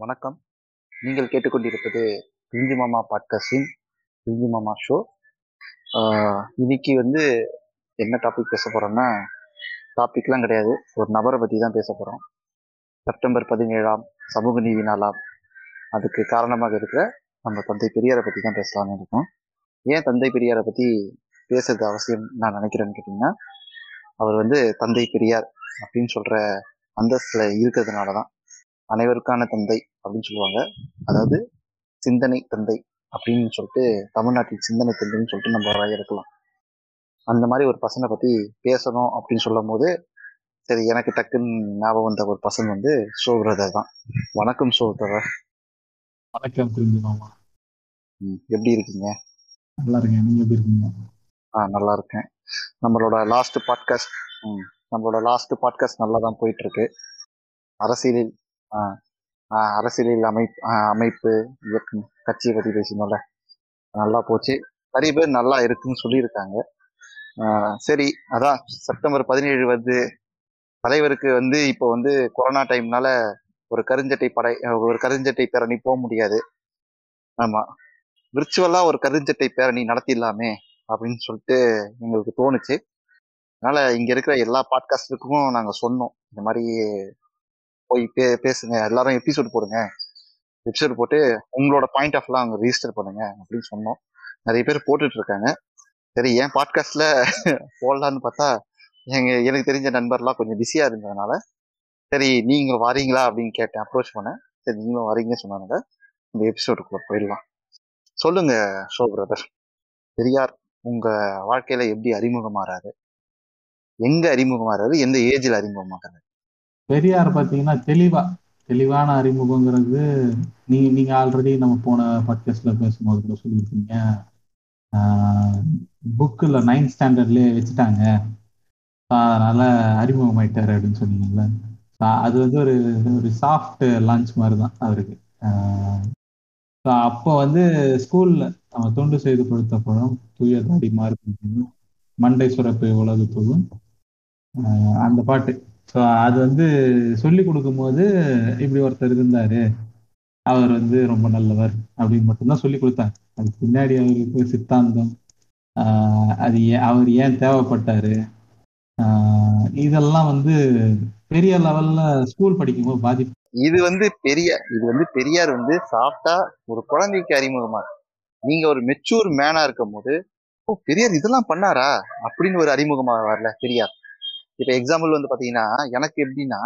வணக்கம். நீங்கள் கேட்டுக்கொண்டிருப்பது பிஞ்சு மாமா பாட்காஸ்டின் பிஞ்சு மாமா ஷோ. இன்னைக்கு வந்து என்ன டாபிக் பேச போகிறோம்னா டாபிக்லாம் கிடையாது. ஒரு நபரை பற்றி தான் பேச போகிறோம் செப்டம்பர் பதினேழாம் சமூக நீதி நாளாம். அதுக்கு காரணமாக இருக்கிற நம்ம தந்தை பெரியாரை பற்றி தான் பேசலாம்னு இருக்கோம். ஏன் தந்தை பெரியாரை பற்றி பேசுறது அவசியம் நான் நினைக்கிறேன்னு கேட்டிங்கன்னா அவர் வந்து தந்தை பெரியார் அப்படின்னு சொல்கிற அந்தஸ்தில் இருக்கிறதுனால தான் அனைவருக்கான தந்தை அப்படின்னு சொல்லுவாங்க. அதாவது சிந்தனை தந்தை அப்படின்னு சொல்லிட்டு தமிழ்நாட்டில் சிந்தனை தந்தைன்னு சொல்லிட்டு நம்ம வரையறுக்கலாம் அந்த மாதிரி ஒரு பசனை பற்றி பேசணும் அப்படின்னு சொல்லும் போது சரி எனக்கு டக்குன்னு ஞாபகம் வந்த ஒரு பசங்க வந்து ஷோ பிரதர் தான். வணக்கம் ஷோ பிரதர் வணக்கம் பிரிஞ்சு மாமா எப்படி இருக்கீங்க? நல்லா இருக்கேன். நீங்க எப்படி இருக்கீங்க? ஆ நல்லா இருக்கேன். நம்மளோட லாஸ்ட் பாட்காஸ்ட் நம்மளோட லாஸ்ட் பாட்காஸ்ட் நல்லா தான் போயிட்டு இருக்கு. அரசியலில் அரசியலில் அமைப்பு அமைப்பு இயக்கம் கட்சியை பற்றி பேசினோம்ல. நல்லா போச்சு. நிறைய பேர் நல்லா இருக்குன்னு சொல்லியிருக்காங்க. சரி அதான் செப்டம்பர் பதினேழு வந்து தலைவருக்கு வந்து இப்போ வந்து கொரோனா டைம்னால ஒரு கருஞ்சட்டை படை ஒரு கருஞ்சட்டை பேரணி போக முடியாது. ஆமா. விர்ச்சுவலா ஒரு கருஞ்சட்டை பேரணி நடத்திடலாமே அப்படின்னு சொல்லிட்டு எங்களுக்கு தோணுச்சு. அதனால இங்க இருக்கிற எல்லா பாட்காஸ்டுக்கும் நாங்க சொன்னோம். இந்த மாதிரி போய் பே பேசுங்க. எல்லாரும் எபிசோட் போடுங்க. எபிசோட் போட்டு உங்களோட பாயிண்ட் ஆஃப்லாம் அங்கே ரிஜிஸ்டர் பண்ணுங்க அப்படின்னு சொன்னோம். நிறைய பேர் போட்டுட்டு இருக்காங்க. சரி ஏன் பாட்காஸ்ட்ல போடலான்னு பார்த்தா எங்க எனக்கு தெரிஞ்ச நண்பர்லாம் கொஞ்சம் பிஸியா இருந்ததுனால சரி நீங்க வரீங்களா அப்படின்னு கேட்டேன். அப்ரோச் பண்ணேன். சரி நீங்களும் வரீங்கன்னு சொன்னாங்க இந்த எபிசோடுக்குள்ள போயிடலாம். சொல்லுங்க ஷோ பிரதர் பெரியார் உங்க வாழ்க்கையில எப்படி அறிமுகமாறாரு? எங்க அறிமுகமாறாரு? எந்த ஏஜ்ல அறிமுகமாகிறாரு? பெரியார் பாத்தீங்கன்னா தெளிவா தெளிவான அறிமுகங்கிறது நீங்க நீங்க ஆல்ரெடி நம்ம போன பாட்காஸ்ட்ல பேசும்போது கூட சொல்லியிருக்கீங்க. புக்கில் நைன்த் ஸ்டாண்டர்ட்லயே வச்சுட்டாங்க. அதனால அறிமுகமாயிட்டாரு அப்படின்னு சொன்னீங்கல்ல. அது வந்து ஒரு ஒரு சாஃப்ட் லான்ச் மாதிரி தான் அவருக்கு அப்போ வந்து ஸ்கூல்ல நம்ம தொண்டு செய்து கொடுத்த பழம் தூய தாடி மாறு மண்டை சுரப்பு உலகு அந்த பாட்டு. ஸோ அது வந்து சொல்லி கொடுக்கும்போது இப்படி ஒருத்தர் இருந்தாரு. அவர் வந்து ரொம்ப நல்லவர் அப்படின்னு மட்டும்தான் சொல்லி கொடுத்தாங்க. அதுக்கு பின்னாடி அவருக்கு சித்தாந்தம். அது அவர் ஏன் தேவைப்பட்டாரு? இதெல்லாம் வந்து பெரிய லெவல்ல ஸ்கூல் படிக்கும்போது பாதிப்பு. இது வந்து பெரிய இது வந்து பெரியார் வந்து சாப்பிட்டா ஒரு குழந்தைக்கு அறிமுகமா. நீங்க ஒரு மெச்சூர் மேனா இருக்கும் போது ஓ பெரியார் இதெல்லாம் பண்ணாரா? அப்படின்னு ஒரு அறிமுகமா வரல பெரியார். இப்ப எக்ஸாம்பிள் வந்து பாத்தீங்கன்னா எனக்கு எப்படின்னா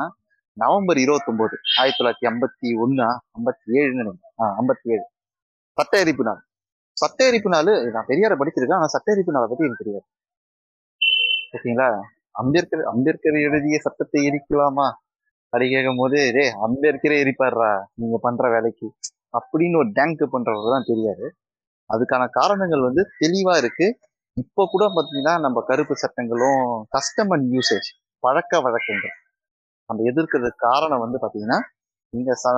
நவம்பர் இருபத்தொம்போது ஆயிரத்தி தொள்ளாயிரத்தி ஐம்பத்தி ஒன்னா ஐம்பத்தி ஏழுன்னு நினைக்கிறேன். ஐம்பத்தி ஏழு. சட்ட எரிப்பு நாள். சட்ட எரிப்பு நாள் நான் பெரியார படிச்சிருக்கேன் ஆனா சட்ட எரிப்பு நாளை பத்தி எனக்கு தெரியாது. ஓகேங்களா? அம்பேத்கர் அம்பேத்கர் எழுதிய சட்டத்தை எரிக்கலாமா? அப்படி கேட்கும் போது டே அம்பேத்கரே எரிப்பாடுறா நீங்க பண்ற வேலைக்கு. அப்படின்னு ஒரு டேங்க் பண்றவர் தான் தெரியாது அதுக்கான காரணங்கள் வந்து தெளிவா இருக்கு. இப்போ கூட பார்த்தீங்கன்னா நம்ம கருப்பு சட்டங்களும் கஸ்டம் அண்ட் யூசேஜ் பழக்க வழக்கங்கள். நம்ம எதிர்க்கிறதுக்கு காரணம் வந்து பார்த்தீங்கன்னா இங்க ச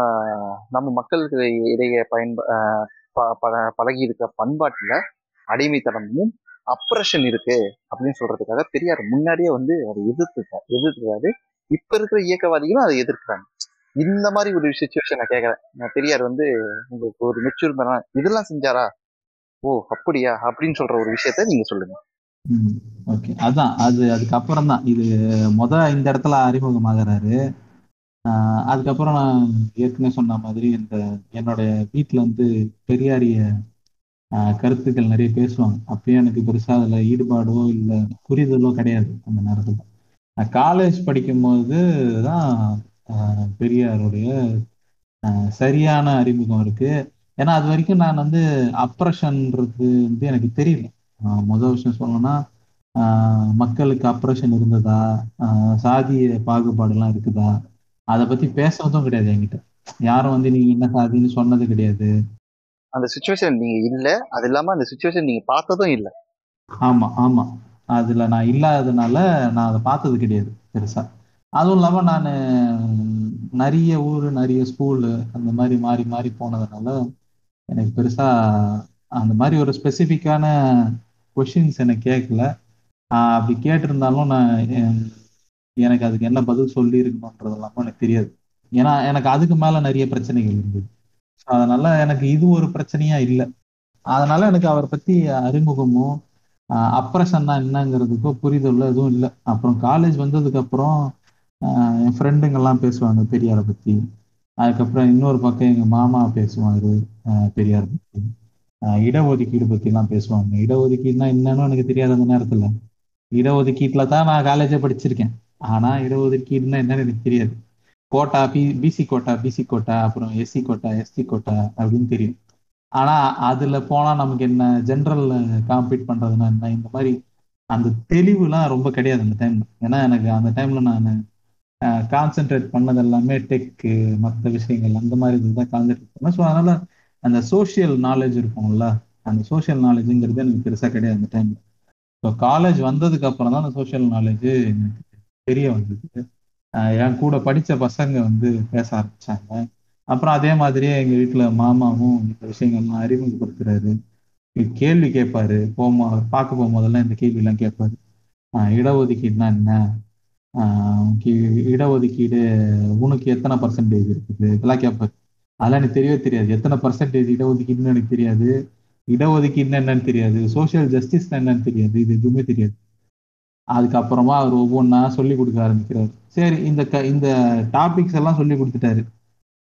நம்ம மக்களுக்கு இடையே பயன்ப பழகி இருக்க பண்பாட்டில் அடிமைத்தனமும் அப்ரஷன் இருக்கு அப்படின்னு சொல்றதுக்காக பெரியார் முன்னாடியே வந்து அதை எதிர்த்துருக்காரு எதிர்த்துருக்காரு இப்ப இருக்கிற இயக்கவாதிகளும் அதை எதிர்க்கிறாங்க. இந்த மாதிரி ஒரு சுச்சுவேஷன் நான் கேட்கறேன் பெரியார் வந்து உங்களுக்கு ஒரு மெச்சூர் இதெல்லாம் செஞ்சாரா? ஓ அப்படியா? அப்படின்னு சொல்ற ஒரு விஷயத்த நீங்க சொல்லுங்க. ஓகே. அதான் அது அதுக்கப்புறம் தான். இது முத இந்த இடத்துல அறிமுகமாகறாரு. அதுக்கப்புறம் நான் ஏற்கனவே சொன்ன மாதிரி இந்த என்னோட வீட்டில் வந்து பெரியாரிய கருத்துக்கள் நிறைய பேசுவாங்க. அப்பயும் எனக்கு பெருசா அதுல ஈடுபாடோ இல்லை புரிதலோ கிடையாது அந்த நேரத்துல. நான் காலேஜ் படிக்கும்போது தான் பெரியாருடைய சரியான அறிமுகம் இருக்கு. ஏன்னா அது வரைக்கும் நான் வந்து அப்ரஷன்றது வந்து எனக்கு தெரியல. முதல் விஷயம் சொல்லணும்னா மக்களுக்கு அப்ரஷன் இருந்ததா? சாதிய பாகுபாடுலாம் இருக்குதா? அதை பத்தி பேசுறதும் கிடையாது என்கிட்ட. யாரும் வந்து நீங்க என்ன சாதின்னு சொன்னது கிடையாது. அந்த சுச்சுவேஷன் நீங்க இல்ல. அது இல்லாம அந்த சுச்சுவேஷன் நீங்க பார்த்ததும் இல்ல. ஆமா ஆமா. அதுல நான் இல்லாததுனால நான் அதை பார்த்தது கிடையாது பெருசா. அதுவும் இல்லாம நான் நிறைய ஊர் நிறைய ஸ்கூலு அந்த மாதிரி மாறி மாறி போனதுனால எனக்கு பெருசா அந்த மாதிரி ஒரு ஸ்பெசிஃபிக்கான கொஷின்ஸ் எனக்கு கேட்கல அப்படி கேட்டிருந்தாலும் நான் எனக்கு அதுக்கு என்ன பதில் சொல்லி இருக்கணும்ன்றது எனக்கு தெரியாது. ஏன்னா எனக்கு அதுக்கு மேல நிறைய பிரச்சனைகள் இருந்தது. அதனால எனக்கு இது ஒரு பிரச்சனையா இல்லை. அதனால எனக்கு அவரை பத்தி அறிமுகமோ அப்ரஷன்னா என்னங்கிறதுக்கோ புரிதல்ல எதுவும் இல்லை. அப்புறம் காலேஜ் வந்ததுக்கு அப்புறம் என் ஃப்ரெண்டுங்கெல்லாம் பேசுவாங்க பெரியாரை பத்தி. அதுக்கப்புறம் இன்னொரு பக்கம் எங்க மாமா பேசுவாரு பெரியார் பத்தி. இடஒதுக்கீடு பத்தி எல்லாம் பேசுவாங்க. இடஒதுக்கீடுனா என்னன்னு எனக்கு தெரியாது அந்த நேரத்துல. இடஒதுக்கீட்டுல தான் நான் காலேஜே படிச்சிருக்கேன். ஆனா இடஒதுக்கீடுனா என்னன்னு எனக்கு தெரியாது. Quota B BC quota BC quota அப்புறம் எஸ்சி கோட்டா எஸ்டி கோட்டா அப்படின்னு தெரியும். ஆனா அதுல போனா நமக்கு என்ன ஜென்ரல்ல காம்பீட் பண்றதுன்னா என்ன? இந்த மாதிரி அந்த தெளிவுலாம் ரொம்ப கிடையாது அந்த டைம்ல ஏன்னா எனக்கு அந்த டைம்ல நான் கான்சென்ட்ரேட் பண்ணது எல்லாமே டெக்கு மற்ற விஷயங்கள் அந்த மாதிரி இதுதான் கான்சென்ட்ரேட் பண்ணேன் ஸோ அதனால அந்த சோசியல் நாலேஜ் இருக்கும்ல அந்த சோஷியல் நாலேஜுங்கிறது எனக்கு பெருசா கிடையாது அந்த டைம்ல ஸோ காலேஜ் வந்ததுக்கு அப்புறம் தான் அந்த சோஷியல் நாலேஜ் எனக்கு தெரிய வந்தது. என் கூட படிச்ச பசங்க வந்து பேச ஆரம்பிச்சாங்க. அப்புறம் அதே மாதிரியே எங்க வீட்டுல மாமாவும் இந்த விஷயங்கள்லாம் அறிமுகப்படுத்துறாரு கேள்வி கேட்பாரு. போமா பார்க்க போகும்போதெல்லாம் இந்த கேள்வியெல்லாம் கேட்பாரு. இடஒதுக்கீடுனா என்ன? இடஒதுக்கீடு உனக்கு எத்தனை பர்சன்டேஜ் இருக்குது? இதெல்லாம் கேட்பாரு அதெல்லாம் எனக்கு தெரியவே தெரியாது. எத்தனை பர்சன்டேஜ் இடஒதுக்கீடுன்னு எனக்கு தெரியாது. இடஒதுக்கீடுன்னு என்னன்னு தெரியாது. சோசியல் ஜஸ்டிஸ் என்னன்னு தெரியாது. இது எதுவுமே தெரியாது. அதுக்கப்புறமா அவர் ஒவ்வொன்றா சொல்லி கொடுக்க ஆரம்பிக்கிறாரு. சரி இந்த க இந்த டாபிக்ஸ் எல்லாம் சொல்லி கொடுத்துட்டாரு.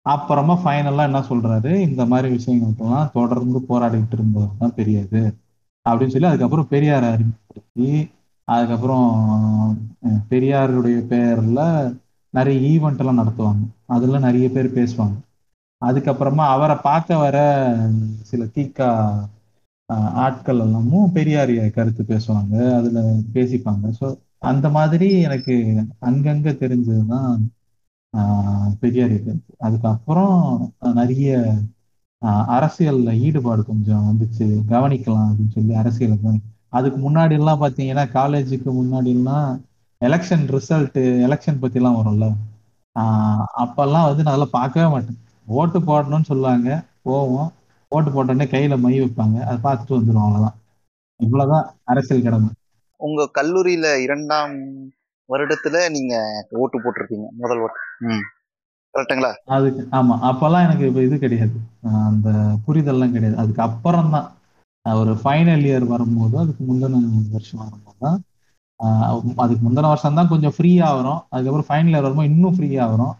அப்புறமா ஃபைனலாக என்ன சொல்றாரு? இந்த மாதிரி விஷயங்களுக்கெல்லாம் தொடர்ந்து போராடிக்கிட்டு இருந்தவர் தான் பெரியாது அப்படின்னு சொல்லி அதுக்கப்புறம் பெரியார் அறிமுகப்படுத்தி அதுக்கப்புறம் பெரியாருடைய பேரில் நிறைய ஈவெண்ட் எல்லாம் நடத்துவாங்க. அதுல நிறைய பேர் பேசுவாங்க. அதுக்கப்புறமா அவரை பார்க்க வர சில தீக்கா ஆட்கள் எல்லாமும் பெரியாரிய கருத்து பேசுவாங்க அதுல பேசிப்பாங்க. ஸோ அந்த மாதிரி எனக்கு அங்கங்க தெரிஞ்சதுதான் பெரியாரிய கருத்து. அதுக்கப்புறம் நிறைய அரசியல்ல ஈடுபாடு கொஞ்சம் வந்துச்சு. கவனிக்கலாம் அப்படின்னு சொல்லி அரசியல் அதுக்கு முன்னாடி எல்லாம் பாத்தீங்கன்னா காலேஜுக்கு முன்னாடி எல்லாம் எலெக்ஷன் ரிசல்ட் எலெக்ஷன் பத்தி எல்லாம் வரும்ல. ஆஹ் அப்பெல்லாம் வந்து நான் அதெல்லாம் பார்க்கவே மாட்டேன். ஓட்டு போடணும்னு சொல்லுவாங்க. போவோம். ஓட்டு போட்டோடனே கையில மை வைப்பாங்க. அதை பார்த்துட்டு வந்துடும் அவ்வளவுதான். இவ்வளவுதான் அரசியல் கடமை. உங்க கல்லூரியில இரண்டாம் வருடத்துல நீங்க ஓட்டு போட்டிருக்கீங்க முதல் ஓட்டு. ம். கரெக்டுங்களா அதுக்கு ஆமா. அப்பெல்லாம் எனக்கு இப்ப இது கிடையாது. அந்த புரிதல்லாம் கிடையாது. அதுக்கு அப்புறம் தான் ஒரு ஃபைனல் இயர் வரும்போது அதுக்கு முந்தின வருஷம் வரும்போது தான் அதுக்கு முந்தின வருஷம் தான் கொஞ்சம் ஃப்ரீயா வரும். அதுக்கப்புறம் ஃபைனல் இயர் வரும்போது இன்னும் ஃப்ரீயா வரும்.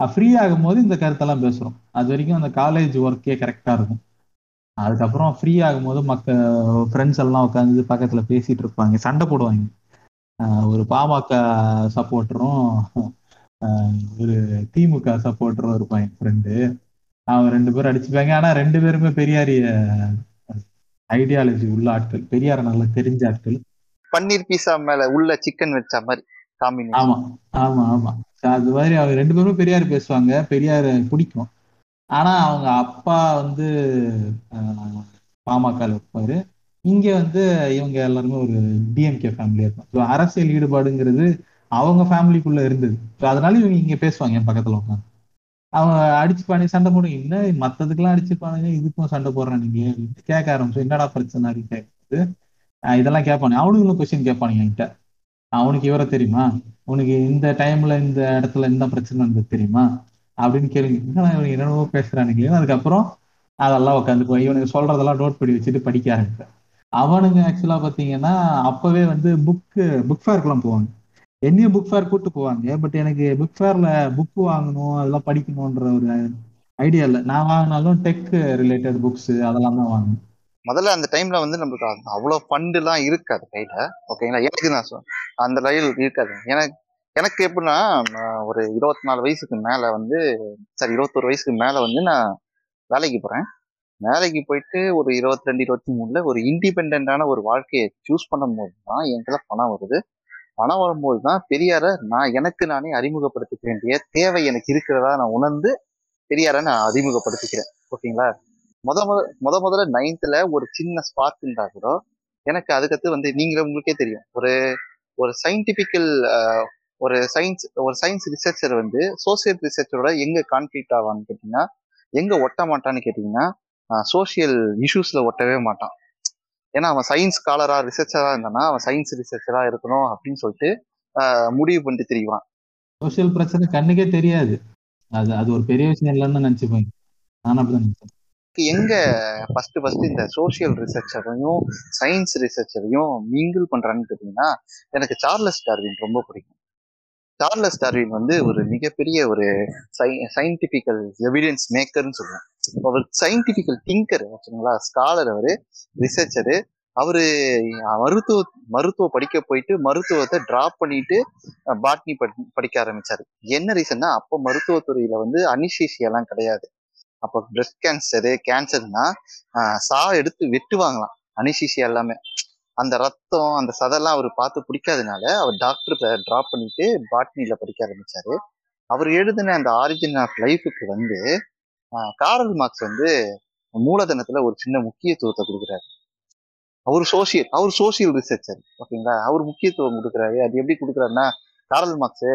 ஃப்ரீ ஆகும்போது இந்த கருத்தெல்லாம் பேசுறோம். அது வரைக்கும் அந்த காலேஜ் ஒர்க்கே கரெக்டா இருக்கும். அதுக்கப்புறம் ஃப்ரீ ஆகும்போது மக்க ஃப்ரெண்ட்ஸ் எல்லாம் உட்காந்து பக்கத்துல பேசிட்டு இருப்பாங்க. சண்டை போடுவாங்க. ஒரு பாமக சப்போர்ட்டரும் ஒரு திமுக சப்போர்ட்டரும் இருப்பான் என் ஃப்ரெண்டு அவன் ரெண்டு பேரும் அடிச்சுப்பாங்க. ஆனா ரெண்டு பேருமே பெரியாரிய ஐடியாலஜி உள்ள ஆட்கள் பெரியார நல்லா தெரிஞ்ச ஆட்கள். பன்னீர் பீஸா மேல உள்ள சிக்கன் வச்ச மாதிரி ஆமா ஆமா ஆமா. அது மாதிரி அவங்க ரெண்டு பேரும் பெரியார் பேசுவாங்க பெரியார் பிடிக்கும். ஆனா அவங்க அப்பா வந்து பாமக இருப்பாரு. இங்க வந்து இவங்க எல்லாருமே ஒரு டிஎம்கே ஃபேமிலியா இருக்கும். அரசியல் ஈடுபாடுங்கிறது அவங்க ஃபேமிலிக்குள்ள இருந்தது. அதனால இவங்க இங்க பேசுவாங்க என் பக்கத்துல உட்காந்து அவங்க அடிச்சுப்பானே சண்டை போடுங்க. என்ன மத்ததுக்கெல்லாம் அடிச்சுப்பானுங்க இதுக்கும் சண்டை போடுறேன் நீங்க கேட்க ஆரம்பிச்சு என்னடா பிரச்சனை? அப்படின்னு கேட்குறது இதெல்லாம் கேட்பானு. அவனுங்களும் கொஸ்டின் கேட்பானுங்க என்கிட்ட. அவனுக்கு இவரை தெரியுமா? உனக்கு இந்த டைம்ல இந்த இடத்துல இந்த பிரச்சனை இருந்தது தெரியுமா? அப்படின்னு கேளுங்க. இவனுக்கு என்னென்னவோ பேசுறானுங்களே அதுக்கப்புறம் அதெல்லாம் உட்காந்து போய் இவனுக்கு சொல்றதெல்லாம் நோட் பண்ணி வச்சுட்டு படிக்க ஆரம்பிப்பேன். அவனுங்க ஆக்சுவலா பாத்தீங்கன்னா அப்பவே வந்து புக்கு புக் ஃபேர்க்கெல்லாம் போவாங்க. என்னையும் புக் ஃபேர் கூட்டு போவாங்க. பட் எனக்கு புக் ஃபேர்ல புக் வாங்கணும் அதெல்லாம் படிக்கணும்ன்ற ஒரு ஐடியா இல்லை. நான் வாங்கினாலும் டெக் ரிலேட்டட் புக்ஸ் அதெல்லாம் தான் வாங்கினேன் முதல்ல அந்த டைம்ல வந்து நம்மளுக்கு அவ்வளோ ஃபண்டுலாம் இருக்காது கையில. ஓகேங்களா எனக்கு நான் சொல் அந்த ரயில் இருக்காது. எனக்கு எனக்கு எப்படின்னா ஒரு இருபத்தி நாலு வயசுக்கு மேலே வந்து சாரி இருபத்தொரு வயசுக்கு மேலே வந்து நான் வேலைக்கு போகிறேன் வேலைக்கு போயிட்டு ஒரு இருபத்தி ரெண்டு இருபத்தி மூணுல ஒரு இண்டிபெண்டான ஒரு வாழ்க்கையை சூஸ் பண்ணும்போது தான் என்கிட்ட பணம் வருது. பணம் வரும்போது தான் பெரியார நான் எனக்கு நானே அறிமுகப்படுத்திக்க வேண்டிய தேவை எனக்கு இருக்கிறதா நான் உணர்ந்து பெரியார நான் அறிமுகப்படுத்திக்கிறேன். ஓகேங்களா? முத முத முத முதல்ல நைன்த்ல ஒரு சின்ன ஸ்பார்க் இருந்தா கூட எனக்கு அதுக்கடுத்து வந்து நீங்களே உங்களுக்கே தெரியும். ஒரு ஒரு சயின்டிபிக்கல் ஒரு சயின்ஸ் ஒரு சயின்ஸ் ரிசர்ச்சர் வந்து சோசியல் ரிசர்ச்சரோட எங்க கான்ஃபிளிக் ஆவான்னு கேட்டீங்கன்னா எங்க ஒட்ட மாட்டான்னு கேட்டீங்கன்னா சோசியல் இஷ்யூஸ்ல ஒட்டவே மாட்டான். ஏன்னா அவன் சயின்ஸ் ஸ்காலரா ரிசர்ச்சரா இருந்தானா அவன் சயின்ஸ் ரிசர்ச்சரா இருக்கணும் அப்படின்னு சொல்லிட்டு முடிவு பண்ணிட்டு தெரியுவான். சோசியல் பிரச்சனை கண்ணுக்கே தெரியாது. அது அது ஒரு பெரிய விஷயம் இல்லைன்னு நினைச்சுப்பாங்க நானும் அப்படிதான் நினைச்சேன் எங்க ஃபர்ஸ்ட் ஃபர்ஸ்ட் இந்த சோஷியல் ரிசர்ச்சரையும் சயின்ஸ் ரிசர்ச்சரையும் மிங்கிள் பண்றான்னு கேட்டீங்கன்னா எனக்கு சார்லஸ் டார்வின் ரொம்ப பிடிக்கும். சார்லஸ் டார்வின் வந்து ஒரு மிகப்பெரிய ஒரு சை சயின்டிபிக்கல் எவிடன்ஸ் மேக்கர்னு சொல்லுவேன் அவர் சயின்டிபிக்கல் திங்கர் வச்சுங்களா ஸ்காலர் அவரு ரிசர்ச்சரு அவரு மருத்துவ மருத்துவ படிக்க போயிட்டு மருத்துவத்தை டிராப் பண்ணிட்டு பாட்னி படிக்க ஆரம்பிச்சாரு. என்ன ரீசன்னா அப்போ மருத்துவத்துறையில வந்து அனிஷேஷியா கிடையாது. அப்போ பிரெஸ்ட் கேன்சரு கேன்சர்னா சா எடுத்து வெட்டுவாங்களாம். அனிஷிஷியா எல்லாமே. அந்த ரத்தம் அந்த சதெல்லாம் அவர் பார்த்து பிடிக்காதனால அவர் டாக்டர் டிராப் பண்ணிட்டு பாட்னியில படிக்க ஆரம்பிச்சாரு. அவர் எழுதின அந்த ஆரிஜின் ஆஃப் லைஃபுக்கு வந்து காரல் மார்க்ஸ் வந்து மூலதனத்துல ஒரு சின்ன முக்கியத்துவத்தை கொடுக்குறாரு. அவர் சோசியல் அவர் சோசியல் ரிசர்ச்சர் ஓகேங்களா அவர் முக்கியத்துவம் கொடுக்குறாரு. அது எப்படி கொடுக்குறாருன்னா காரல் மார்க்ஸ்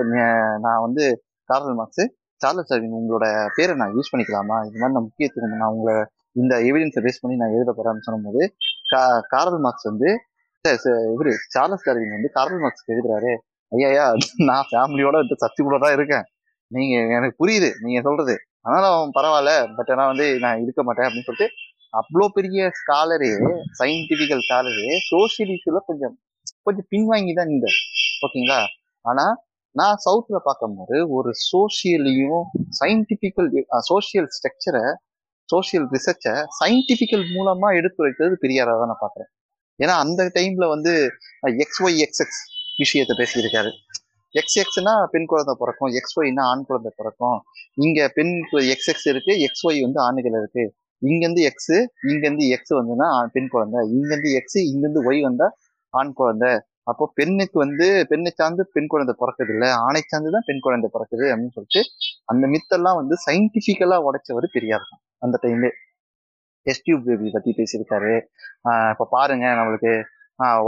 நான் வந்து காரல் மார்க்ஸ் சார்லஸ் டார்வின் உங்களோட பேரை நான் யூஸ் பண்ணிக்கலாமா? இது மாதிரி நான் முக்கியத்துவம் நான் உங்களை இந்த எவிடன்ஸை பேஸ் பண்ணி நான் எழுத போறேன்னு சொல்லும்போது கா காரல் மார்க்ஸ் வந்து இவரு சார்லஸ் டார்வின் வந்து கார்பல் மார்க்ஸ்க்கு எழுதுறாரு. ஐயா நான் ஃபேமிலியோட இந்த கூட தான் இருக்கேன். நீங்க எனக்கு புரியுது நீங்க சொல்றது. ஆனாலும் பரவாயில்ல பட் ஆனா வந்து நான் இருக்க மாட்டேன் அப்படின்னு சொல்லிட்டு அவ்வளோ பெரிய ஸ்காலரு சயின்டிபிக்கல் ஸ்காலரு சோசியலிஸ்ட்ல கொஞ்சம் கொஞ்சம் பின்வாங்கி தான் இந்த ஓகேங்களா ஆனா நான் சவுத்துல பார்க்கும்போது ஒரு சோசியலையும் சயின்டிபிக்கல் சோசியல் ஸ்ட்ரக்சரை சோசியல் ரிசர்ச்சை சயின்டிபிக்கல் மூலமா எடுத்துரைத்தது பெரியாரா தான் நான் பாக்குறேன் ஏன்னா அந்த டைம்ல வந்து எக்ஸ் ஒய் எக்ஸ் எக்ஸ் விஷயத்தை பேசியிருக்காரு. எக்ஸ் எக்ஸ்னா பெண் குழந்தை பிறக்கும். எக்ஸ் ஒய்னா ஆண் குழந்தை பிறக்கும். இங்க பெண் எக்ஸ் எக்ஸ் இருக்கு எக்ஸ் ஒய் வந்து ஆணுகள் இருக்கு. இங்கேருந்து எக்ஸ் இங்கேருந்து எக்ஸ் வந்துன்னா பெண் குழந்தை. இங்கேருந்து எக்ஸ் இங்கேருந்து ஒய் வந்தா ஆண் குழந்தை. அப்போ பெண்ணுக்கு வந்து பெண்ணை சார்ந்து பெண் குழந்தை பிறக்குது இல்லை ஆணை சார்ந்து தான் பெண் குழந்தை பிறக்குது அப்படின்னு சொல்லிட்டு அந்த மித்தெல்லாம் வந்து சயின்டிஃபிக்கலாக உடைச்சவர் பெரியார் தான் அந்த டைம்ல டெஸ்ட் டியூப் பேபி பற்றி பேசியிருக்காரு. இப்போ பாருங்க நம்மளுக்கு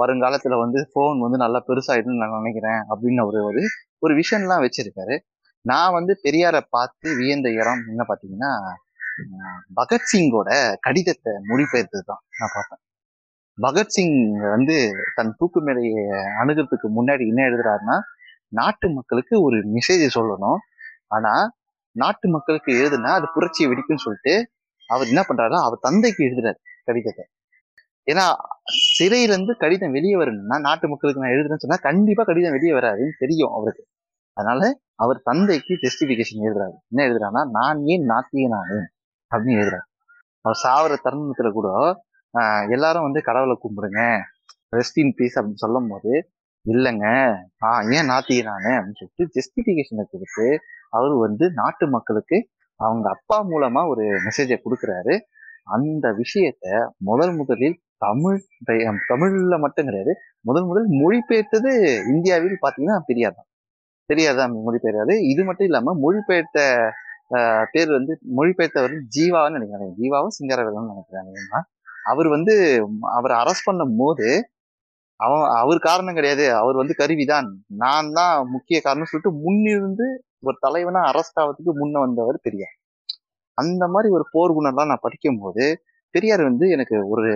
வருங்காலத்தில் வந்து ஃபோன் வந்து நல்லா பெருசாயிடுன்னு நான் நினைக்கிறேன் அப்படின்னு ஒரு ஒரு ஒரு விஷயம்லாம் வச்சிருக்காரு. நான் வந்து பெரியாரை பார்த்து வியந்த இடம் என்ன பார்த்தீங்கன்னா பகத்சிங்கோட கடிதத்தை மொழிபெயர்த்தது தான் நான் பார்த்தேன் பகத்சிங் வந்து தன் தூக்கு மேடையை அணுகிறதுக்கு முன்னாடி என்ன எழுதுறாருன்னா நாட்டு மக்களுக்கு ஒரு மெசேஜ் சொல்லணும். ஆனா நாட்டு மக்களுக்கு எழுதுனா அது புரட்சியை வெடிக்கும்னு சொல்லிட்டு அவர் என்ன பண்றாருன்னா அவர் தந்தைக்கு எழுதுறாரு கடிதத்தை. ஏன்னா சிறையில இருந்து கடிதம் வெளியே வரணும்னா நாட்டு மக்களுக்கு நான் எழுதுறேன்னு சொன்னா கண்டிப்பா கடிதம் வெளியே வராதுன்னு தெரியும் அவருக்கு. அதனால அவர் தந்தைக்கு ஜஸ்டிபிகேஷன் எழுதுறாரு. என்ன எழுதுறாருன்னா நான் ஏன் நாத்தியனானு அப்படின்னு எழுதுறாரு. அவர் சாவர தருணத்துல கூட எல்லாரும் வந்து கடவுளை கும்பிடுங்க ரெஸ்ட் இன் பீஸ் அப்படின்னு சொல்லும் போது இல்லைங்க ஆஹ் ஏன் நாத்தியனானு அப்படின்னு சொல்லிட்டு ஜஸ்டிபிகேஷனை கொடுத்து அவர் வந்து நாட்டு மக்களுக்கு அவங்க அப்பா மூலமா ஒரு மெசேஜை கொடுக்குறாரு. அந்த விஷயத்த முதல் முதலில் தமிழ் தமிழ்ல மட்டும் கிடையாது முதல் முதல் மொழிபெயர்த்தது இந்தியாவில் பாத்தீங்கன்னா பெரியார் தான் மொழிபெயர்த்தாரு இது மட்டும் இல்லாம மொழிபெயர்த்த பேர் வந்து மொழிபெயர்த்தவர் ஜீவான்னு நினைக்கிறாங்க. ஜீவாவும் சிங்காரவேலன்னு நினைக்கிறாங்க. அவர் வந்து அவர் அரெஸ்ட் பண்ணும் போது அவன் அவர் காரணம் கிடையாது. அவர் வந்து கருவிதான். நான் தான் முக்கிய காரணம் சொல்லிட்டு முன்னிருந்து ஒரு தலைவனா அரெஸ்ட் ஆகிறதுக்கு முன்ன வந்தவர் பெரியார். அந்த மாதிரி ஒரு போர் குணம்லாம் நான் படிக்கும் போது பெரியார் வந்து எனக்கு ஒரு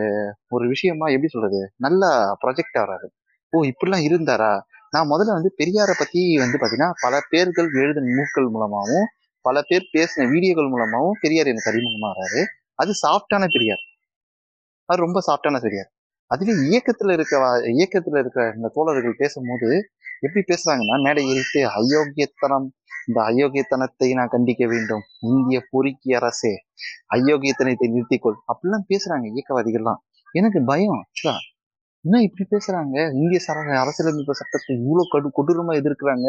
ஒரு விஷயமா எப்படி சொல்றது? நல்லா ப்ரொஜெக்ட் ஆகிறாரு ஓ இப்படிலாம் இருந்தாரா? நான் முதல்ல வந்து பெரியாரை பத்தி வந்து பாத்தீங்கன்னா பல பேர்கள் எழுதின நூல்கள் மூலமாகவும் பல பேர் பேசின வீடியோக்கள் மூலமாகவும் பெரியார் எனக்கு அறிமுகமாகறாரு அது சாஃப்டான பெரியார். அது ரொம்ப சாஃப்டான பெரியார். அதுவே இயக்கத்துல இருக்க இயக்கத்துல இருக்கிற இந்த தோழர்கள் பேசும்போது எப்படி பேசுறாங்கன்னா மேடை ஏறிட்டு அயோக்கியத்தனம் இந்த அயோக்கியத்தனத்தை நான் கண்டிக்க வேண்டும். இந்திய பொறுக்கி அரசே அயோக்கியத்தனத்தை நிறுத்திக்கொள். அப்படிலாம் பேசுறாங்க இயக்கவாதிகள்லாம். எனக்கு பயம் என்ன இப்படி பேசுறாங்க? இந்திய சர அரசியலமைப்பு சட்டத்தை இவ்வளவு கடு கொடூரமா எதிர்க்கிறாங்க.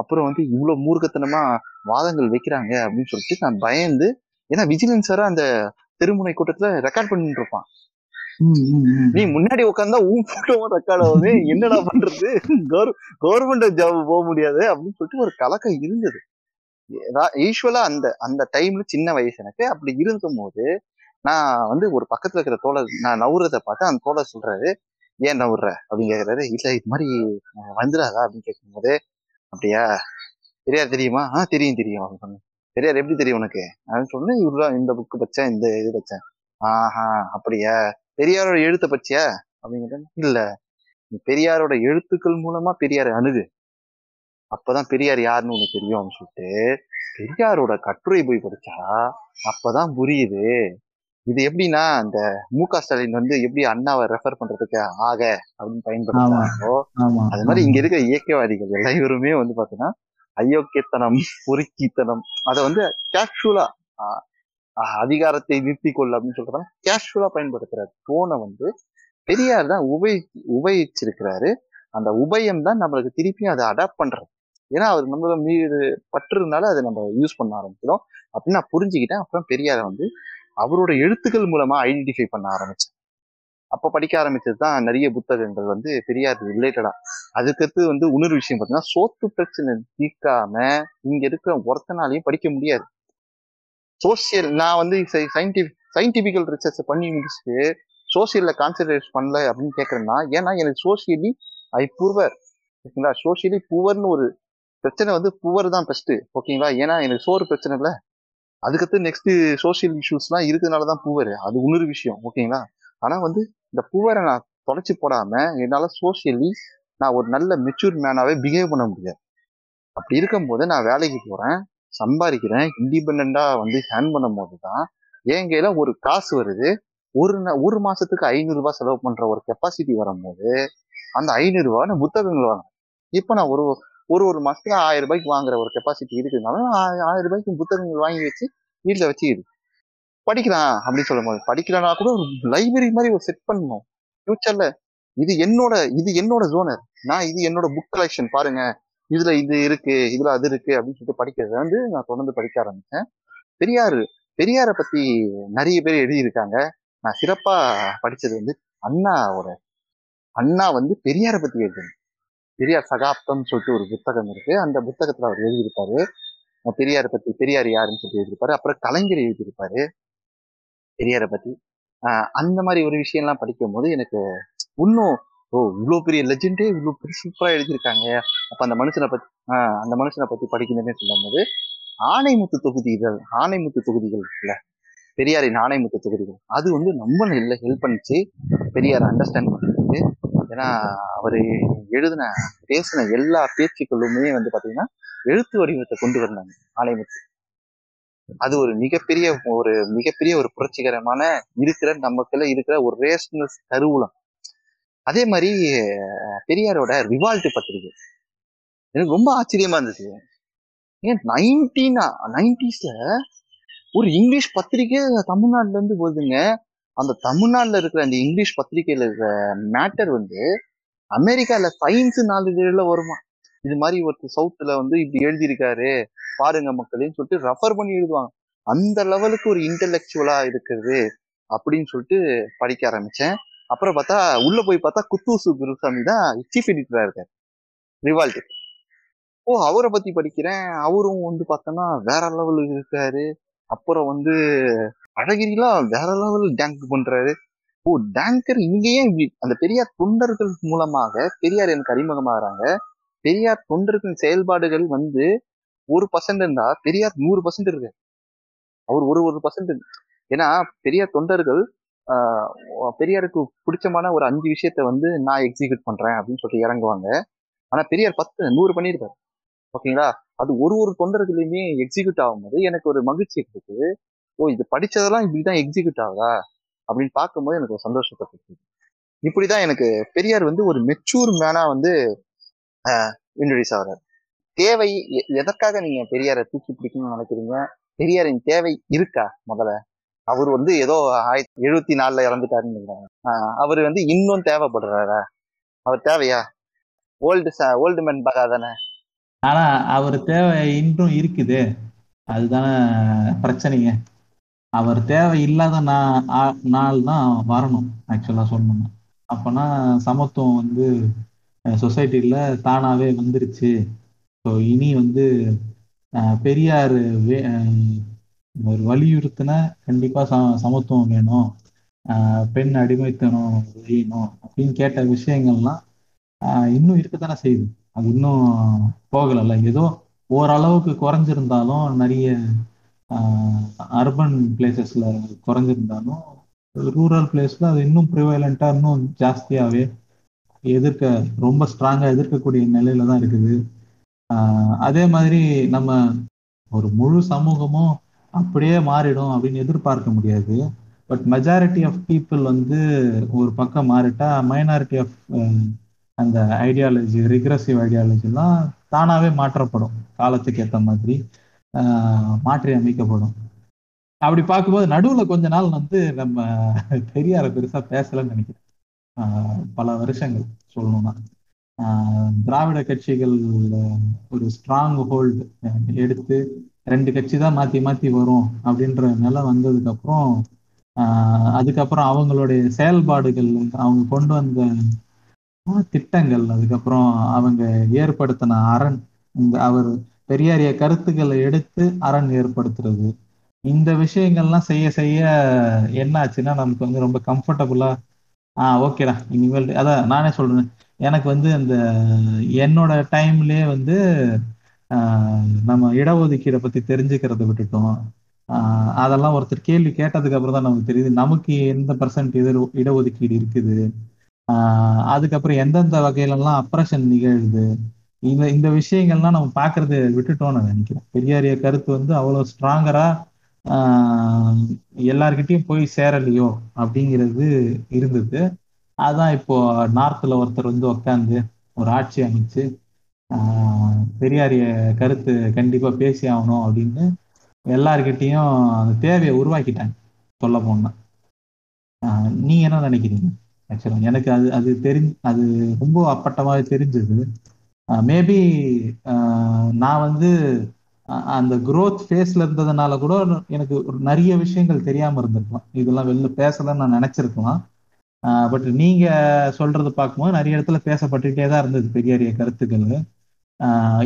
அப்புறம் வந்து இவ்வளவு மூர்க்கத்தனமா வாதங்கள் வைக்கிறாங்க அப்படின்னு சொல்லிட்டு நான் பயந்து ஏன்னா விஜிலன்ஸரா அந்த திருமுனை கூட்டத்துல ரெக்கார்ட் பண்ணிட்டு இருப்பான். நீ முன்னாடி உட்காந்தா உன் போட்டோவும் ரெக்கார்ட் ஆகுது என்னடா பண்றது? கவர்மெண்ட் ஜாப் போக முடியாது அப்படின்னு சொல்லிட்டு ஒரு கலக்கம் இருந்தது. யூஸ்வலா அந்த அந்த டைம்ல சின்ன வயசு எனக்கு. அப்படி இருக்கும் போது நான் வந்து ஒரு பக்கத்துல இருக்கிற தோழர் நான் நவுறத பார்த்து அந்த தோழர் சொல்றாரு ஏன் நவுற? அப்படின்னு கேக்குறாரு. இல்ல இது மாதிரி வந்துடாதா? அப்படின்னு கேட்கும்போது அப்படியா? பெரியார் தெரியுமா? ஆஹ் தெரியும் தெரியும். அப்படின்னு சொன்னேன். பெரியார் எப்படி தெரியும் உனக்கு? அப்படின்னு சொன்னேன். இவருதான் இந்த புக்கு வச்சேன் இந்த இது வச்சேன். ஆஹா அப்படியா? பெரியாரோட எழுத்த பச்சியா அப்படின்னு இல்ல. பெரியாரோட எழுத்துக்கள் மூலமா பெரியார் அணுகு. அப்பதான் பெரியார் யாருன்னு உனக்கு தெரியும் அப்படின்னு சொல்லிட்டு பெரியாரோட கட்டுரை போய் படிச்சா அப்பதான் புரியுது. இது எப்படின்னா இந்த மு க ஸ்டாலின் வந்து எப்படி அண்ணாவை ரெஃபர் பண்றதுக்கு ஆக அப்படின்னு பயன்படுத்துறாங்களோ அது மாதிரி இங்க இருக்கிற இயக்கவாதிகள் எல்லாருமே வந்து பாத்தீங்கன்னா அயோக்கியத்தனம் பொறுக்கித்தனம் அதை வந்து கேஷுவலா அதிகாரத்தை நிறுத்தி கொள்ள அப்படின்னு சொல்றதால கேஷுவலா பயன்படுத்துற டோனை வந்து பெரியார் தான் உபயி உபயோகிச்சிருக்கிறாரு. அந்த உபயம் தான் நம்மளுக்கு திருப்பியும் அதை அடாப்ட் பண்றது. ஏன்னா அவர் நம்மள மீது பற்றுனால அதை நம்ம யூஸ் பண்ண ஆரம்பிக்கிறோம். அப்படின்னு நான் புரிஞ்சுக்கிட்டேன். அப்புறம் பெரியாரை வந்து அவரோட எழுத்துக்கள் மூலமா ஐடென்டிஃபை பண்ண ஆரம்பிச்சேன் அப்ப படிக்க ஆரம்பிச்சது தான் நிறைய புத்தகங்கள் வந்து பெரியார் ரிலேட்டடா அதுக்கடுத்து வந்து இன்னொரு விஷயம் பார்த்தீங்கன்னா சோத்து பிரச்சனை தீர்க்காம இங்க இருக்கிற ஒருத்தனாலையும் படிக்க முடியாது. சோசியல் நான் வந்து சயின்டிஃபிக் சயின்டிஃபிக்கல் ரிசர்ச் பண்ணி முடிச்சுட்டு சோசியலில் கான்சென்ட்ரேட் பண்ணல அப்படின்னு கேட்குறேன்னா ஏன்னா எனக்கு சோசியலி ஐ புவர் ஓகேங்களா? சோசியலி புவர்னு ஒரு பிரச்சனை வந்து புவர் தான் பெஸ்ட்டு ஓகேங்களா? ஏன்னா எனக்கு சோறு பிரச்சனை இல்லை. அதுக்கடுத்து நெக்ஸ்ட் சோசியல் இஷ்யூஸ்லாம் இருக்கிறதுனால தான் புவர் அது இன்னொரு விஷயம் ஓகேங்களா? ஆனால் வந்து இந்த புவரை நான் தொலைச்சி போடாமல் என்னால் சோசியலி நான் ஒரு நல்ல மெச்சூர் மேனாகவே பிஹேவ் பண்ண முடியாது. அப்படி இருக்கும்போது நான் வேலைக்கு போகிறேன் சம்பாதிக்கிறேன் இண்டிபெண்டா வந்து ஹேண்ட் பண்ணும் போது தான் என் கையில ஒரு காசு வருது. ஒரு ஒரு மாசத்துக்கு ஐநூறு ரூபாய் செலவு பண்ற ஒரு கெப்பாசிட்டி வரும்போது அந்த ஐநூறு ரூபாய் நான் புத்தகங்கள் வாங்க இப்போ நான் ஒரு ஒரு ஒரு மாசத்துக்கு ஆயிரம் ரூபாய்க்கு வாங்குற ஒரு கெப்பாசிட்டி இருக்குதுனால ஆயிரம் ரூபாய்க்கு புத்தகங்கள் வாங்கி வச்சு வீட்டில் வச்சுக்கிது படிக்கலாம் அப்படின்னு சொல்லும் போது படிக்கலனா கூட ஒரு லைப்ரரி மாதிரி ஒரு செட் பண்ணணும். ஃபியூச்சர்ல இது என்னோட இது என்னோட ஜோனர் நான் இது என்னோட புக் கலெக்ஷன் பாருங்க. இதுல இது இருக்கு இதுல அது இருக்கு அப்படின்னு சொல்லிட்டு படிக்கிறத வந்து நான் தொடர்ந்து படிக்க ஆரம்பிச்சேன். பெரியார் பெரியாரை பத்தி நிறைய பேர் எழுதியிருக்காங்க. நான் சிறப்பா படிச்சது வந்து அண்ணாவோட அண்ணா வந்து பெரியாரை பத்தி எழுதணும் பெரியார் சகாப்தம் சொல்லிட்டு ஒரு புத்தகம் இருக்கு. அந்த புத்தகத்துல அவர் எழுதியிருப்பாரு. பெரியாரை பத்தி பெரியார் யாருன்னு சொல்லி எழுதியிருப்பாரு. அப்புறம் கலைஞர் எழுதியிருப்பாரு பெரியாரை பத்தி. அந்த மாதிரி ஒரு விஷயம்லாம் படிக்கும் போது எனக்கு இன்னும் ஓ இவ்வளோ பெரிய லெஜெண்டே இவ்வளோ பெரிய சூப்பராக எழுதியிருக்காங்க. அப்போ அந்த மனுஷனை பத்தி ஆஹ் அந்த மனுஷனை பத்தி படிக்கணும்னு சொல்லும்போது ஆணைமுத்து தொகுதிகள் ஆணைமுத்து தொகுதிகள் இல்லை பெரியாரின் ஆணைமுத்து தொகுதிகள். அது வந்து ரொம்ப நல்ல ஹெல்ப் பண்ணுச்சு. பெரியார் அண்டர்ஸ்டாண்ட் பண்றதுக்கு. ஏன்னா அவர் எழுதின பேசின எல்லா பேச்சுக்களுமே வந்து பார்த்தீங்கன்னா எழுத்து வடிவத்தை கொண்டு வந்தாங்க ஆணைமுத்து அது ஒரு மிகப்பெரிய ஒரு மிகப்பெரிய ஒரு புரட்சிகரமான இருக்கிற நமக்குள்ள இருக்கிற ஒரு ரேஷனல் கருவூலம். அதே மாதிரி பெரியாரோட ரிவால்ட் பத்திரிகை. எனக்கு ரொம்ப ஆச்சரியமா இருந்துச்சு ஏன் நைன்டீனா நைன்டிஸ்ல ஒரு இங்கிலீஷ் பத்திரிகை தமிழ்நாட்டுல இருந்து போகுதுங்க அந்த தமிழ்நாட்டில் இருக்கிற அந்த இங்கிலீஷ் பத்திரிகையில இருக்கிற மேட்டர் வந்து அமெரிக்கால சயின்ஸ் நாளிதழில் வருமா? இது மாதிரி ஒருத்தர் சவுத்துல வந்து இப்படி எழுதியிருக்காரு. பாருங்க மக்களேன்னு சொல்லிட்டு ரெஃபர் பண்ணி எழுதுவாங்க. அந்த லெவலுக்கு ஒரு இன்டலெக்சுவலா இருக்கிறது அப்படின்னு சொல்லிட்டு படிக்க ஆரம்பிச்சேன். அப்புறம் பார்த்தா உள்ள போய் பார்த்தா குத்தூசு குருசாமி தான் சீஃப் எடிட்டரா இருக்காரு. ரிவால்ட் ஓ அவரை பத்தி படிக்கிறேன். அவரும் வந்து பார்த்தோன்னா வேற லெவலுக்கு இருக்காரு. அப்புறம் வந்து அழகிரிலாம் வேற லெவல் டேங்க் பண்றாரு. ஓ டேங்கர் இங்க ஏன் இப்படி அந்த பெரியார் தொண்டர்கள் மூலமாக பெரியார் எனக்கு அறிமுகமாகறாங்க. பெரியார் தொண்டர்களின் செயல்பாடுகள் வந்து ஒரு பர்சன்ட் இருந்தா பெரியார் நூறு பர்சன்ட் இருக்கு அவர் ஒரு ஒரு பர்சன்ட் ஏன்னா பெரியார் தொண்டர்கள் பெரியாருக்கு பிடிச்சமான ஒரு அஞ்சு விஷயத்த வந்து நான் எக்ஸிக்யூட் பண்றேன் அப்படின்னு சொல்லிட்டு இறங்குவாங்க. ஆனா பெரியார் பத்து நூறு பண்ணியிருப்பாரு. ஓகேங்களா? அது ஒரு ஒரு தொண்டர்களுமே எக்ஸிக்யூட் ஆகும்போது எனக்கு ஒரு மகிழ்ச்சி இருக்குது ஓ இது படிச்சதெல்லாம் இப்படிதான் எக்ஸிக்யூட் ஆகுதா? அப்படின்னு பார்க்கும்போது எனக்கு ஒரு சந்தோஷத்தை கொடுக்குது. இப்படிதான் எனக்கு பெரியார் வந்து ஒரு மெச்சூர் மேனா வந்து இன்ட்ரடியூஸ் ஆகிறார். தேவை எ- எதற்காக நீங்க பெரியாரை தூக்கி பிடிக்கணும்னு நினைக்கிறீங்க? பெரியாரின் தேவை இருக்கா முதல்ல? அவர் வந்து ஏதோ ஆயிரத்தி எழுபத்தி நாலுல இறந்துட்டாருன்னு நினைக்கிறாங்க அவர் வந்து இன்னும் தேவைப்படுறாரா? அவர் தேவையா? ஓல்டு ஓல்டு மேன் பகா தானே? ஆனா அவர் தேவை இன்றும் இருக்குது. அதுதானே பிரச்சனைங்க. அவர் தேவை இல்லாத நா- நாள் தான் வரணும் ஆக்சுவலா சொல்லணும்னா. அப்பனா சமத்துவம் வந்து சொசைட்டில தானாவே வந்துருச்சு. ஸோ இனி வந்து பெரியார் வே- ஒரு வலியுறுத்தின கண்டிப்பா ச சமத்துவம் வேணும். பெண் அடிமைத்தனம் ஒழியணும் அப்படின்னு கேட்ட விஷயங்கள்லாம் இன்னும் இருக்கத்தானே செய்யுது. அது இன்னும் போகலைல்ல. ஏதோ ஓரளவுக்கு குறைஞ்சிருந்தாலும் நிறைய அர்பன் பிளேசஸ்ல குறைஞ்சிருந்தாலும் ரூரல் பிளேஸ்ல அது இன்னும் ப்ரிவைலண்டா இன்னும் ஜாஸ்தியாவே எதிர்க்க ரொம்ப ஸ்ட்ராங்கா எதிர்க்கக்கூடிய நிலையில தான் இருக்குது. ஆஹ் அதே மாதிரி நம்ம ஒரு முழு சமூகமும் அப்படியே மாறிடும் அப்படின்னு எதிர்பார்க்க முடியாது. பட் மெஜாரிட்டி ஆஃப் பீப்புள் வந்து ஒரு பக்கம் மாறிட்டா மைனாரிட்டி ஆஃப் um, அந்த ஐடியாலஜி ரிக்ரஸிவ் ஐடியாலஜிலாம் தானாகவே மாற்றப்படும். காலத்துக்கு ஏற்ற மாதிரி ஆஹ் மாற்றி அமைக்கப்படும். அப்படி பார்க்கும்போது நடுவில் கொஞ்ச நாள் வந்து நம்ம பெரியார பெருசா பேசலன்னு நினைக்கிறேன். ஆஹ் பல வருஷங்கள் சொல்லணும்னா. ஆஹ் திராவிட கட்சிகள் ஒரு ஸ்ட்ராங் ஹோல்டு எடுத்து ரெண்டு கட்சி தான் மாத்தி மாத்தி வரும் அப்படின்ற நிலை வந்ததுக்கு அப்புறம் அதுக்கப்புறம் அவங்களுடைய செயல்பாடுகள் அவங்க கொண்டு வந்த திட்டங்கள் அதுக்கப்புறம் அவங்க ஏற்படுத்தின அரண் இந்த அவர் பெரியாரிய கருத்துக்களை எடுத்து அரண் ஏற்படுத்துறது. இந்த விஷயங்கள்லாம் செய்ய செய்ய என்ன ஆச்சுன்னா நமக்கு வந்து ரொம்ப கம்ஃபர்டபுளா ஆஹ் ஓகேடா இனிமேல் அதான் நானே சொல்றேன். எனக்கு வந்து அந்த என்னோட டைம்லயே வந்து நம்ம இடஒதுக்கீடை பத்தி தெரிஞ்சுக்கிறத விட்டுட்டோம். ஆஹ் அதெல்லாம் ஒருத்தர் கேள்வி கேட்டதுக்கு அப்புறம் தான் நமக்கு தெரியுது. நமக்கு எந்த பர்சன்ட் இட இடஒதுக்கீடு இருக்குது? ஆஹ் அதுக்கப்புறம் எந்தெந்த வகையிலலாம் அப்ரஷன் நிகழுது? இந்த இந்த விஷயங்கள்லாம் நம்ம பார்க்கறது விட்டுட்டோம்னு நான் நினைக்கிறேன். பெரியாரிய கருத்து வந்து அவ்வளோ ஸ்ட்ராங்கரா ஆஹ் போய் சேரலையோ அப்படிங்கிறது இருந்தது. அதான் இப்போ நார்த்தில் ஒருத்தர் வந்து உட்காந்து ஒரு ஆட்சி அமைச்சு பெரியாரிய கருத்து கண்டிப்பா பேசி ஆகணும் அப்படின்னு எல்லார்கிட்டையும் அந்த தேவையை உருவாக்கிட்டாங்க சொல்ல போனா. நீ என்ன நினைக்கிறீங்க? ஆக்சுவலா எனக்கு அது அது தெரிஞ்சு அது ரொம்ப அப்பட்டமாக தெரிஞ்சது. மேபி நான் வந்து அந்த குரோத் ஃபேஸ்ல இருந்ததுனால கூட எனக்கு நிறைய விஷயங்கள் தெரியாம இருந்திருக்கலாம். இதெல்லாம் வெளில பேசலன்னு நான் நினைச்சிருக்கலாம். பட் நீங்க சொல்றது பார்க்கும்போது நிறைய இடத்துல பேசப்பட்டுக்கிட்டே தான் இருந்தது பெரியாரிய கருத்துக்கள்.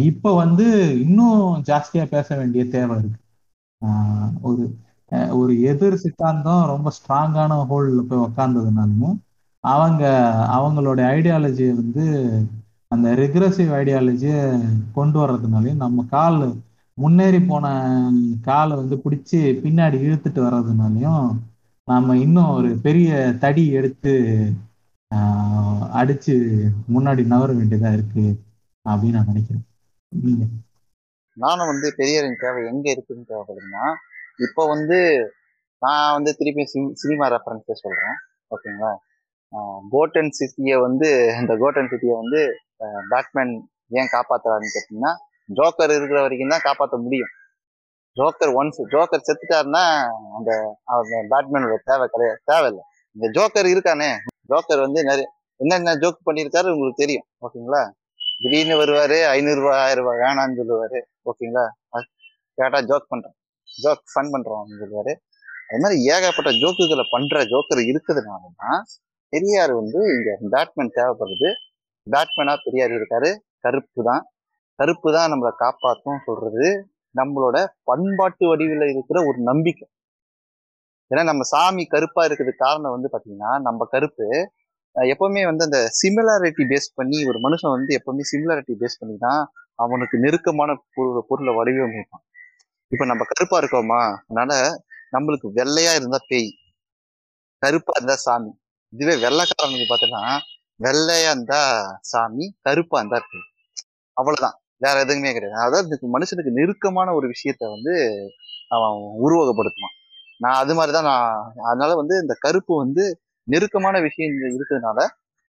இப்போ வந்து இன்னும் ஜாஸ்தியா பேச வேண்டிய தேவை இருக்கு. ஒரு ஒரு எதிர் சித்தாந்தம் ரொம்ப ஸ்ட்ராங்கான ஹோல்ல போய் உக்காந்ததுனாலும் அவங்க அவங்களோட ஐடியாலஜியை வந்து அந்த ரெக்ரஸிவ் ஐடியாலஜியை கொண்டு வர்றதுனாலையும் நம்ம கால் முன்னேறி போன காலை வந்து பிடிச்சி பின்னாடி இழுத்துட்டு வர்றதுனாலையும் நாம இன்னும் ஒரு பெரிய தடி எடுத்து அடிச்சு முன்னாடி நகர வேண்டியதா இருக்கு. அப்படின்னு நான் நினைக்கிறேன். நானும் வந்து பெரியாரின் தேவை எங்க இருக்குன்னு தேவைப்படுதுன்னா இப்போ வந்து நான் வந்து திருப்பி சினிமா ரெஃபரன்ஸே சொல்றேன். ஓகேங்களா? கோட்டன் சிட்டியை வந்து இந்த கோட்டன் சிட்டியை வந்து பேட்மேன் ஏன் காப்பாத்துறாருன்னு கேட்டீங்கன்னா ஜோக்கர் இருக்கிற வரைக்கும் தான் காப்பாற்ற முடியும். ஜோக்கர் ஒன்ஸ் ஜோக்கர் செத்துட்டாருன்னா அந்த பேட்மேனோட தேவை கிடையாது தேவையில்லை. இந்த ஜோக்கர் இருக்கானே. ஜோக்கர் வந்து நிறைய என்னென்ன ஜோக் பண்ணியிருக்காரு உங்களுக்கு தெரியும். ஓகேங்களா? திடீர்னு வருவாரு ஐநூறு ரூபாய் ஆயிரம் ரூபாய் வேணான்னு சொல்லுவாரு. ஓகேங்களா? கேட்டா ஜோக் பண்றேன் ஜோக் ஃபன் பண்றோம் அப்படின்னு சொல்லுவாரு. அது மாதிரி ஏகப்பட்ட ஜோக்குகளை பண்ற ஜோக்கர் இருக்கிறதுனால தான் பெரியார் வந்து இங்க பேட்மேன் தேவைப்படுது. பேட்மேனா பெரியார் இருக்காரு. கருப்பு தான். கருப்பு தான் நம்மளை காப்பாற்றும் சொல்றது நம்மளோட பண்பாட்டு வடிவில் இருக்கிற ஒரு நம்பிக்கை. ஏன்னா நம்ம சாமி கருப்பா இருக்கிறதுக்கு காரணம் வந்து பாத்தீங்கன்னா நம்ம கருப்பு எப்பவுமே வந்து அந்த சிமிலாரிட்டி பேஸ் பண்ணி ஒரு மனுஷன் வந்து எப்பவுமே சிமிலாரிட்டி பேஸ் பண்ணி தான் அவனுக்கு நெருக்கமான பொருள் பொருளை வடிவமைப்பான். இப்ப நம்ம கருப்பா இருக்கோமா? அதனால நம்மளுக்கு வெள்ளையா இருந்தா பேய் கருப்பா இருந்தா சாமி. இதுவே வெள்ளைக்காரனுக்கு பார்த்தோன்னா வெள்ளையா இருந்தா சாமி கருப்பா இருந்தா பேய். அவ்வளவுதான். வேற எதுவுமே கிடையாது. அதாவது மனுஷனுக்கு நெருக்கமான ஒரு விஷயத்த வந்து அவன் உருவகப்படுத்துவான். நான் அது மாதிரிதான் நான் அதனால வந்து இந்த கருப்பு வந்து நெருக்கமான விஷயம் இருக்கிறதுனால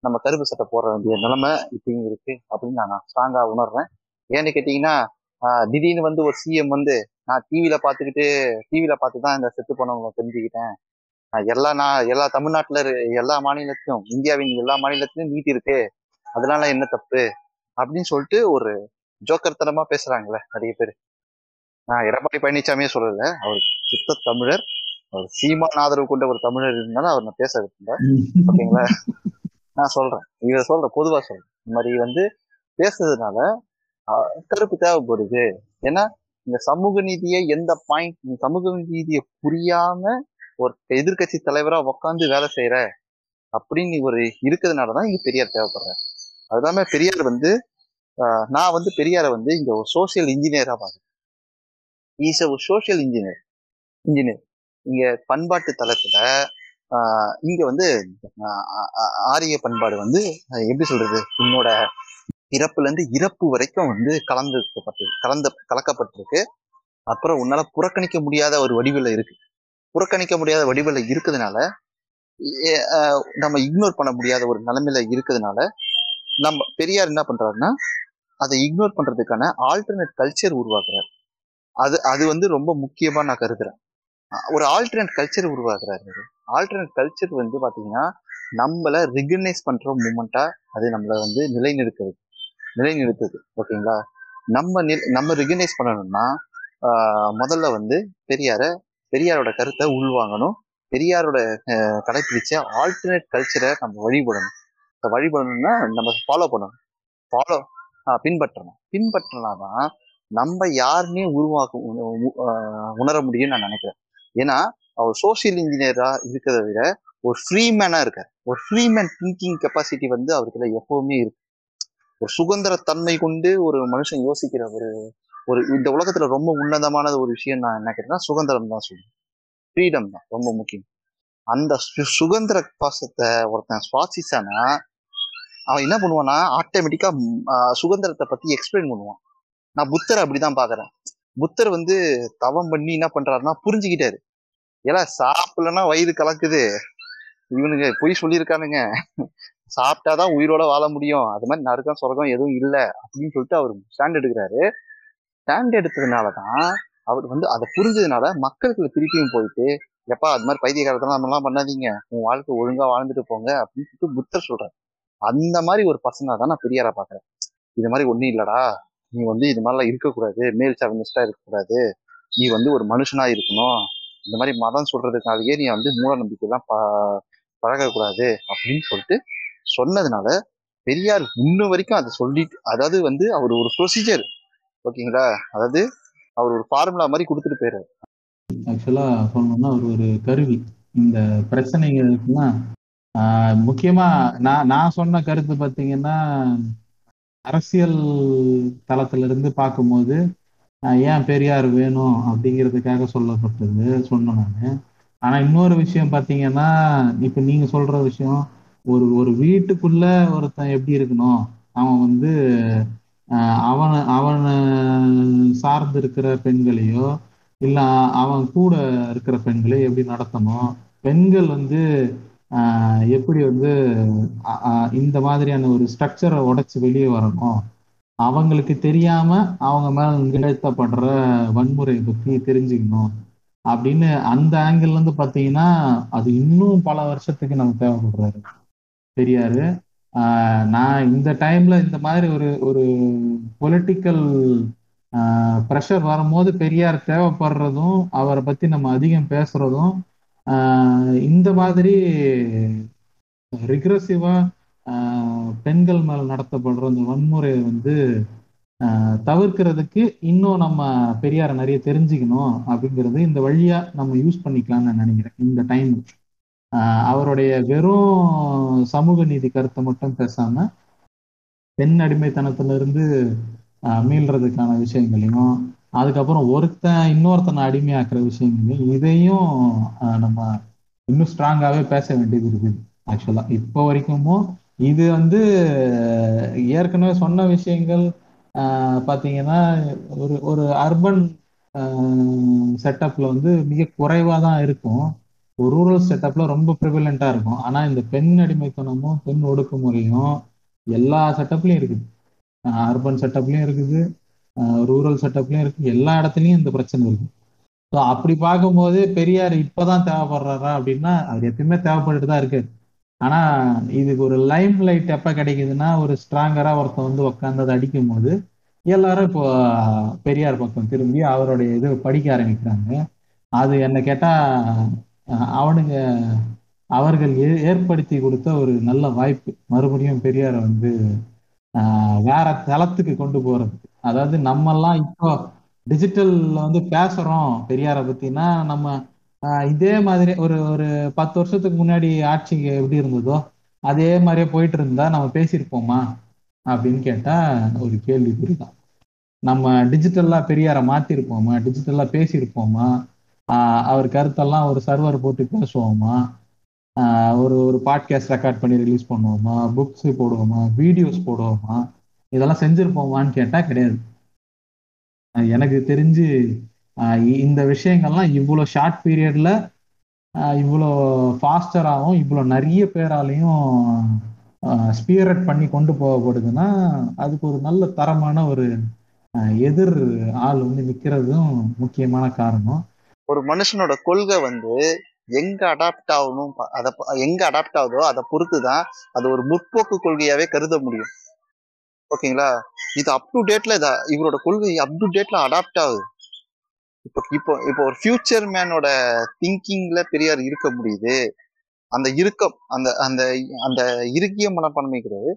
நம்ம கருப்பு சட்டை போட வேண்டிய நிலைமை இப்பயும் இருக்கு அப்படின்னு நான் ஸ்ட்ராங்கா உணர்றேன். ஏன்னு கேட்டீங்கன்னா திடீர்னு வந்து ஒரு சிஎம் வந்து நான் டிவியில பாத்துக்கிட்டு டிவியில பார்த்து தான் இந்த செத்து போனவங்களை தெரிஞ்சுக்கிட்டேன். எல்லா நான் எல்லா தமிழ்நாட்டுல எல்லா மாநிலத்திலும் இந்தியாவின் எல்லா மாநிலத்திலும் நீட் இருக்கு. அதனால என்ன தப்பு? அப்படின்னு சொல்லிட்டு ஒரு ஜோக்கர் தனமா பேசுறாங்களே நிறைய பேர். நான் எடப்பாடி பழனிசாமியே சொல்லல அவர் சுத்த தமிழர். அவர் சீமான் ஆதரவு கொண்ட ஒரு தமிழர் இருந்தாலும் அவர் நான் பேச ஓகேங்களா? நான் சொல்றேன். இதை சொல்றேன் பொதுவா சொல்றேன். இந்த மாதிரி வந்து பேசுறதுனால கருப்பு தேவைப்படுது. ஏன்னா இந்த சமூக நீதியை எந்த பாயிண்ட் சமூக நீதியை புரியாம ஒரு எதிர்கட்சி தலைவரா உட்காந்து வேலை செய்யற அப்படின்னு ஒரு இருக்கிறதுனாலதான் இங்க பெரியார் தேவைப்படுற அது இல்லாம பெரியார் வந்து நான் வந்து பெரியாரை வந்து இங்க ஒரு சோசியல் இன்ஜினியரா பாக்குறேன் ஈஸ் ஒரு சோசியல் இன்ஜினியர் இன்ஜினியர் இங்க பண்பாட்டு தளத்துல ஆஹ் இங்க வந்து ஆரிய பண்பாடு வந்து எப்படி சொல்றது? உன்னோட பிறப்புல இருந்து இறப்பு வரைக்கும் வந்து கலந்துக்கப்பட்டு கலந்த கலக்கப்பட்டிருக்கு. அப்புறம் உன்னால புறக்கணிக்க முடியாத ஒரு வடிவில் இருக்கு. புறக்கணிக்க முடியாத வடிவில் இருக்கிறதுனால நம்ம இக்னோர் பண்ண முடியாத ஒரு நிலைமையில இருக்கிறதுனால நம்ம பெரியார் என்ன பண்றாருன்னா அதை இக்னோர் பண்றதுக்கான ஆல்டர்னேட் கல்ச்சர் உருவாக்குறாரு. அது அது வந்து ரொம்ப முக்கியமா நான் கருதுறேன். ஒரு ஆல்டர்னேட் கல்ச்சர் உருவாக்குறாரு ஆல்டர்னேட் கல்ச்சர் வந்து பார்த்தீங்கன்னா நம்மளை ரெகனைஸ் பண்ணுற மூமெண்ட்டாக அது நம்மளை வந்து நிலைநிறுத்துது. நிலைநிறுத்துது. ஓகேங்களா? நம்ம நில் நம்ம ரெகனைஸ் பண்ணணும்னா முதல்ல வந்து பெரியாரை பெரியாரோட கருத்தை உள்வாங்கணும். பெரியாரோட கடைப்பிடிச்ச ஆல்டர்னேட் கல்ச்சரை நம்ம வழிபடணும். இப்போ வழிபடணும்னா நம்ம ஃபாலோ பண்ணணும். ஃபாலோ பின்பற்றணும். பின்பற்றினாதான் நம்ம யாருன்னே உருவாக்க உணர முடியும்னு நான் நினைக்கிறேன். ஏன்னா அவர் சோஷியல் இன்ஜினியரா இருக்கிறத விட ஒரு ஃப்ரீமேனா இருக்கார். ஒரு ஃப்ரீமேன் திங்கிங் கெப்பாசிட்டி வந்து அவருக்குள்ள எப்பவுமே இருக்கு. ஒரு சுதந்திர தன்மை கொண்டு ஒரு மனுஷன் யோசிக்கிற ஒரு ஒரு இந்த உலகத்துல ரொம்ப உன்னதமான ஒரு விஷயம் நான் என்ன கேட்டேன்னா சுதந்திரம் தான் சொல்லுவேன் ஃப்ரீடம் தான் ரொம்ப முக்கியம். அந்த சு- சுதந்திர பாசத்தை ஒருத்தன் சுவாசிச்சானா அவன் என்ன பண்ணுவான்னா ஆட்டோமேட்டிக்கா சுதந்திரத்தை பத்தி எக்ஸ்பிளைன் பண்ணுவான். நான் புத்தரை அப்படிதான் பாக்குறேன் புத்தர் வந்து தவம் பண்ணி என்ன பண்றாருன்னா புரிஞ்சுக்கிட்டாரு. ஏன்னா சாப்பிடலன்னா வயிறு கலக்குது. இவனுங்க பொய் சொல்லியிருக்கானுங்க. சாப்பிட்டாதான் உயிரோட வாழ முடியும். அது மாதிரி நறுக்கம் சொர்க்கம் எதுவும் இல்லை அப்படின்னு சொல்லிட்டு அவர் ஸ்டாண்ட் எடுக்கிறாரு. ஸ்டாண்ட் எடுத்ததுனால தான் அவர் வந்து அதை புரிஞ்சதுனால மக்களுக்குள்ள திருப்பியும் போயிட்டு எப்பா அது மாதிரி பைத்திய காலத்துல எல்லாம் பண்ணாதீங்க. உன் வாழ்க்கை ஒழுங்கா வாழ்ந்துட்டு போங்க அப்படின்னு சொல்லிட்டு புத்தர் சொல்றாரு. அந்த மாதிரி ஒரு பர்சனா தான் நான் பெரியாரா பாக்குறேன் இது மாதிரி ஒண்ணும் இல்லடா. நீ வந்து இது மாதிரிலாம் இருக்கக்கூடாது மேல் செவனிஸ்டா இருக்கக்கூடாது. நீ வந்து ஒரு மனுஷனா இருக்கணும். இந்த மாதிரி மதம் சொல்றதுக்காகவே நீ வந்து மூட நம்பிக்கைலாம் ப பழகக்கூடாது அப்படின்னு சொல்லிட்டு சொன்னதுனால பெரியார் இன்ன வரைக்கும் அதை சொல்லிட்டு அதாவது வந்து அவர் ஒரு ப்ரொசீஜர் ஓகேங்களா? அதாவது அவர் ஒரு ஃபார்முலா மாதிரி கொடுத்துட்டு போயிடுறாரு ஆக்சுவலா சொல்லணும்னா அவர் ஒரு கருவி. இந்த பிரச்சனைகளுக்குலாம் முக்கியமா நான் நான் சொன்ன கருத்து பார்த்தீங்கன்னா அரசியல் தளத்துல இருந்து பார்க்கும்போது ஏன் பெரியார் வேணும்? அப்படிங்கிறதுக்காக சொல்லப்பட்டது சொன்னேன் நான். ஆனா இன்னொரு விஷயம் பார்த்தீங்கன்னா இப்ப நீங்க சொல்ற விஷயம் ஒரு ஒரு வீட்டுக்குள்ள ஒருத்தன் எப்படி இருக்கணும்? அவன் வந்து அவனை அவனை சார்ந்து இருக்கிற பெண்களையோ இல்ல அவன் கூட இருக்கிற பெண்களையோ எப்படி நடத்தணும்? பெண்கள் வந்து எப்படி வந்து இந்த மாதிரியான ஒரு ஸ்ட்ரக்சரை உடைச்சு வெளியே வரணும். அவங்களுக்கு தெரியாம அவங்க மேல நிகழ்த்தப்படுற வன்முறையை பத்தி தெரிஞ்சுக்கணும். அப்படின்னு அந்த ஆங்கிள் இருந்து பாத்தீங்கன்னா அது இன்னும் பல வருஷத்துக்கு நமக்கு தேவைப்படுறாரு. பெரியாரு ஆஹ் நான் இந்த டைம்ல இந்த மாதிரி ஒரு ஒரு பொலிட்டிக்கல் ப்ரெஷர் வரும்போது பெரியார் தேவைப்படுறதும் அவரை பத்தி நம்ம அதிகம் பேசுறதும் இந்த மாதிரி ரிக்ரசிவா பெண்கள் மேல நடத்தப்படுற அந்த வன்முறையை வந்து ஆஹ் தவிர்க்கிறதுக்கு இன்னும் நம்ம பெரியாரை நிறைய தெரிஞ்சுக்கணும் அப்படிங்கிறது இந்த வழியா நம்ம யூஸ் பண்ணிக்கலாம்னு நான் நினைக்கிறேன். இந்த டைம் அவருடைய வெறும் சமூக நீதி கருத்தை மட்டும் பேசாம பெண் அடிமைத்தனத்திலிருந்து மீள்றதுக்கான விஷயங்களையும் அதுக்கப்புறம் ஒருத்தன் இன்னொருத்தனை அடிமையாக்குற விஷயங்களையும் இதையும் நம்ம இன்னும் ஸ்ட்ராங்காவே பேச வேண்டியது இருக்குது ஆக்சுவலா இப்போ வரைக்குமும் இது வந்து ஏற்கனவே சொன்ன விஷயங்கள் ஆஹ் பாத்தீங்கன்னா ஒரு ஒரு அர்பன் செட்டப்ல வந்து மிக குறைவாக தான் இருக்கும். ஒரு ரூரல் செட்டப்ல ரொம்ப ப்ரிவலண்டா இருக்கும். ஆனா இந்த பெண் அடிமைத்தனமும் பெண் ஒடுக்குமுறையும் எல்லா செட்டப்லயும் இருக்குது. அர்பன் செட்டப்லயும் இருக்குது. ரூரல் செட்டப்லயும் இருக்கு. எல்லா இடத்துலயும் இந்த பிரச்சனை இருக்கு. ஸோ அப்படி பார்க்கும்போது பெரியார் இப்பதான் தேவைப்படுறாரா அப்படின்னா அவர் எப்பயுமே தேவைப்பட்டுட்டு தான் இருக்கு. ஆனா இதுக்கு ஒரு லைம் லைட் எப்ப கிடைக்குதுன்னா ஒரு ஸ்ட்ராங்கரா ஒருத்தன் வந்து உட்காந்து அதை அடிக்கும் போது எல்லாரும் இப்போ பெரியார் பக்கம் திரும்பி அவருடைய இது படிக்க ஆரம்பிக்கிறாங்க. அது என்ன கேட்டா அவனுங்க அவர்கள் ஏ- ஏற்படுத்தி கொடுத்த ஒரு நல்ல வாய்ப்பு. மறுபடியும் பெரியாரை வந்து ஆஹ் வேற தளத்துக்கு கொண்டு போறது. அதாவது நம்ம எல்லாம் இப்போ டிஜிட்டல்ல வந்து பேசுறோம் பெரியாரை பத்தினா நம்ம ஆஹ் இதே மாதிரி ஒரு ஒரு பத்து வருஷத்துக்கு முன்னாடி ஆட்சி எப்படி இருந்ததோ அதே மாதிரியே போயிட்டு இருந்தா நம்ம பேசியிருப்போமா அப்படின்னு கேட்டா ஒரு கேள்விக்குறி தான் நம்ம டிஜிட்டல்லா பெரியாரை மாத்திருப்போமா? டிஜிட்டல்லா பேசியிருப்போமா? ஆஹ் அவர் கருத்தெல்லாம் ஒரு சர்வர் போட்டு பேசுவோமா? ஆஹ் ஒரு ஒரு பாட்காஸ்ட் ரெக்கார்ட் பண்ணி ரிலீஸ் பண்ணுவோமா? புக்ஸ் போடுவோமா? வீடியோஸ் போடுவோமா? இதெல்லாம் செஞ்சிருப்போமான்னு கேட்டா கிடையாது. எனக்கு தெரிஞ்சு இந்த விஷயங்கள்லாம் இவ்வளோ ஷார்ட் பீரியட்ல இவ்வளோ ஃபாஸ்டராகவும் இவ்வளோ நிறைய பேராலையும் ஸ்பியரட் பண்ணி கொண்டு போகப்படுதுன்னா அதுக்கு ஒரு நல்ல தரமான ஒரு எதிர் ஆள் வந்து நிற்கிறதும் முக்கியமான காரணம். ஒரு மனுஷனோட கொள்கை வந்து எங்க அடாப்ட் ஆகணும் அதை எங்க அடாப்ட் ஆகுதோ அதை பொறுத்து தான் அது ஒரு முற்போக்கு கொள்கையாவே கருத முடியும். ஓகேங்களா? இது அப் டு டேட்ல இதை இவரோட கொள்கை அப் டு டேட்ல அடாப்ட் ஆகுது. இப்போ இப்போ இப்போ ஒரு ஃபியூச்சர் மேனோட திங்கிங்ல பெரியார் இருக்க முடியுது. அந்த இருக்கம் அந்த அந்த அந்த இறுக்கிய மனப்பான்மைங்கிறது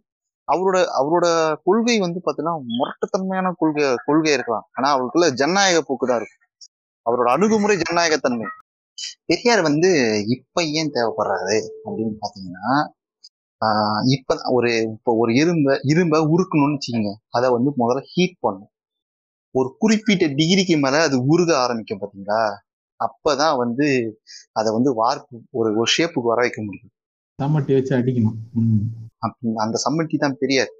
அவரோட அவரோட கொள்கை வந்து பாத்தீங்கன்னா முரட்டுத்தன்மையான கொள்கை கொள்கை இருக்கலாம். ஆனா அவருக்குள்ள ஜனநாயக போக்கு தான் இருக்கும். அவரோட அணுகுமுறை ஜனநாயகத்தன்மை. பெரியார் வந்து இப்ப ஏன் தேவைப்படுறாரு? அப்படின்னு பாத்தீங்கன்னா இப்ப ஒரு இப்போ ஒரு இரும்ப இரும்ப உருக்கணும்னு வச்சுக்கோங்க. அதை வந்து முதல்ல ஹீட் பண்ணும் ஒரு குறிப்பிட்ட டிகிரிக்கு மேல அது உருக ஆரம்பிக்கும் பாத்தீங்களா? அப்பதான் வந்து அதை வந்து வார்ப்பு ஒரு ஒரு ஷேப்புக்கு வர வைக்க முடியும். சம்மட்டி வச்சு அடிக்கணும். அந்த சம்மட்டி தான் பெரியார்.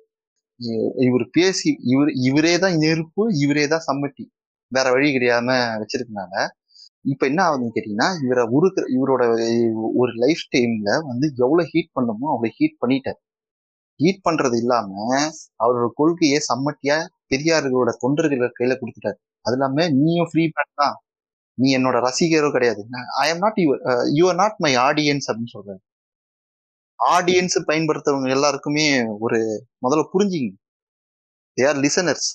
இவர் பேசி இவர் இவரே தான் நெருப்பு இவரே தான் சம்மட்டி. வேற வழி கிடையாம வச்சிருக்கனால இப்ப என்ன ஆகுதுன்னு கேட்டீங்கன்னா இவரை உருக்குற இவரோட ஒரு லைஃப் டைம்ல வந்து எவ்வளவு ஹீட் பண்ணணுமோ அவ்வளவு ஹீட் பண்ணிட்டார். ஹீட் பண்றது இல்லாம அவரோட கொள்கையை சம்மட்டியா பெரியார்களோட தொண்டர்கள் கையில கொடுத்துட்டாரு. அது இல்லாம நீயும் ஃப்ரீ பேட் தான். நீ என்னோட ரசிகரோ கிடையாது. I am not your you are not my audience அப்படின்னு சொல்றாரு. ஆடியன்ஸ் பயன்படுத்துறவங்க எல்லாருக்குமே ஒரு முதல்ல புரிஞ்சுங்க they are listeners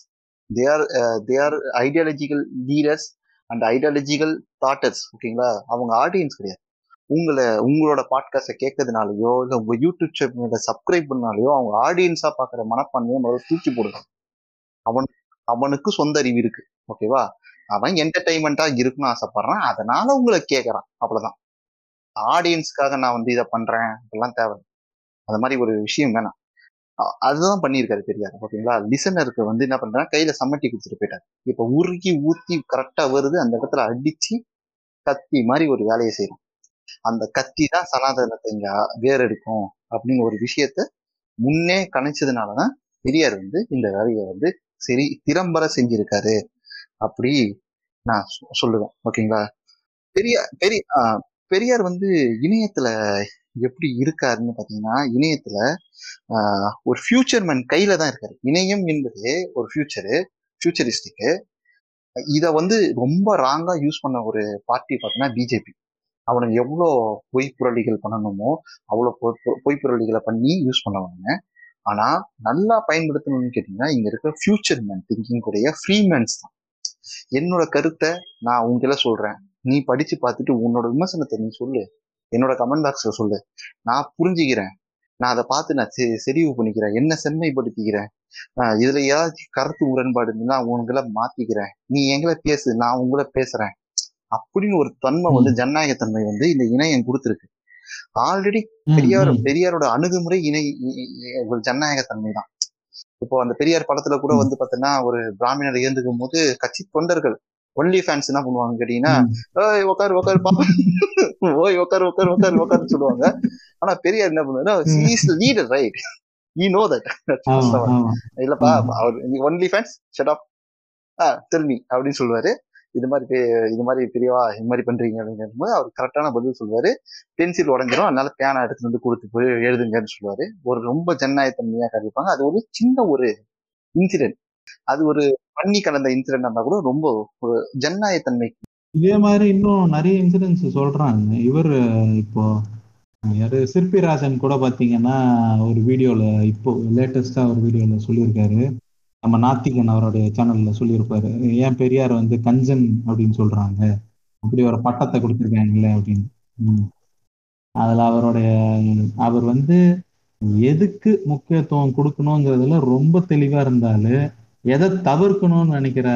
they are they are ideological leaders and ideological thoughters ஓகேங்களா அவங்க ஆடியன்ஸ் கிடையாது. உங்களை உங்களோட பாட்காஸ்டை கேட்கறதுனாலயோ இல்லை உங்க யூடியூப் சேனலை சப்ஸ்கிரைப் பண்ணாலேயோ அவங்க ஆடியன்ஸா பாக்குற மனப்பான்மையை முதல்ல தூக்கி போடுறான் அவன் அவனுக்கு சொந்த அறிவு இருக்கு ஓகேவா அவன் என்டர்டைன்மெண்டா இருக்குன்னு ஆசைப்படுறான் அதனால உங்களை கேட்கறான் அவ்வளவுதான். ஆடியன்ஸ்க்காக நான் வந்து இதை பண்றேன் அப்படிலாம் தேவை அந்த மாதிரி ஒரு விஷயம் வேணாம். அதுதான் பண்ணியிருக்காரு பெரியார் ஓகேங்களா? லிசனருக்கு வந்து என்ன பண்றாங்க கையில சம்மட்டி கொடுத்துட்டு போயிட்டாரு. இப்ப உருக்கி ஊத்தி கரெக்டா வருது அந்த இடத்துல அடிச்சு கத்தி மாதிரி ஒரு வேலையை செய்யறோம் அந்த கத்தி தான் சனாதனத்தை இங்க எடுக்கும் அப்படின்னு ஒரு விஷயத்த முன்னே கணிச்சதுனாலதான் பெரியார் வந்து இந்த வேலையை வந்து சரி திறம்பட செஞ்சிருக்காரு அப்படி நான் சொல்லுவேன் ஓகேங்களா? பெரியார் பெரிய பெரியார் வந்து இணையத்துல எப்படி இருக்காருன்னு பார்த்தீங்கன்னா இணையத்தில் ஒரு ஃபியூச்சர் மேன் கையில் தான் இருக்காரு. இணையம் என்பது ஒரு ஃபியூச்சரு ஃபியூச்சரிஸ்டிக்கு இதை வந்து ரொம்ப ராங்காக யூஸ் பண்ண ஒரு பார்ட்டி பார்த்தீங்கன்னா பிஜேபி அவனுக்கு எவ்வளோ பொய் புரளிகள் பண்ணணுமோ அவ்வளோ பொய்ப்புரளிகளை பண்ணி யூஸ் பண்ணுவாங்க. ஆனால் நல்லா பயன்படுத்தணும்னு கேட்டிங்கன்னா இங்கே இருக்க ஃபியூச்சர் மேன் திங்கிங் உடைய ஃப்ரீ மேன்ஸ் தான். என்னோட கருத்தை நான் உங்களை சொல்கிறேன் நீ படித்து பார்த்துட்டு உன்னோட விமர்சனத்தை நீ சொல்லு. என்னோட கமெண்ட் பாக்ஸ்ல சொல்லு. நான் புரிஞ்சுக்கிறேன். நான் அதை பார்த்து நான் செறிவு பண்ணிக்கிறேன். என்ன செம்மைப்படுத்திக்கிறேன்? இதுல ஏதாவது கருத்து முரண்பாடு இருந்தா உங்களை மாத்திக்கிறேன். நீ எங்களை பேசு நான் உங்களை பேசுறேன். அப்படின்னு ஒரு தன்மை வந்து ஜனநாயகத்தன்மை வந்து இந்த இணையம் கொடுத்துருக்கு. ஆல்ரெடி பெரியார் பெரியாரோட அணுகுமுறை இணை ஒரு ஜனநாயகத்தன்மை தான். இப்போ அந்த பெரியார் படத்துல கூட வந்து பாத்தீங்கன்னா ஒரு பிராமணர் இயந்துக்கும் போது கட்சி தொண்டர்கள் ஒன்லி ஃபேன்ஸ் என்ன பண்ணுவாங்க கேட்டீங்கன்னா ஓய் உட்காரு உட்காரு பாப்பா. ஓய் உட்காரு உட்காரு உட்காரு உட்காரு சொல்லுவாங்க. ஆனா பெரியார் என்ன பண்ணுவாரு leader right you know that இல்லப்பா அவர் only fans shut off ah me அப்படின்னு சொல்லுவாரு. இது மாதிரி இது மாதிரி பெரியவா இது மாதிரி பண்றீங்க அப்படிங்கும் போது அவர் கரெக்டான பதில் சொல்லுவாரு. பென்சில் உடஞ்சிரும். அதனால பேனா எடுத்து வந்து கொடுத்து போய் எழுதுங்கன்னு சொல்லுவாரு. ஒரு ரொம்ப ஜனநாயகத்தன்மையா கருதிப்பாங்க அது ஒரு சின்ன ஒரு இன்சிடென்ட் அது ஒரு பண்ணி கலந்த இன்சிடென்ட் இருந்தா கூட ரொம்ப ஒரு ஜனநாயகத்தன்மை. இதே மாதிரி இன்னும் நிறைய இன்சிடென்ட்ஸ் சொல்றாங்க. இவர் இப்போ யாரு? சிற்பிராஜன் கூட பாத்தீங்கன்னா ஒரு வீடியோல இப்போ லேட்டஸ்டா ஒரு வீடியோல சொல்லியிருக்காரு. நம்ம நாத்திகன் அவருடைய சேனல்ல சொல்லியிருப்பாரு. ஏன் பெரியார் வந்து கஞ்சன் அப்படின்னு சொல்றாங்க. அப்படி ஒரு பட்டத்தை கொடுத்துருக்காங்கல்ல அப்படின்னு. அதுல அவருடைய அவர் வந்து எதுக்கு முக்கியத்துவம் கொடுக்கணுங்கிறதுல ரொம்ப தெளிவா இருந்தாலும் எதை தவிர்க்கணும்னு நினைக்கிற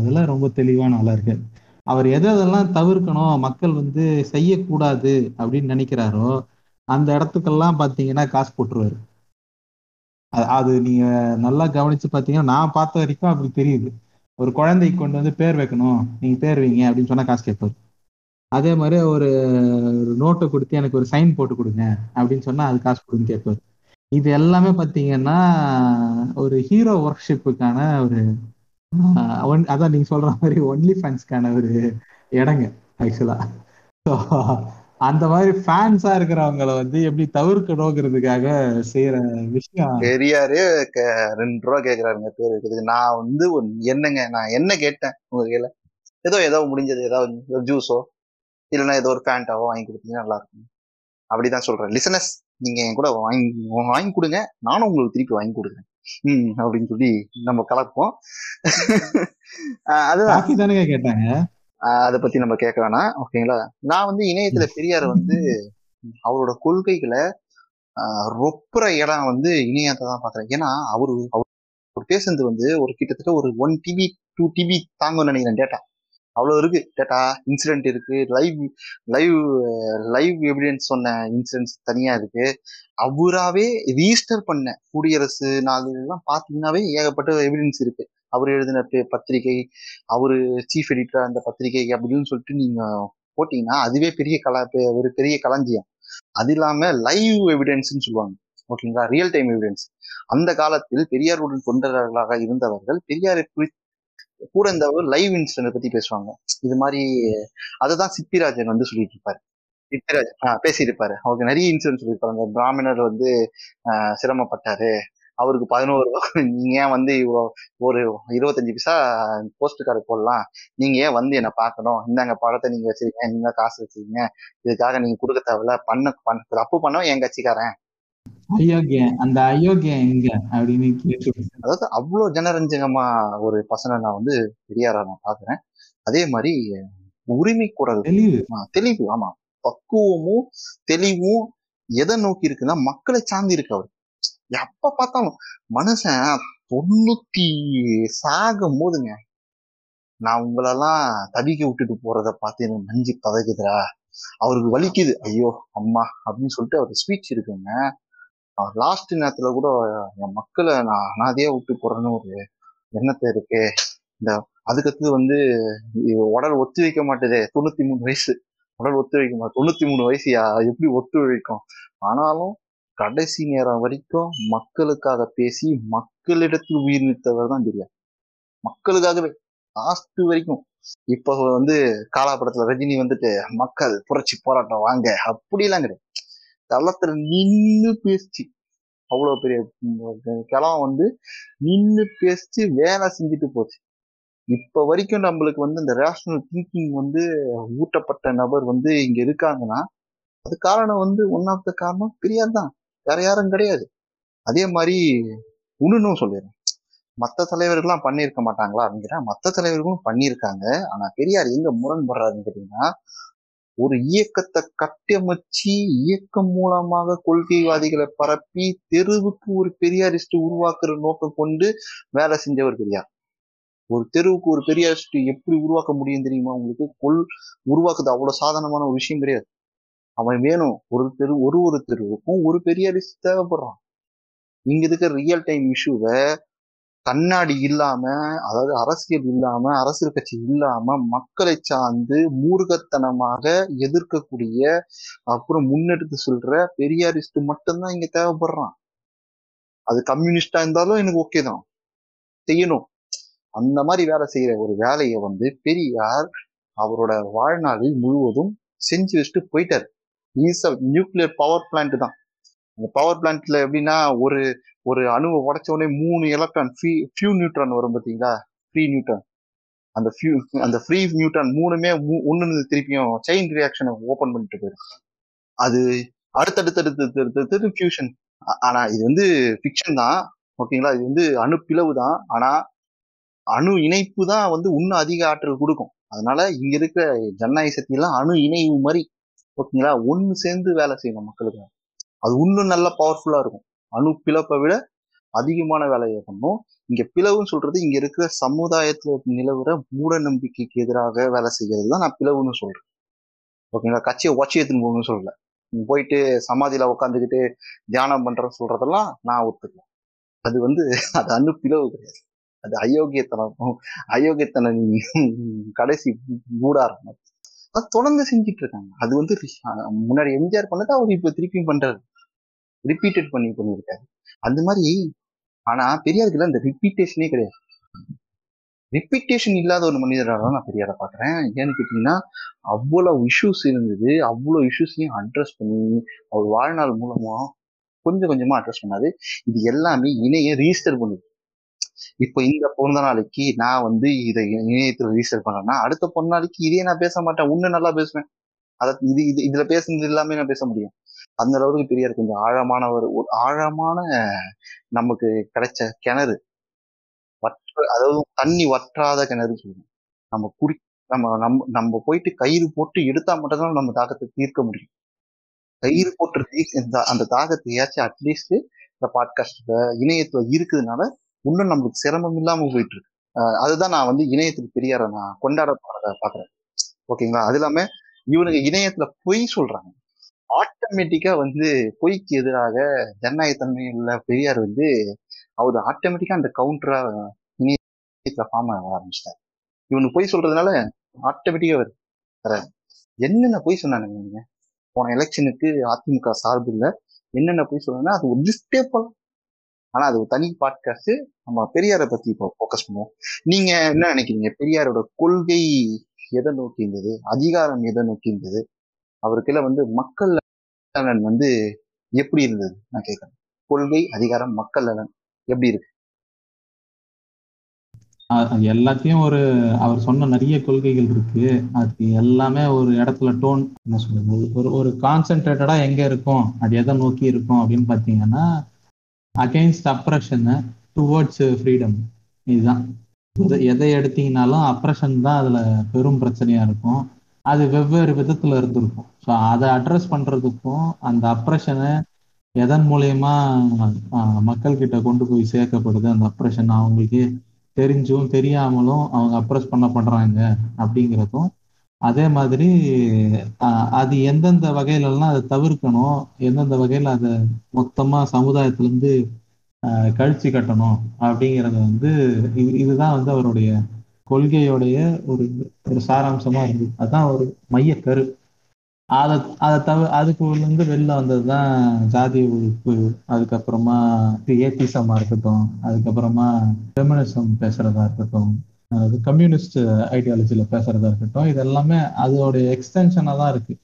இதுல ரொம்ப தெளிவான நல்லா இருக்கு அவர் எதை எதெல்லாம் தவிர்க்கணும் மக்கள் வந்து செய்யக்கூடாது அப்படின்னு நினைக்கிறாரோ அந்த இடத்துக்கெல்லாம் பாத்தீங்கன்னா காசு போட்டுருவாரு. அது நீங்க நல்லா கவனிச்சு பாத்தீங்கன்னா நான் பார்த்த வரைக்கும் அப்படி தெரியுது. ஒரு குழந்தைக்கு கொண்டு வந்து பேர் வைக்கணும் நீங்க பேர் வைங்க அப்படின்னு சொன்னா காசு கேட்பாரு. அதே மாதிரி ஒரு நோட்டை கொடுத்து எனக்கு ஒரு சைன் போட்டு கொடுங்க அப்படின்னு சொன்னா அது காசு கொடுன்னு கேட்பாரு. இது எல்லாமே பாத்தீங்கன்னா ஒரு ஹீரோ ஒர்க்ஷிப்புக்கான ஒரு அதான் நீங்க சொல்ற மாதிரி ஒன்லி ஃபேன்ஸ்க்கான ஒரு இடங்க ஆக்சுவலா அந்த மாதிரி ஃபேன்ஸா இருக்கிறவங்கள வந்து எப்படி தவிர்க்கணுங்கிறதுக்காக செய்யற விஷயம். பெரியாரே க- ரெண்டு ரூபா கேக்குறாருங்க பேர் வைக்கிறதுக்கு நான் வந்து என்னங்க நான் என்ன கேட்டேன் உங்க கையில? ஏதோ ஏதோ முடிஞ்சது ஏதாவது ஒரு ஜூஸோ இல்லைன்னா ஏதோ ஒரு ஃபேண்டாவோ வாங்கி கொடுத்தீங்கன்னா நல்லா இருக்கும். அப்படிதான் சொல்றேன். லிசனஸ் நீங்க என் கூட வாங்கி வாங்கி கொடுங்க. நானும் உங்களுக்கு திருப்பி வாங்கி கொடுக்குறேன். ம் அப்படின்னு சொல்லி நம்ம கலப்போம். அதுதான். தானேங்க கேட்டாங்க? அதை பத்தி நம்ம கேட்க வேணாம். ஓகேங்களா? நான் வந்து இணையத்துல பெரியார் வந்து அவரோட கொள்கைகளை ரொப்புற இடம் வந்து இணையத்தை தான் பாக்குறேன். ஏன்னா அவரு அவர் பேசுனது வந்து ஒரு கிட்டத்தட்ட ஒரு ஒன் டிபி டூ டிபி தாங்கும்னு நினைக்கிறேன் டேட்டா அவ்வளவு இருக்கு. டேட்டா இன்சிடென்ட் இருக்கு. லைவ் லைவ் லைவ் எவிடன்ஸ் சொன்ன இன்சிடென்ட்ஸ் தனியா இருக்கு. அவராவே ரீஸ்டர் பண்ண குடியரசு நாள் எல்லாம் பாத்தீங்கன்னாவே ஏகப்பட்ட எவிடன்ஸ் இருக்கு. அவர் எழுதின பே- பத்திரிகை அவரு சீஃப் எடிட்டர் அந்த பத்திரிகை அப்படின்னு சொல்லிட்டு நீங்க போட்டீங்கன்னா அதுவே பெரிய கல பெ- ஒரு பெரிய களஞ்சியம். அது இல்லாம லைவ் எவிடன்ஸ்னு சொல்லுவாங்க. ஓகேங்களா? ரியல் டைம் எவிடன்ஸ் அந்த காலத்தில் பெரியாருடன் தொண்டர்களாக இருந்தவர்கள் பெரியாரை குறித்து கூட இந்த லைவ் இன்சிடென்ட் பத்தி பேசுவாங்க. இது மாதிரி அதுதான் சிப்பிராஜன் வந்து சொல்லிட்டு இருப்பாரு சித்திராஜ் ஆஹ் பேசியிருப்பாரு. அவருக்கு நிறைய இன்சிடென்ட் சொல்லியிருப்பாரு. அந்த பிராமணர் வந்து சிரமப்பட்டாரு. அவருக்கு பதினோரு நீங்க ஏன் வந்து இவ்வளோ ஒரு இருபத்தஞ்சு பைசா போஸ்ட் கார்டு போடலாம். நீங்க ஏன் வந்து என்ன பார்க்கணும்? இந்தாங்க பழத்தை நீங்க வச்சிருக்கீங்க. நீங்க காசு வச்சிருக்கீங்க. இதுக்காக நீங்க கொடுக்க தேவையில்ல. பண்ண பண்ண தப்பு பண்ணவும் என் கட்சிக்காரன். அந்த அயோக்கியன் எங்க அப்படின்னு கேட்டு அதாவது அவ்வளோ ஜனரஞ்சகமா ஒரு பசனை நான் வந்து பெரியாரா நான் பாக்குறேன். அதே மாதிரி உரிமை குரல். தெளிவு. தெளிவு. ஆமா. பக்குவமும் தெளிவும் எதை நோக்கி இருக்குன்னா மக்களை சார்ந்து இருக்கு அவர். எப்ப பார்த்தாலும் மனுஷன் தொண்ணூத்தி சாகும் போதுங்க. நான் உங்களெல்லாம் தவிக்க விட்டுட்டு போறத பார்த்து எனக்கு நஞ்சு பதகுதுடா. அவருக்கு வலிக்குது. ஐயோ அம்மா அப்படின்னு சொல்லிட்டு அவர் ஸ்பீச் இருக்குங்க. லாஸ்ட் நேரத்துல கூட என் மக்களை நான் அனாதையா விட்டு போறேன்னு ஒரு எண்ணத்தை இருக்கு. இந்த அதுக்கடுத்து வந்து உடல் ஒத்து வைக்க மாட்டேதே தொண்ணூத்தி மூணு வயசு. உடல் ஒத்து வைக்க மாட்டேன். தொண்ணூத்தி மூணு வயசு எப்படி ஒத்து வைக்கும்? ஆனாலும் கடைசி நேரம் வரைக்கும் மக்களுக்காக பேசி மக்களிடத்தில் உயிர் நீத்தவர் தான் தெரியாது மக்களுக்காகவே லாஸ்ட் வரைக்கும். இப்ப வந்து காலா படத்துல ரஜினி வந்துட்டு மக்கள் புரட்சி போராட்டம் வாங்க. அப்படிலாம் கிடையாது. களத்துல நின்னு பேசிச்சு. அவ்வளவு பெரிய கிளம் வந்து நின்னு பேசி வேலை செஞ்சுட்டு போச்சு. இப்ப வரைக்கும் நம்மளுக்கு வந்து இந்த ரேஷனல் திங்கிங் வந்து ஊட்டப்பட்ட நபர் வந்து இங்க இருக்காங்கன்னா அது காரணம் வந்து ஒன் ஆஃப் த காரணம் பெரியார் தான். வேற யாரும் கிடையாது. அதே மாதிரி இன்னும் சொல்லிடுறேன். மற்ற தலைவர்கள்லாம் பண்ணியிருக்க மாட்டாங்களா அப்படிங்கிறேன் மற்ற தலைவர்களும் பண்ணியிருக்காங்க. ஆனா பெரியார் எங்க முரண்படுறாருன்னு கேட்டீங்கன்னா ஒரு இயக்கத்தை கட்டமைச்சு இயக்கம் மூலமாக கொள்கைவாதிகளை பரப்பி தெருவுக்கு ஒரு பெரியாரிஸ்ட் உருவாக்குற நோக்கம் கொண்டு வேலை செஞ்சவர் பெரியார். ஒரு தெருவுக்கு ஒரு பெரியாரிஸ்ட் எப்படி உருவாக்க முடியும் தெரியுமா? உங்களுக்கு கொள் உருவாக்குது அவ்வளவு சாதாரணமான ஒரு விஷயம் கிடையாது. அவன் வேணும் ஒரு தெரு ஒரு ஒரு தெருவுக்கும் ஒரு பெரியாரிஸ்ட் தேவைப்படுறான். இங்க இருக்கிற ரியல் டைம் இஷ்யூவை கண்ணாடி இல்லாம அதாவது அரசியல் இல்லாம அரசியல் கட்சி இல்லாம மக்களை சார்ந்து மூர்கத்தனமாக எதிர்க்கக்கூடிய அப்புறம் முன்னெடுத்து சொல்ற பெரியாரிஸ்ட் மட்டும்தான் இங்க தேவைப்படுறான். அது கம்யூனிஸ்டா இருந்தாலும் எனக்கு ஓகே தான். செய்யணும். அந்த மாதிரி வேலை செய்யற ஒரு வேலையை வந்து பெரியார் அவரோட வாழ்நாளில் முழுவதும் செஞ்சு வச்சுட்டு போயிட்டாரு. நியூக்ளியர் பவர் பிளான்ட் தான். அந்த பவர் பிளான்ட்ல எப்படின்னா ஒரு ஒரு அணுவை உடைச்ச உடனே மூணு எலக்ட்ரான் ஃபியூ நியூட்ரான் வரும் பார்த்தீங்களா? ஃப்ரீ நியூட்ரான் அந்த ஃபியூ அந்த ஃப்ரீ நியூட்ரான் மூணுமே மூ- திருப்பியும் செயின் ரியாக்ஷனை ஓப்பன் பண்ணிட்டு போயிடும். அது அடுத்தடுத்து அடுத்து அடுத்தடுத்து ஃபியூஷன் ஆனா இது வந்து ஃபிக்ஷன் தான். ஓகேங்களா இது வந்து அணு பிளவு தான். ஆனா அணு இணைப்பு தான் வந்து இன்னும் அதிக ஆற்றல் கொடுக்கும். அதனால இங்க இருக்கிற ஜனநாயக சக்தி எல்லாம் அணு இணைவு மாதிரி. ஓகேங்களா ஒன்று சேர்ந்து வேலை செய்யணும் மக்களுக்கு. அது இன்னும் நல்லா பவர்ஃபுல்லா இருக்கும். அணு பிளப்பை விட அதிகமான வேலையை பண்ணும். இங்க பிளவுன்னு சொல்றது இங்க இருக்கிற சமுதாயத்துல நிலவுற மூட நம்பிக்கைக்கு எதிராக வேலை செய்யறது தான் நான் பிளவுன்னு சொல்றேன். ஓகேங்களா? கட்சியை உச்சி எடுத்துன்னு போகணும்னு சொல்லல. போயிட்டு சமாதியில உட்காந்துக்கிட்டு தியானம் பண்றேன்னு சொல்றதெல்லாம் நான் ஒத்துக்கலாம் அது வந்து அது அணு பிளவு கிடையாது. அது அயோக்கியத்தனம். அயோக்கியத்தனம் கடைசி மூடாரம் அது தொடர்ந்து செஞ்சுட்டு இருக்காங்க. அது வந்து முன்னாடி எம்ஜிஆர் பண்ணதை அவர் இப்ப திருப்பியும் பண்றாரு. ரிப்பீட்டட் பண்ணி பண்ணியிருக்காரு. அந்த மாதிரி ஆனா பெரியாருக்கு அந்த ரிப்பீட்டேஷனே கிடையாது. ரிப்பீட்டேஷன் இல்லாத ஒரு மனிதராக தான் நான் பெரியாரை பார்க்குறேன். ஏன்னு கேட்டிங்கன்னா அவ்வளவு இஷ்யூஸ் இருந்தது. அவ்வளோ இஷ்யூஸையும் அட்ரஸ் பண்ணி அவர் வாழ்நாள் மூலமா கொஞ்சம் கொஞ்சமா அட்ரஸ் பண்ணாரு. இது எல்லாமே இணைய ரிஜிஸ்டர் பண்ணுது. இப்போ இந்த பிறந்த நாளைக்கு நான் வந்து இதை இணையத்தில் ரிஜிஸ்டர் பண்ணேன்னா அடுத்த பிறந்த நாளைக்கு இதே நான் பேச மாட்டேன். இன்னும் நல்லா பேசுவேன். அதை இது இது இதுல பேசுனது எல்லாமே நான் பேச முடியும். அந்த அளவுக்கு பெரியார் கொஞ்சம் ஆழமானவர் ஒரு ஆழமான நமக்கு கிடைச்ச கிணறு. வற்ற அதாவது தண்ணி வற்றாத கிணறு சொல்லுவோம் நம்ம குறி நம்ம நம்ம நம்ம போயிட்டு கயிறு போட்டு எடுத்தா மட்டும்தான் நம்ம தாகத்தை தீர்க்க முடியும். கயிறு போட்டு தீர்க்க இந்த- அந்த தாகத்தையாச்சும் அட்லீஸ்ட் இந்த பாட்காஸ்ட்ல இணையத்துல இருக்குதுனால இன்னும் நம்மளுக்கு சிரமம் இல்லாம போயிட்டு இருக்கு. அதுதான் நான் வந்து இணையத்துக்கு பெரியார நான் கொண்டாட பாக்குறேன். ஓகேங்களா? அது இல்லாம இவனுங்க இணையத்துல பொய் சொல்றாங்க. ஆட்டோமேட்டிக்கா வந்து பொய்க்கு எதிராக ஜனநாயகத்தன்மை உள்ள பெரியார் வந்து அவர் ஆட்டோமேட்டிக்கா அந்த கவுண்டரா இணையத்துல ஃபார்ம் ஆக ஆரம்பிச்சிட்டார். இவனுக்கு பொய் சொல்றதுனால ஆட்டோமேட்டிக்கா வருது என்னென்ன பொய் சொன்னானுங்க நீங்க போன எலெக்ஷனுக்கு அதிமுக சார்பில் என்னென்ன பொய் சொன்னா அது ஒரு லிஸ்டே போல ஆனா அது ஒரு தனி பாட்காஸ்ட் நம்ம பெரியாரை பத்தி இப்போ ஃபோக்கஸ் பண்ணுவோம். நீங்க என்ன நினைக்கிறீங்க? பெரியாரோட கொள்கை எதை நோக்கி இருந்தது? அதிகாரம் எதை நோக்கி இருந்தது? அவருக்குள்ள வந்து மக்கள் நலன் வந்து எப்படி இருந்தது? நான் கேட்கறேன் கொள்கை அதிகாரம் மக்கள் நலன் எப்படி இருக்கு? அது எல்லாத்தையும் ஒரு அவர் சொன்ன நிறைய கொள்கைகள் இருக்கு. அது எல்லாமே ஒரு இடத்துல டோன் என்ன சொல்றது? ஒரு ஒரு கான்சென்ட்ரேட்டடா எங்க இருக்கும்? அது எதை நோக்கி இருக்கும்? அப்படின்னு பாத்தீங்கன்னா அகெயின்ஸ்ட் அப்ரஷன் டுவர்ட்ஸ் ஃப்ரீடம் இதுதான். எதை- எதை எடுத்தீங்கனாலும் அப்ரஷன் தான் அதுல பெரும் பிரச்சனையா இருக்கும். அது வெவ்வேறு விதத்துல இருந்திருக்கும். ஸோ அதை அட்ரஸ் பண்றதுக்கும் அந்த அப்ரஷனை எதன் மூலயமா மக்கள்கிட்ட மக்கள் கிட்ட கொண்டு போய் சேர்க்கப்படுது அந்த அப்ரஷன் அவங்களுக்கு தெரிஞ்சும் தெரியாமலும் அவங்க அப்ரஸ் பண்றாங்க அப்படிங்கிறதும். அதே மாதிரி அது எந்தெந்த வகையிலலாம் அதை தவிர்க்கணும் எந்தெந்த வகையில அதை மொத்தமா சமுதாயத்துல இருந்து கழிச்சு கட்டணும் அப்படிங்கிறத வந்து இது இதுதான் வந்து அவருடைய கொள்கையோடைய ஒரு ஒரு சாராம்சமா இருந்தது. அதான் ஒரு மைய கரு. அதை அதை தவிர அதுக்கு இருந்து வெளில வந்ததுதான் ஜாதி ஒழிப்பு அதுக்கப்புறமா ஏத்திசமா இருக்கட்டும் அதுக்கப்புறமா ஃபெமினிசம் பேசுறதா இருக்கட்டும் அது கம்யூனிஸ்ட் ஐடியாலஜில பேசுறதா இருக்கட்டும் இது எல்லாமே அதோடைய எக்ஸ்டென்ஷனாக தான் இருக்கு.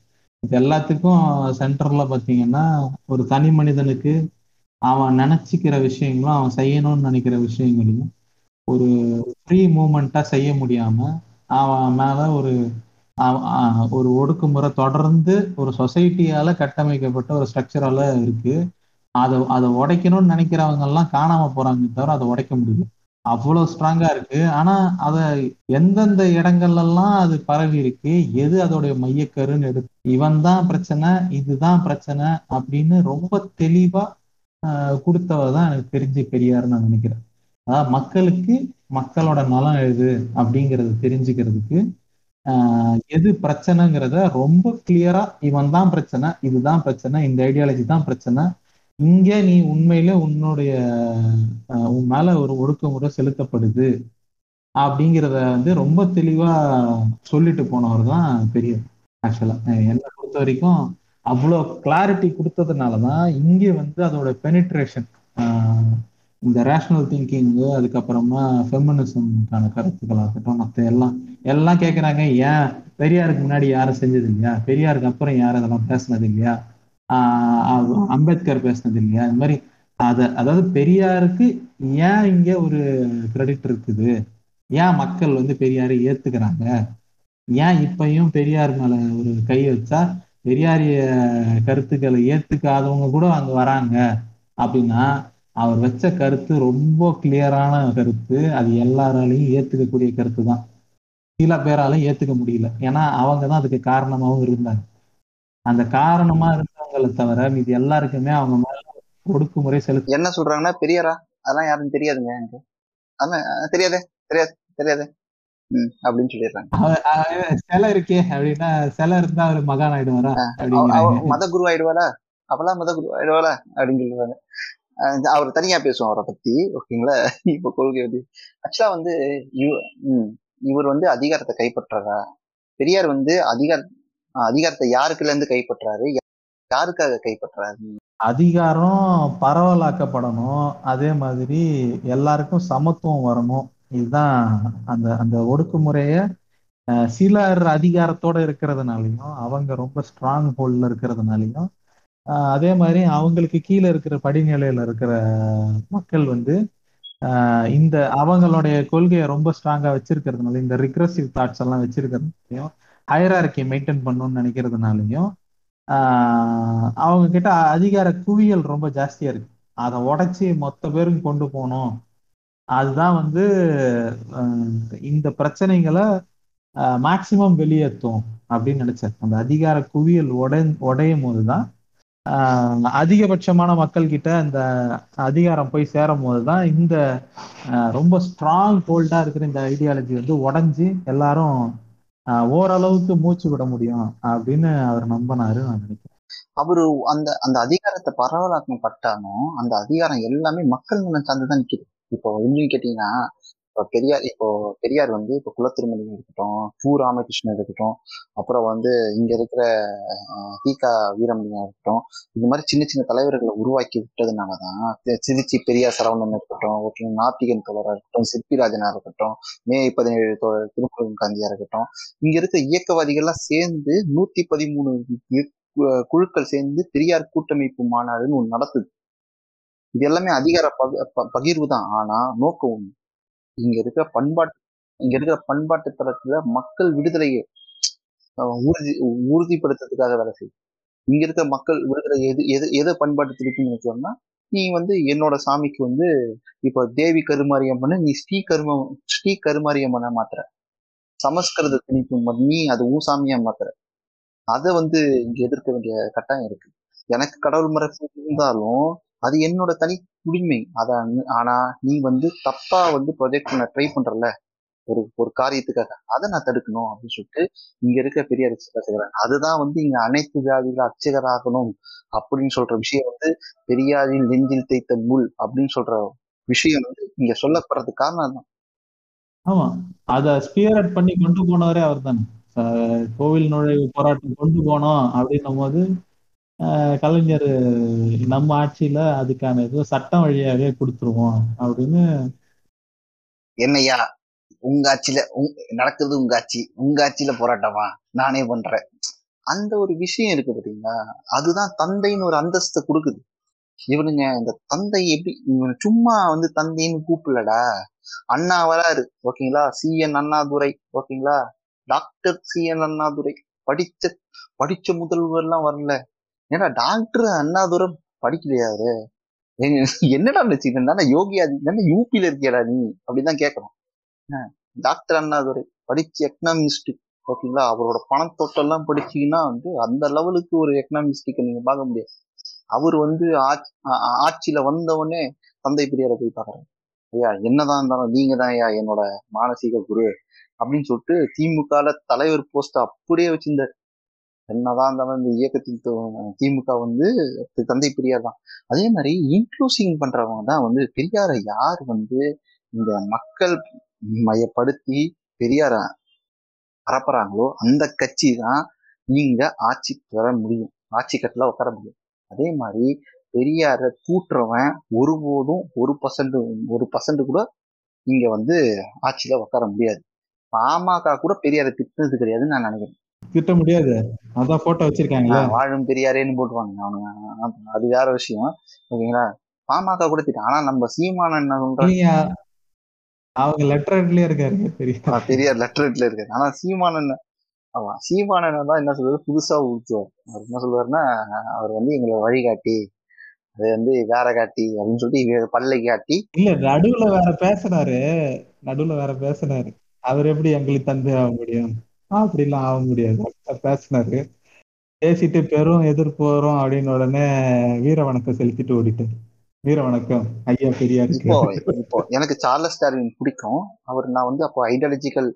இது எல்லாத்துக்கும் சென்டர்ல பாத்தீங்கன்னா ஒரு தனி மனிதனுக்கு அவன் நினைச்சுக்கிற விஷயங்களும் அவன் செய்யணும்னு நினைக்கிற விஷயங்களையும் ஒரு ஃப்ரீ மூமெண்ட்டாக செய்ய முடியாம அவன் மேல ஒரு ஆஹ் ஒரு ஒடுக்குமுறை தொடர்ந்து ஒரு சொசைட்டியால கட்டமைக்கப்பட்ட ஒரு ஸ்ட்ரக்சரால இருக்கு. அதை அதை உடைக்கணும்னு நினைக்கிறவங்க எல்லாம் காணாம போறாங்க தவிர அதை உடைக்க முடியல. அவ்வளவு ஸ்ட்ராங்கா இருக்கு. ஆனா அத எந்தெந்த இடங்கள்ல எல்லாம் அது பரவி இருக்கு எது அதோடைய மையக்கருன்னு எடுத்து இவன் தான் பிரச்சனை இதுதான் பிரச்சனை அப்படின்னு ரொம்ப தெளிவா கொடுத்தவ தான் எனக்கு தெரிஞ்சு பெரியாருன்னு நான் நினைக்கிறேன். அதாவது மக்களுக்கு மக்களோட நலம் எது அப்படிங்கறத தெரிஞ்சுக்கிறதுக்கு ஆஹ் எது பிரச்சனைங்கிறத ரொம்ப கிளியரா இவன் தான் பிரச்சனை இதுதான் பிரச்சனை இந்த ஐடியாலஜி தான் பிரச்சனை. இங்க நீ உண்மையில உன்னுடைய ஆஹ் உன் மேல ஒரு ஒடுக்குமுறை செலுத்தப்படுது அப்படிங்கிறத வந்து ரொம்ப தெளிவா சொல்லிட்டு போனவர் தான் பெரிய ஆக்சுவலா என்னை பொறுத்த வரைக்கும் அவ்வளோ கிளாரிட்டி கொடுத்ததுனாலதான் இங்கே வந்து அதோட பெனிட்ரேஷன் இந்த ரேஷனல் திங்கிங்கு அதுக்கப்புறமா ஃபெமினிசம்கான கருத்துக்களாக இருக்கட்டும் மற்ற எல்லாம் எல்லாம் கேட்குறாங்க ஏன்? பெரியாருக்கு முன்னாடி யாரும் செஞ்சது இல்லையா பெரியாருக்கு அப்புறம் யாரும் அதெல்லாம் பேசுனது இல்லையா ஆஹ் அம்பேத்கர் பேசுனது இல்லையா இந்த மாதிரி அதை அதாவது பெரியாருக்கு ஏன் இங்க ஒரு கிரெடிட் இருக்குது? ஏன் மக்கள் வந்து பெரியாரை ஏத்துக்கிறாங்க? ஏன் இப்பயும் பெரியார் மேல ஒரு கை வச்சா பெரியாரிய கருத்துக்களை ஏத்துக்காதவங்க கூட அங்க வராங்க? அப்படின்னா அவர் வச்ச கருத்து ரொம்ப கிளியரான கருத்து. அது எல்லாராலையும் ஏத்துக்கக்கூடிய கருத்து தான் சில பேராலையும் ஏத்துக்க முடியல. ஏன்னா அவங்க தான் அதுக்கு காரணமாவும் இருந்தாங்க. அந்த காரணமா இருந்தவங்களை தவிர மீதி எல்லாருக்குமே அவங்க மேல ஒடுக்குமுறை செலுத்த என்ன சொல்றாங்கன்னா பெரியாரா? அதெல்லாம் யாரும் தெரியாதுங்க எனக்கு. அஹ், தெரியாதே தெரியாது தெரியாதே. அப்படின்னு சொல்லிடுறாங்க. சிலை இருக்கே அப்படின்னா சிலை இருந்தா அவர் மகான் ஆயிடுவாரா? மத குரு அப்பெல்லாம் மத குரு ஆயிடுவாளா? அப்படின்னு சொல்லுவாங்க அவர் தனியா பேசுவோம் அவரை பத்தி ஓகேங்களா இப்ப கொள்கை வந்து ஆக்சுவலா வந்து இவ- இவர் வந்து அதிகாரத்தை கைப்பற்றுறா? பெரியார் வந்து அதிகார அதிகாரத்தை யாருக்குல இருந்து கைப்பற்றாரு யாருக்காக கைப்பற்றாரு? அதிகாரம் பரவலாக்கப்படணும். அதே மாதிரி எல்லாருக்கும் சமத்துவம் வரணும். இதுதான் அந்த அந்த ஒடுக்குமுறைய சிலர் அதிகாரத்தோட இருக்கிறதுனாலையும் அவங்க ரொம்ப ஸ்ட்ராங் ஹோல்ட்ல இருக்கிறதுனாலையும் அதே மாதிரி அவங்களுக்கு கீழே இருக்கிற படிநிலையில இருக்கிற மக்கள் வந்து இந்த அவங்களுடைய கொள்கையை ரொம்ப ஸ்ட்ராங்கா வச்சிருக்கிறதுனால இந்த ரிக்ரசிவ் தாட்ஸ் எல்லாம் வச்சிருக்கிறதுனாலையும் ஹைரார்கி மெயின்டைன் பண்ணணும்னு நினைக்கிறதுனாலையும் ஆஹ் அவங்க கிட்ட அதிகார குவியல் ரொம்ப ஜாஸ்தியா இருக்கு. அதை உடைச்சி மொத்த பேரும் கொண்டு போகணும். அதுதான் வந்து இந்த பிரச்சனைகளை மேக்சிமம் வெளியேற்றும் அப்படின்னு நினைச்சேன். அந்த அதிகார குவியல் உடை உடையும் போதுதான் அதிகபட்சமான மக்கள் கிட்ட இந்த அதிகாரம் போய் சேரும் போதுதான் இந்த ரொம்ப ஸ்ட்ராங் ஹோல்டா இருக்கிற இந்த ஐடியாலஜி வந்து உடஞ்சி எல்லாரும் ஓரளவுக்கு மூச்சு விட முடியும் அப்படின்னு அவர் நம்பினாரு நான் நினைக்கிறேன். அவரு அந்த அந்த அதிகாரத்தை பரவலாக்கம் பட்டாலும் அந்த அதிகாரம் எல்லாமே மக்கள் சார்ந்து சார்ந்துதான் நிக்குது. இப்போ எப்படின்னு கேட்டீங்கன்னா இப்போ பெரியார் இப்போ பெரியார் வந்து இப்போ குலத்திருமணி இருக்கட்டும் பூ ராமகிருஷ்ணன் இருக்கட்டும் அப்புறம் வந்து இங்க இருக்கிற தீகா வீரமணியா இருக்கட்டும் இந்த மாதிரி சின்ன சின்ன தலைவர்களை உருவாக்கி விட்டதுனாலதான் தான் திருச்சி பெரியார் சரவணன் இருக்கட்டும் ஓகே நாத்திகன் தோழராக இருக்கட்டும் சிற்பிராஜனா இருக்கட்டும் மே பதினேழு தோழர் திருமுருகன் காந்தியா இருக்கட்டும் இங்க இருக்க இயக்கவாதிகள்லாம் சேர்ந்து நூத்தி பதிமூணு குழுக்கள் சேர்ந்து பெரியார் கூட்டமைப்பு மாநாடுன்னு ஒன்று நடத்துது. இது எல்லாமே அதிகார ப- பகிர்வு தான் ஆனா நோக்கம் ஒன்று இங்க இருக்கிற பண்பாட்டு இங்க இருக்கிற பண்பாட்டு தளத்துல மக்கள் விடுதலையை உறுதி உறுதிப்படுத்துறதுக்காக வேலை செய்யும் இங்க இருக்கிற மக்கள் விடுதலை எது எது எதை பண்பாட்டு திருப்பி நினைச்சோம்னா நீ வந்து என்னோட சாமிக்கு வந்து இப்போ தேவி கருமாரியம்மன் நீ ஸ்ரீ கரும ஸ்ரீ கருமாரியம்மனை மாத்துற. சமஸ்கிருத திணிப்பு நீ அது ஊ சாமியா மாத்துற. அதை வந்து இங்க எதிர்க்க வேண்டிய கட்டாயம் இருக்கு. எனக்கு கடவுள் மரபு இருந்தாலும் அது என்னோட தனி உரிமை அதை ஆனா நீ வந்து தப்பா வந்து ப்ரொஜெக்ட் பண்ண ட்ரை பண்றல ஒரு ஒரு காரியத்துக்காக. அதை நான் தடுக்கணும் அப்படின்னு சொல்லிட்டு இங்க இருக்க பெரிய பேசுகிறாங்க அதுதான் வந்து இங்க அனைத்து வியாதிகளும் அர்ச்சகராகணும் அப்படின்னு சொல்ற விஷயம் வந்து பெரியாரின் நெஞ்சில் தைத்த முள் அப்படின்னு சொல்ற விஷயம் வந்து இங்க சொல்லப்படுறதுக்கு காரணம் தான் ஆமா. அத ஸ்பியரட் பண்ணி கொண்டு போனவரே அவர் தானே கோவில் நுழைவு போராட்டம் கொண்டு போனோம் அப்படின்னும் போது கலைஞர் நம்ம ஆட்சியில அதுக்கான ஏதோ சட்டம் வழியாவே கொடுத்துருவோம் அப்படின்னு என்னையா உங்க ஆட்சியில உங்- நடக்குது உங்க ஆட்சி உங்க ஆட்சியில போராட்டமா? நானே பண்றேன். அந்த ஒரு விஷயம் இருக்கு பாத்தீங்களா? அதுதான் தந்தைன்னு ஒரு அந்தஸ்தை கொடுக்குது. இவனுங்க இந்த தந்தை எப்படி இவன் சும்மா வந்து தந்தைன்னு கூப்பிடலடா. அண்ணா வராரு ஓகேங்களா? சிஎன் அண்ணாதுரை ஓகேங்களா? Doctor C. என். அண்ணாதுரை. படிச்ச படிச்ச முதல்வர்லாம் வரல. ஏன்னா டாக்டர் அண்ணாதுரை படிக்கலையாரு? ஏங்க, என்னடா நினைச்சுக்கிட்டு யோகி ஆதி என்ன யூபியில இருக்கியாடா நீ? அப்படிதான் கேட்கணும் டாக்டர் அண்ணாதுரை படிச்ச எக்கனாமிஸ்ட் ஓகேங்களா? அவரோட பணத்தொட்டெல்லாம் படிச்சீங்கன்னா வந்து அந்த லெவலுக்கு ஒரு எக்கனாமிஸ்டிக்க நீங்க பார்க்க முடியாது. அவர் வந்து ஆட்சி ஆ- ஆட்சியில வந்த உடனே தந்தை பெரியாரை போய் பாக்குறாரு ஐயா என்னதான் இருந்தாலும் நீங்க தான் ஐயா என்னோட மானசீக குரு அப்படின்னு சொல்லிட்டு திமுக தலைவர் போஸ்ட் அப்படியே வச்சிருந்தார். என்னதான் இருந்தாலும் இந்த இயக்கத்தின் திமுக வந்து தந்தை பெரியார் தான். அதே மாதிரி இன்க்ளூசிங் பண்றவங்க தான் வந்து பெரியாரை யார் வந்து இந்த மக்கள் மையப்படுத்தி பெரியார பரப்புறாங்களோ அந்த கட்சி தான் நீங்க ஆட்சி பெற முடியும். ஆட்சி கட்டில உட்கார முடியும். அதே மாதிரி பெரியார தூட்டுறவன் ஒருபோதும் ஒரு பர்சன்ட் ஒரு பர்சன்ட் கூட இங்க வந்து ஆட்சியில உட்கார முடியாது. பாமக கூட பெரியாரை திட்டினது கிடையாதுன்னு நான் நினைக்கிறேன். திட்ட முடியாது. அதான் போட்டோ வச்சிருக்காங்களே வாழும் பெரியாரேன்னு போட்டுவாங்க அவனுங்க. அது வேற விஷயம். ஓகேங்களா? பாமக கூட திட்டம் ஆனா நம்ம சீமானன் என்ன சொல்ற நீங்க அவங்க லெட்டர்லயே இருக்காரு. ஆஹ் பெரியார் லெட்டர்ல இருக்காரு. ஆனா சீமானன் ஆமா சீமானன் தான் என்ன சொல்றது? புதுசா ஊத்துவார் அவர் என்ன சொல்லுவாருன்னா அவர் வந்து எங்களை வழிகாட்டி அது வந்து வேற காட்டி அப்படின்னு சொல்லிட்டு பல்லை காட்டி இல்ல நடுவுல வேற பேசுறாரு நடுவுல வேற பேசுறாரு அவர் எப்படி எங்களுக்கு தந்தை ஆக முடியும்? அப்படிலாம் ஆக முடியாது. பேசினாரு. பேசிட்டு பெரும் எதிர்ப்பு வரும் அப்படின்னு உடனே வீர வணக்கம் செலுத்திட்டு ஓடிட்டாரு வீர வணக்கம். ஐயா பெரியாருக்கு இப்போ இப்போ எனக்கு சார்லஸ் டார்வின் பிடிக்கும். அவர் நான் வந்து அப்போ ஐடியாலஜிக்கல்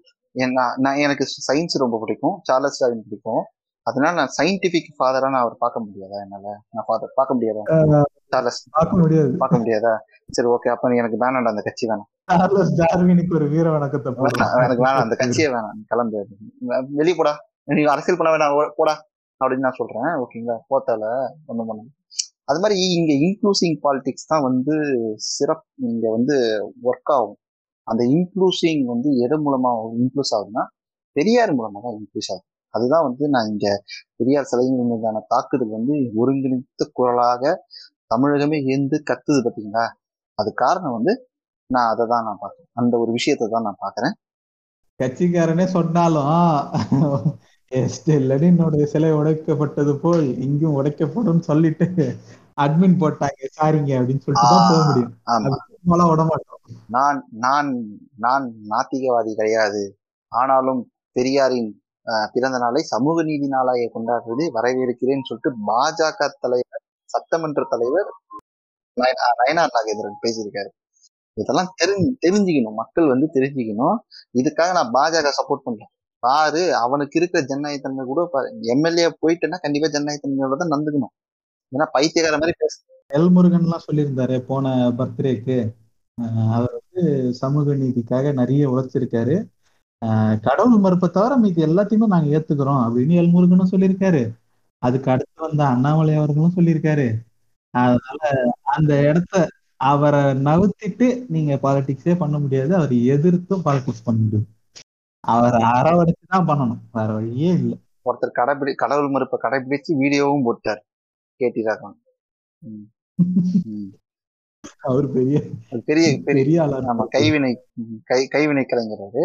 நான் எனக்கு சயின்ஸ் ரொம்ப பிடிக்கும். சார்லஸ் டார்வின் பிடிக்கும். அதனால நான் சயின்டிபிக் ஃபாதரா நான் அவர் பார்க்க முடியாதா என்னால? நான் ஃபாதர் பார்க்க முடியாதா? சார்லஸ் பார்க்க முடியாது. பார்க்க முடியாதா? சரி ஓகே அப்ப எனக்கு வேணாம்டா அந்த கட்சி வேணாம். சார்லஸ் டார்வினுக்கு ஒரு வீர வணக்கத்தை எனக்கு வேணாம் அந்த கட்சியே வேணாம். கிளம்பு. வெளியே போடா. நீ அரசியல் பண்ண வேணாம் போடா. அப்படின்னு நான் சொல்றேன் ஓகேங்களா போத்தால ஒண்ணும் பண்ண அது மாதிரி இங்க இன்க்ளூசிங் பாலிடிக்ஸ் தான் வந்து சிறப்பு இங்க வந்து ஒர்க் ஆகும். அந்த இன்க்ளூசிங் வந்து எது மூலமா இன்க்ளூஸ் ஆகுதுன்னா பெரியார் மூலமா தான் இன்க்ளூஸ் ஆகுது. அதுதான் வந்து நான் இங்க பெரியார் சிலைகள் மீதான தாக்குதல் வந்து ஒருங்கிணைத்த குரலாக தமிழகமே ஏந்து கத்துது பார்த்தீங்களா அது காரணம் வந்து நான் அதை தான் நான் பார்க்குறேன். அந்த ஒரு விஷயத்தை தான் நான் பார்க்குறேன். கட்சிக்காரனே சொன்னாலும் லெனினுடைய சிலை உடைக்கப்பட்டது போல் இங்கும் உடைக்கப்படும் சொல்லிட்டு அட்மின் போட்டாங்க சாரிங்க அப்படின்னு சொல்லிட்டு தான் போக முடியும். விட மாட்டோம். நான் நான் நான் நாத்திகவாதி கிடையாது. ஆனாலும் பெரியாரின் பிறந்த நாளை சமூக நீதி நாளாக கொண்டாடுறது வரவேற்கிறேன்னு சொல்லிட்டு பாஜக தலைவர் சட்டமன்ற தலைவர் நயனார் நாகேந்திரன் பேசியிருக்காரு. இதெல்லாம் தெரிஞ்சு தெரிஞ்சுக்கணும். மக்கள் வந்து தெரிஞ்சுக்கணும். இதுக்காக நான் பாஜக சப்போர்ட் பண்றேன். பாரு அவனுக்கு இருக்கிற ஜனநாயகத்தன்மை கூட எம்எல்ஏ போயிட்டுன்னா கண்டிப்பா ஜனநாயகத்தன்மையோட தான் நடந்துக்கணும் ஏன்னா பைத்தியக்கார மாதிரி பேச எல் முருகன்லாம் சொல்லியிருந்தாரு போன பர்த்டேக்கு. அவர் வந்து சமூக நீதிக்காக நிறைய உழைச்சிருக்காரு. கடவுள் மறுப்பை தவிர மீதி எல்லாத்தையுமே நாங்க ஏத்துக்கிறோம் அப்படின்னு எல் முருகனும் சொல்லியிருக்காரு. அதுக்கு அடுத்து வந்த அண்ணாமலை அவர்களும் சொல்லியிருக்காரு. அதனால அந்த இடத்த அவரை நவுத்திட்டு நீங்க பாலிடிக்ஸே பண்ண முடியாது. அவர் எதிர்த்தும் பாலிடிக்ஸ் பண்ண முடியாது. அவரை அரவணைச்சு தான் பண்ணணும். வேற வழியே இல்லை. ஒருத்தர் கடைபிடி கடவுள் மறுப்பை கடைபிடிச்சு வீடியோவும் போட்டார். கேட்டி ராகவன். அவர் பெரிய பெரிய பெரிய ஆளா இருக்காரு. கைவினை கை கைவினை கலைஞர் அவரு.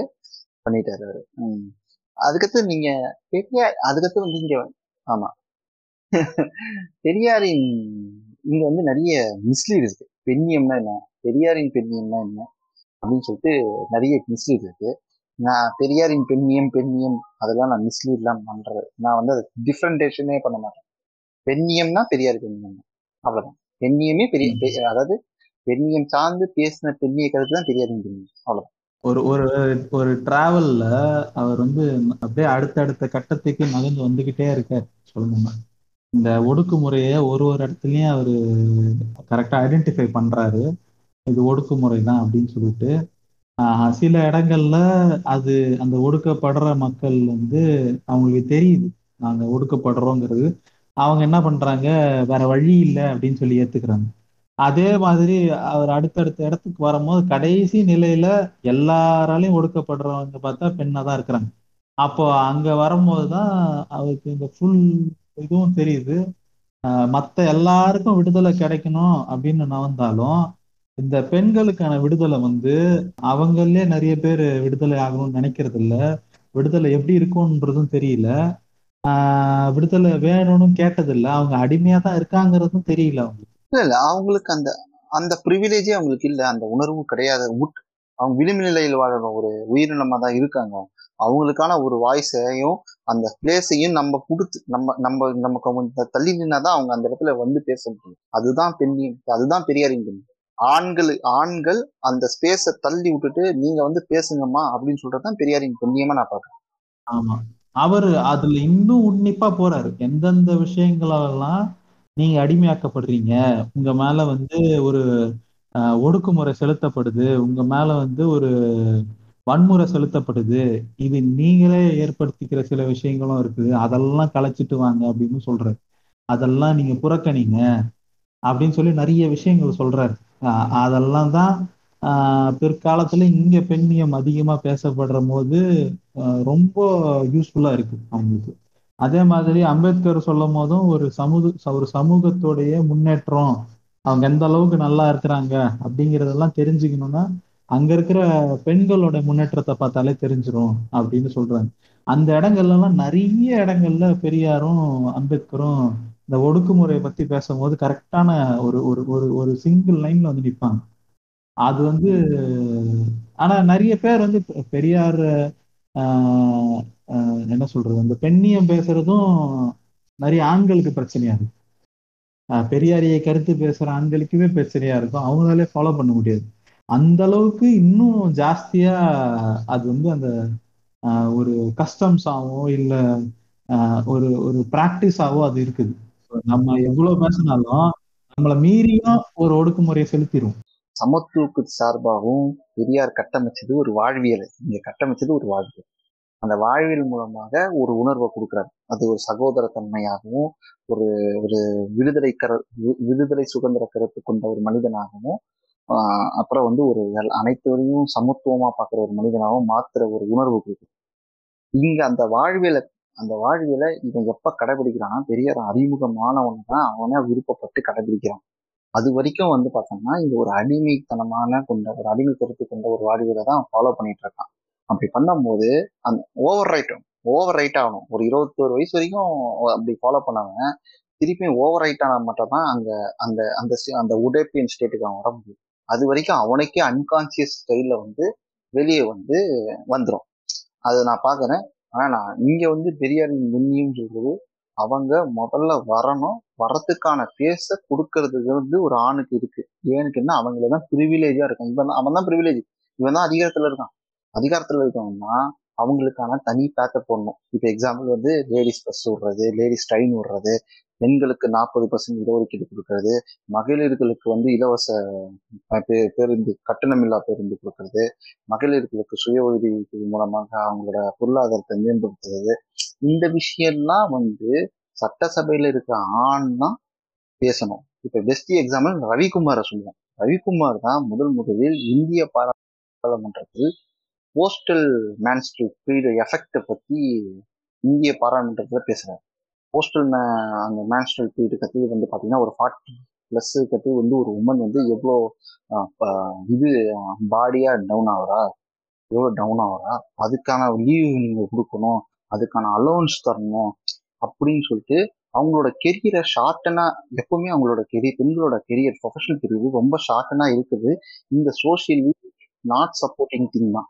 பண்ணிட்டாரு அவரு. அதுக்கடுத்து நீங்க அதுக்கடுத்து வந்து இங்க ஆமா. பெரியாரின் இங்க வந்து நிறைய மிஸ்லீட் இருக்கு. பெண்ணியம்னா என்ன? பெரியாரின் பெண்ணியம்னா என்ன? அப்படின்னு சொல்லிட்டு நிறைய மிஸ்லீட் இருக்கு. நான் பெரியாரின் பெண்ணியம் பெண்ணியம் அதெல்லாம் நான் மிஸ்லீட்லாம் பண்றது. நான் வந்து அது டிஃப்ரெண்டேஷனே பண்ண மாட்டேன். பெண்ணியம்னா பெரியார் பெண்ணியம். அவ்வளவுதான். பெண்ணியமே பெரிய அதாவது பெண்ணியம் சார்ந்து பேசின பெண்ணிய கருத்து தான் பெரியாரின் பெண்ணியம். அவ்வளவுதான். ஒரு ஒரு ஒரு டிராவல்ல அவர் வந்து அப்படியே அடுத்தடுத்த கட்டத்துக்கு நகர்ந்து வந்துகிட்டே இருக்கார். சொல்லணும்னா இந்த ஒடுக்குமுறையை ஒரு ஒரு இடத்துலயும் அவரு கரெக்டா ஐடென்டிஃபை பண்றாரு. இது ஒடுக்குமுறை தான் அப்படின்னு சொல்லிட்டு ஆஹ் சில இடங்கள்ல அது அந்த ஒடுக்கப்படுற மக்கள் வந்து அவங்களுக்கு தெரியுது. நாங்க ஒடுக்கப்படுறோங்கிறது. அவங்க என்ன பண்றாங்க? வேற வழி இல்லை அப்படின்னு சொல்லி ஏத்துக்கிறாங்க. அதே மாதிரி அவர் அடுத்தடுத்த இடத்துக்கு வரும்போது கடைசி நிலையில எல்லாராலையும் ஒடுக்கப்படுறவங்க பார்த்தா பெண்ணா தான் இருக்கிறாங்க. அப்போ அங்க வரும்போது தான் அவருக்கு இந்த ஃபுல் இதுவும் தெரியுது. மற்ற எல்லாருக்கும் விடுதலை கிடைக்கணும் அப்படின்னு நவந்தாலும் இந்த பெண்களுக்கான விடுதலை வந்து அவங்களே நிறைய பேர் விடுதலை ஆகணும்னு நினைக்கிறது இல்ல விடுதலை எப்படி இருக்கும்ன்றதும் தெரியல. ஆஹ் விடுதலை வேணும்னு கேட்டதில்ல. அவங்க அடிமையா தான் இருக்காங்கிறதும் தெரியல அவங்களுக்கு. இல்ல இல்ல. அவங்களுக்கு அந்த அந்த ப்ரிவிலேஜே அவங்களுக்கு இல்லை. அந்த உணர்வும் கிடையாது. உட்- அவங்க விளிம்பு நிலையில் வாழணும். ஒரு உயிரினமா தான் இருக்காங்க. அவங்களுக்கான ஒரு வாய்ஸையும் அந்த பிளேஸையும் நம்ம கொடுத்து நம்ம நம்ம நம்ம கொஞ்சம் தள்ளி நின்னா தான் அவங்க அந்த இடத்துல வந்து பேச முடியும். அதுதான் பெண்ணியம் அதுதான் பெரியாரின் பெண். ஆண்கள் ஆண்கள் அந்த ஸ்பேஸை தள்ளி விட்டுட்டு நீங்க வந்து பேசுங்கம்மா அப்படின்னு சொல்றதுதான் பெரியாரின் பெண்ணியமா நான் பாக்குறேன் ஆமா. அவரு அதுல இன்னும் உன்னிப்பா போறாரு. எந்தெந்த விஷயங்களெல்லாம் நீங்க அடிமையாக்கப்படுறீங்க உங்க மேல வந்து ஒரு ஒடுக்குமுறை செலுத்தப்படுது உங்க மேல வந்து ஒரு வன்முறை செலுத்தப்படுது. இது நீங்களே ஏற்படுத்திக்கிற சில விஷயங்களும் இருக்குது. அதெல்லாம் கலைச்சிட்டு வாங்க அப்படின்னு சொல்றாரு. அதெல்லாம் நீங்க புறக்கணிங்க அப்படின்னு சொல்லி நிறைய விஷயங்கள் சொல்றாரு. ஆஹ் அதெல்லாம் தான் ஆஹ் பிற்காலத்துல இங்க பெண்ணியம் அதிகமா பேசப்படுற போது ஆஹ் ரொம்ப யூஸ்ஃபுல்லா இருக்கு அவங்களுக்கு. அதே மாதிரி அம்பேத்கர் சொல்லும் போதும் ஒரு சமூக ஒரு சமூகத்துடைய முன்னேற்றம் அவங்க எந்த அளவுக்கு நல்லா இருக்கிறாங்க அப்படிங்கிறதெல்லாம் தெரிஞ்சுக்கணும்னா அங்க இருக்கிற பெண்களோட முன்னேற்றத்தை பார்த்தாலே தெரிஞ்சிரும் அப்படின்னு சொல்றாங்க. அந்த இடங்கள்ல எல்லாம் நிறைய இடங்கள்ல பெரியாரும் அம்பேத்கரும் இந்த ஒடுக்குமுறையை பத்தி பேசும்போது கரெக்டான ஒரு ஒரு ஒரு ஒரு சிங்கிள் லைன்ல வந்து நிற்பாங்க அது வந்து ஆனா நிறைய பேர் வந்து பெரியார் ஆஹ், என்ன சொல்றது அந்த பெண்ணியம் பேசுறதும் நிறைய ஆண்களுக்கு பிரச்சனையா இருக்கு. ஆஹ், பெரியாரியை கருத்து பேசுற ஆண்களுக்குமே பிரச்சனையா இருக்கும். அவங்களாலே ஃபாலோ பண்ண முடியாது. அந்த அளவுக்கு இன்னும் ஜாஸ்தியா அது வந்து அந்த ஒரு கஸ்டம்ஸாவோ இல்ல ஒரு ஒரு பிராக்டிஸாவோ அது இருக்குது. நம்ம எவ்வளவு பேசினாலும் நம்மளை மீறியும் ஒரு ஒடுக்குமுறையை செலுத்திடும் சமத்துவக்கு சார்பாகவும் பெரியார் கட்டமைச்சது ஒரு வாழ்வியல். இங்க கட்டமைச்சது ஒரு வாழ்வியல். அந்த வாழ்வியல் மூலமாக ஒரு உணர்வை கொடுக்குறாரு. அது ஒரு சகோதரத்தன்மையாகவும் ஒரு ஒரு விடுதலை கர வி- விடுதலை சுதந்திர கருத்து கொண்ட ஒரு மனிதனாகவும் அப்புறம் வந்து ஒரு அனைத்துவரையும் சமத்துவமா பார்க்குற ஒரு மனிதனாகவும் மாத்துற ஒரு உணர்வு கொடுக்குது இங்க அந்த வாழ்வியல அந்த வாழ்வியலை இவன் எப்ப கடைபிடிக்கிறான்னா பெரிய அறிமுகமானவன் தான் அவனே விருப்பப்பட்டு கடைபிடிக்கிறான். அது வரைக்கும் வந்து பார்த்தோம்னா இந்த ஒரு அடிமைத்தனமான கொண்ட ஒரு அடிமை கருத்து கொண்ட ஒரு வாழ்வியலை தான் ஃபாலோ பண்ணிட்டு இருக்கான். அப்படி பண்ணும்போது அந்த ஓவர் ரைட் ஓவர் ரைட் ஆகணும். ஒரு இருபத்தோரு வயசு வரைக்கும் அப்படி ஃபாலோ பண்ணவன் திருப்பியும் ஓவர் ரைட் ஆனால் மட்டும் தான் அங்க அந்த அந்த அந்த உடேப்பியன் ஸ்டேட்டுக்கு அவன் வர முடியும். அது வரைக்கும் அவனுக்கே அன்கான்சியஸ் ஸ்டைலில் வந்து வெளியே வந்து வந்துடும் அதை நான் பார்க்குறேன். ஆனால் நான் இங்கே வந்து பெரியாரின் முன்னியும் சொல்றது அவங்க முதல்ல வரணும். வரத்துக்கான பேச கொடுக்கறதுக்கு வந்து ஒரு ஆணுக்கு இருக்கு. ஏனுக்குன்னா அவங்கள தான் ப்ரிவிலேஜா இருக்கான் இவன் தான் அவன் தான் ப்ரிவிலேஜ் இவன் தான் அதிகாரத்துல இருக்கான். அதிகாரத்துல இருக்கவன்னா அவங்களுக்கான தனி பேக்கப் போடணும். இப்போ எக்ஸாம்பிள் வந்து லேடிஸ் பஸ் விடுறது லேடிஸ் ட்ரெயின் விடுறது பெண்களுக்கு நாற்பது பர்சன்ட் இடஒதுக்கீடு கொடுக்கறது. மகளிர்களுக்கு வந்து இலவச பே- பேருந்து கட்டணமில்லா பேருந்து கொடுக்கறது. மகளிர்களுக்கு சுய உதவி மூலமாக அவங்களோட பொருளாதாரத்தை மேம்படுத்துறது. இந்த விஷயம்லாம் வந்து சட்டசபையில இருக்கிற ஆண்னா பேசணும். இப்ப பெஸ்ட் எக்ஸாம்பிள் ரவிக்குமாரை சொல்லுவோம். ரவிக்குமார் தான் முதல் முதலில் இந்திய பாராளுமன்றத்தில் போஸ்டல் மேன்ஸ்ட்ரீட் ஃப்ரீட எஃபெக்டை பத்தி இந்திய பாராளுமன்றத்தில் பேசுறாரு. போஸ்டல் அந்த மேன்ஸ்ட்ரல் பீரியட் கத்து வந்து பார்த்தீங்கன்னா ஒரு ஃபார்ட்டி ப்ளஸ் கத்து வந்து ஒரு உமன் வந்து எவ்வளோ இது பாடியாக டவுன் ஆகுறா? எவ்வளோ டவுன் ஆகுறா? அதுக்கான லீவ் நீங்கள் கொடுக்கணும். அதுக்கான அலோன்ஸ் தரணும் அப்படின்னு சொல்லிட்டு அவங்களோட கெரியரை ஷார்ட்டனாக எப்பவுமே அவங்களோட கெரியர் பெண்களோட கெரியர் ப்ரொஃபஷனல் கெரியர் ரொம்ப ஷார்ட்டனாக இருக்குது. இந்த சோசியலி நாட் சப்போர்ட்டிங் திங் தான்.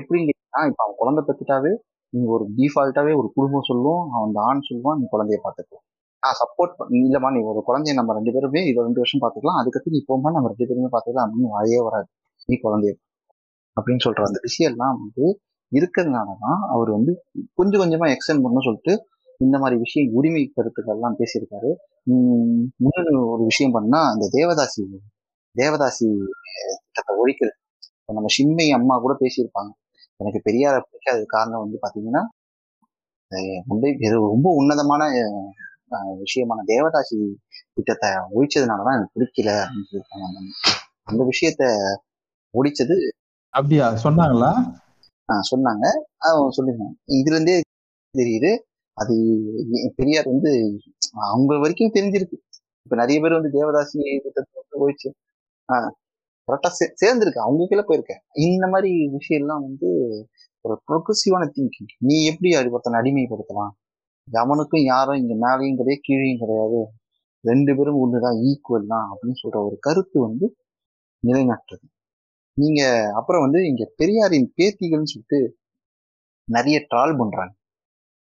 எப்படின்னு கேட்டீங்கன்னா இப்போ அவன் குழந்தை பத்திட்டாவே நீங்க ஒரு டிஃபால்ட்டாவே ஒரு குடும்பம் சொல்லுவோம் அவன் அந்த ஆண் சொல்லுவான் நீ குழந்தைய பார்த்துக்கோ. நான் சப்போர்ட் இல்லம்மா நீ ஒரு குழந்தைய நம்ம ரெண்டு பேருமே இது ரெண்டு வருஷம் பார்த்துக்கலாம் அதுக்கப்புறம் நீ போகும்போது நம்ம ரெண்டு பேருமே பார்த்துக்கலாம் அப்படின்னு வாயே வராது. நீ குழந்தைய அப்படின்னு சொல்ற அந்த விஷயம்லாம் வந்து இருக்கிறதுனால தான் அவர் வந்து கொஞ்சம் கொஞ்சமா எக்ஸ்டென்ட் பண்ணணும் சொல்லிட்டு இந்த மாதிரி விஷயம் உரிமை கருத்துக்கள்லாம் பேசியிருக்காரு. இன்னொரு ஒரு விஷயம் பண்ணா அந்த தேவதாசி தேவதாசி திட்டத்தை ஒழிக்கிறது. நம்ம சிம்மை அம்மா கூட பேசியிருப்பாங்க. எனக்கு பெரியார பிடிக்காத காரணம் வந்து பாத்தீங்கன்னா அஹ் வந்து இது ரொம்ப உன்னதமான விஷயமான தேவதாசி திட்டத்தை ஒழிச்சதுனாலதான் எனக்கு பிடிக்கல அப்படின்னு சொல்லியிருக்காங்க அந்த விஷயத்த ஒழிச்சது அப்படியா? சொன்னாங்களா? ஆஹ் சொன்னாங்க. அவங்க சொல்லிருந்தாங்க இதுல இருந்தே தெரியுது அது பெரியார் வந்து அவங்க வரைக்கும் தெரிஞ்சிருக்கு. இப்ப நிறைய பேர் வந்து தேவதாசி திட்டத்தை வந்து ஒழிச்சு ஆஹ் கரெக்டா சே சேர்ந்துருக்க. அவங்க கீழே போயிருக்க. இந்த மாதிரி விஷயம்லாம் வந்து ஒரு ப்ரொக்ரெசிவான திங்கிங் நீ எப்படி அது ஒருத்தனை அடிமைப்படுத்தலாம்? எவனுக்கும் யாரும் இங்க மேலேயும் கிடையாது கீழேயும் கிடையாது. ரெண்டு பேரும் ஒண்ணுதான் ஈக்குவல் தான் அப்படின்னு சொல்ற ஒரு கருத்து வந்து நிலைநாட்டுறது நீங்க அப்புறம் வந்து இங்க பெரியாரின் பேத்திகள்னு சொல்லிட்டு நிறைய ட்ரால் பண்றாங்க.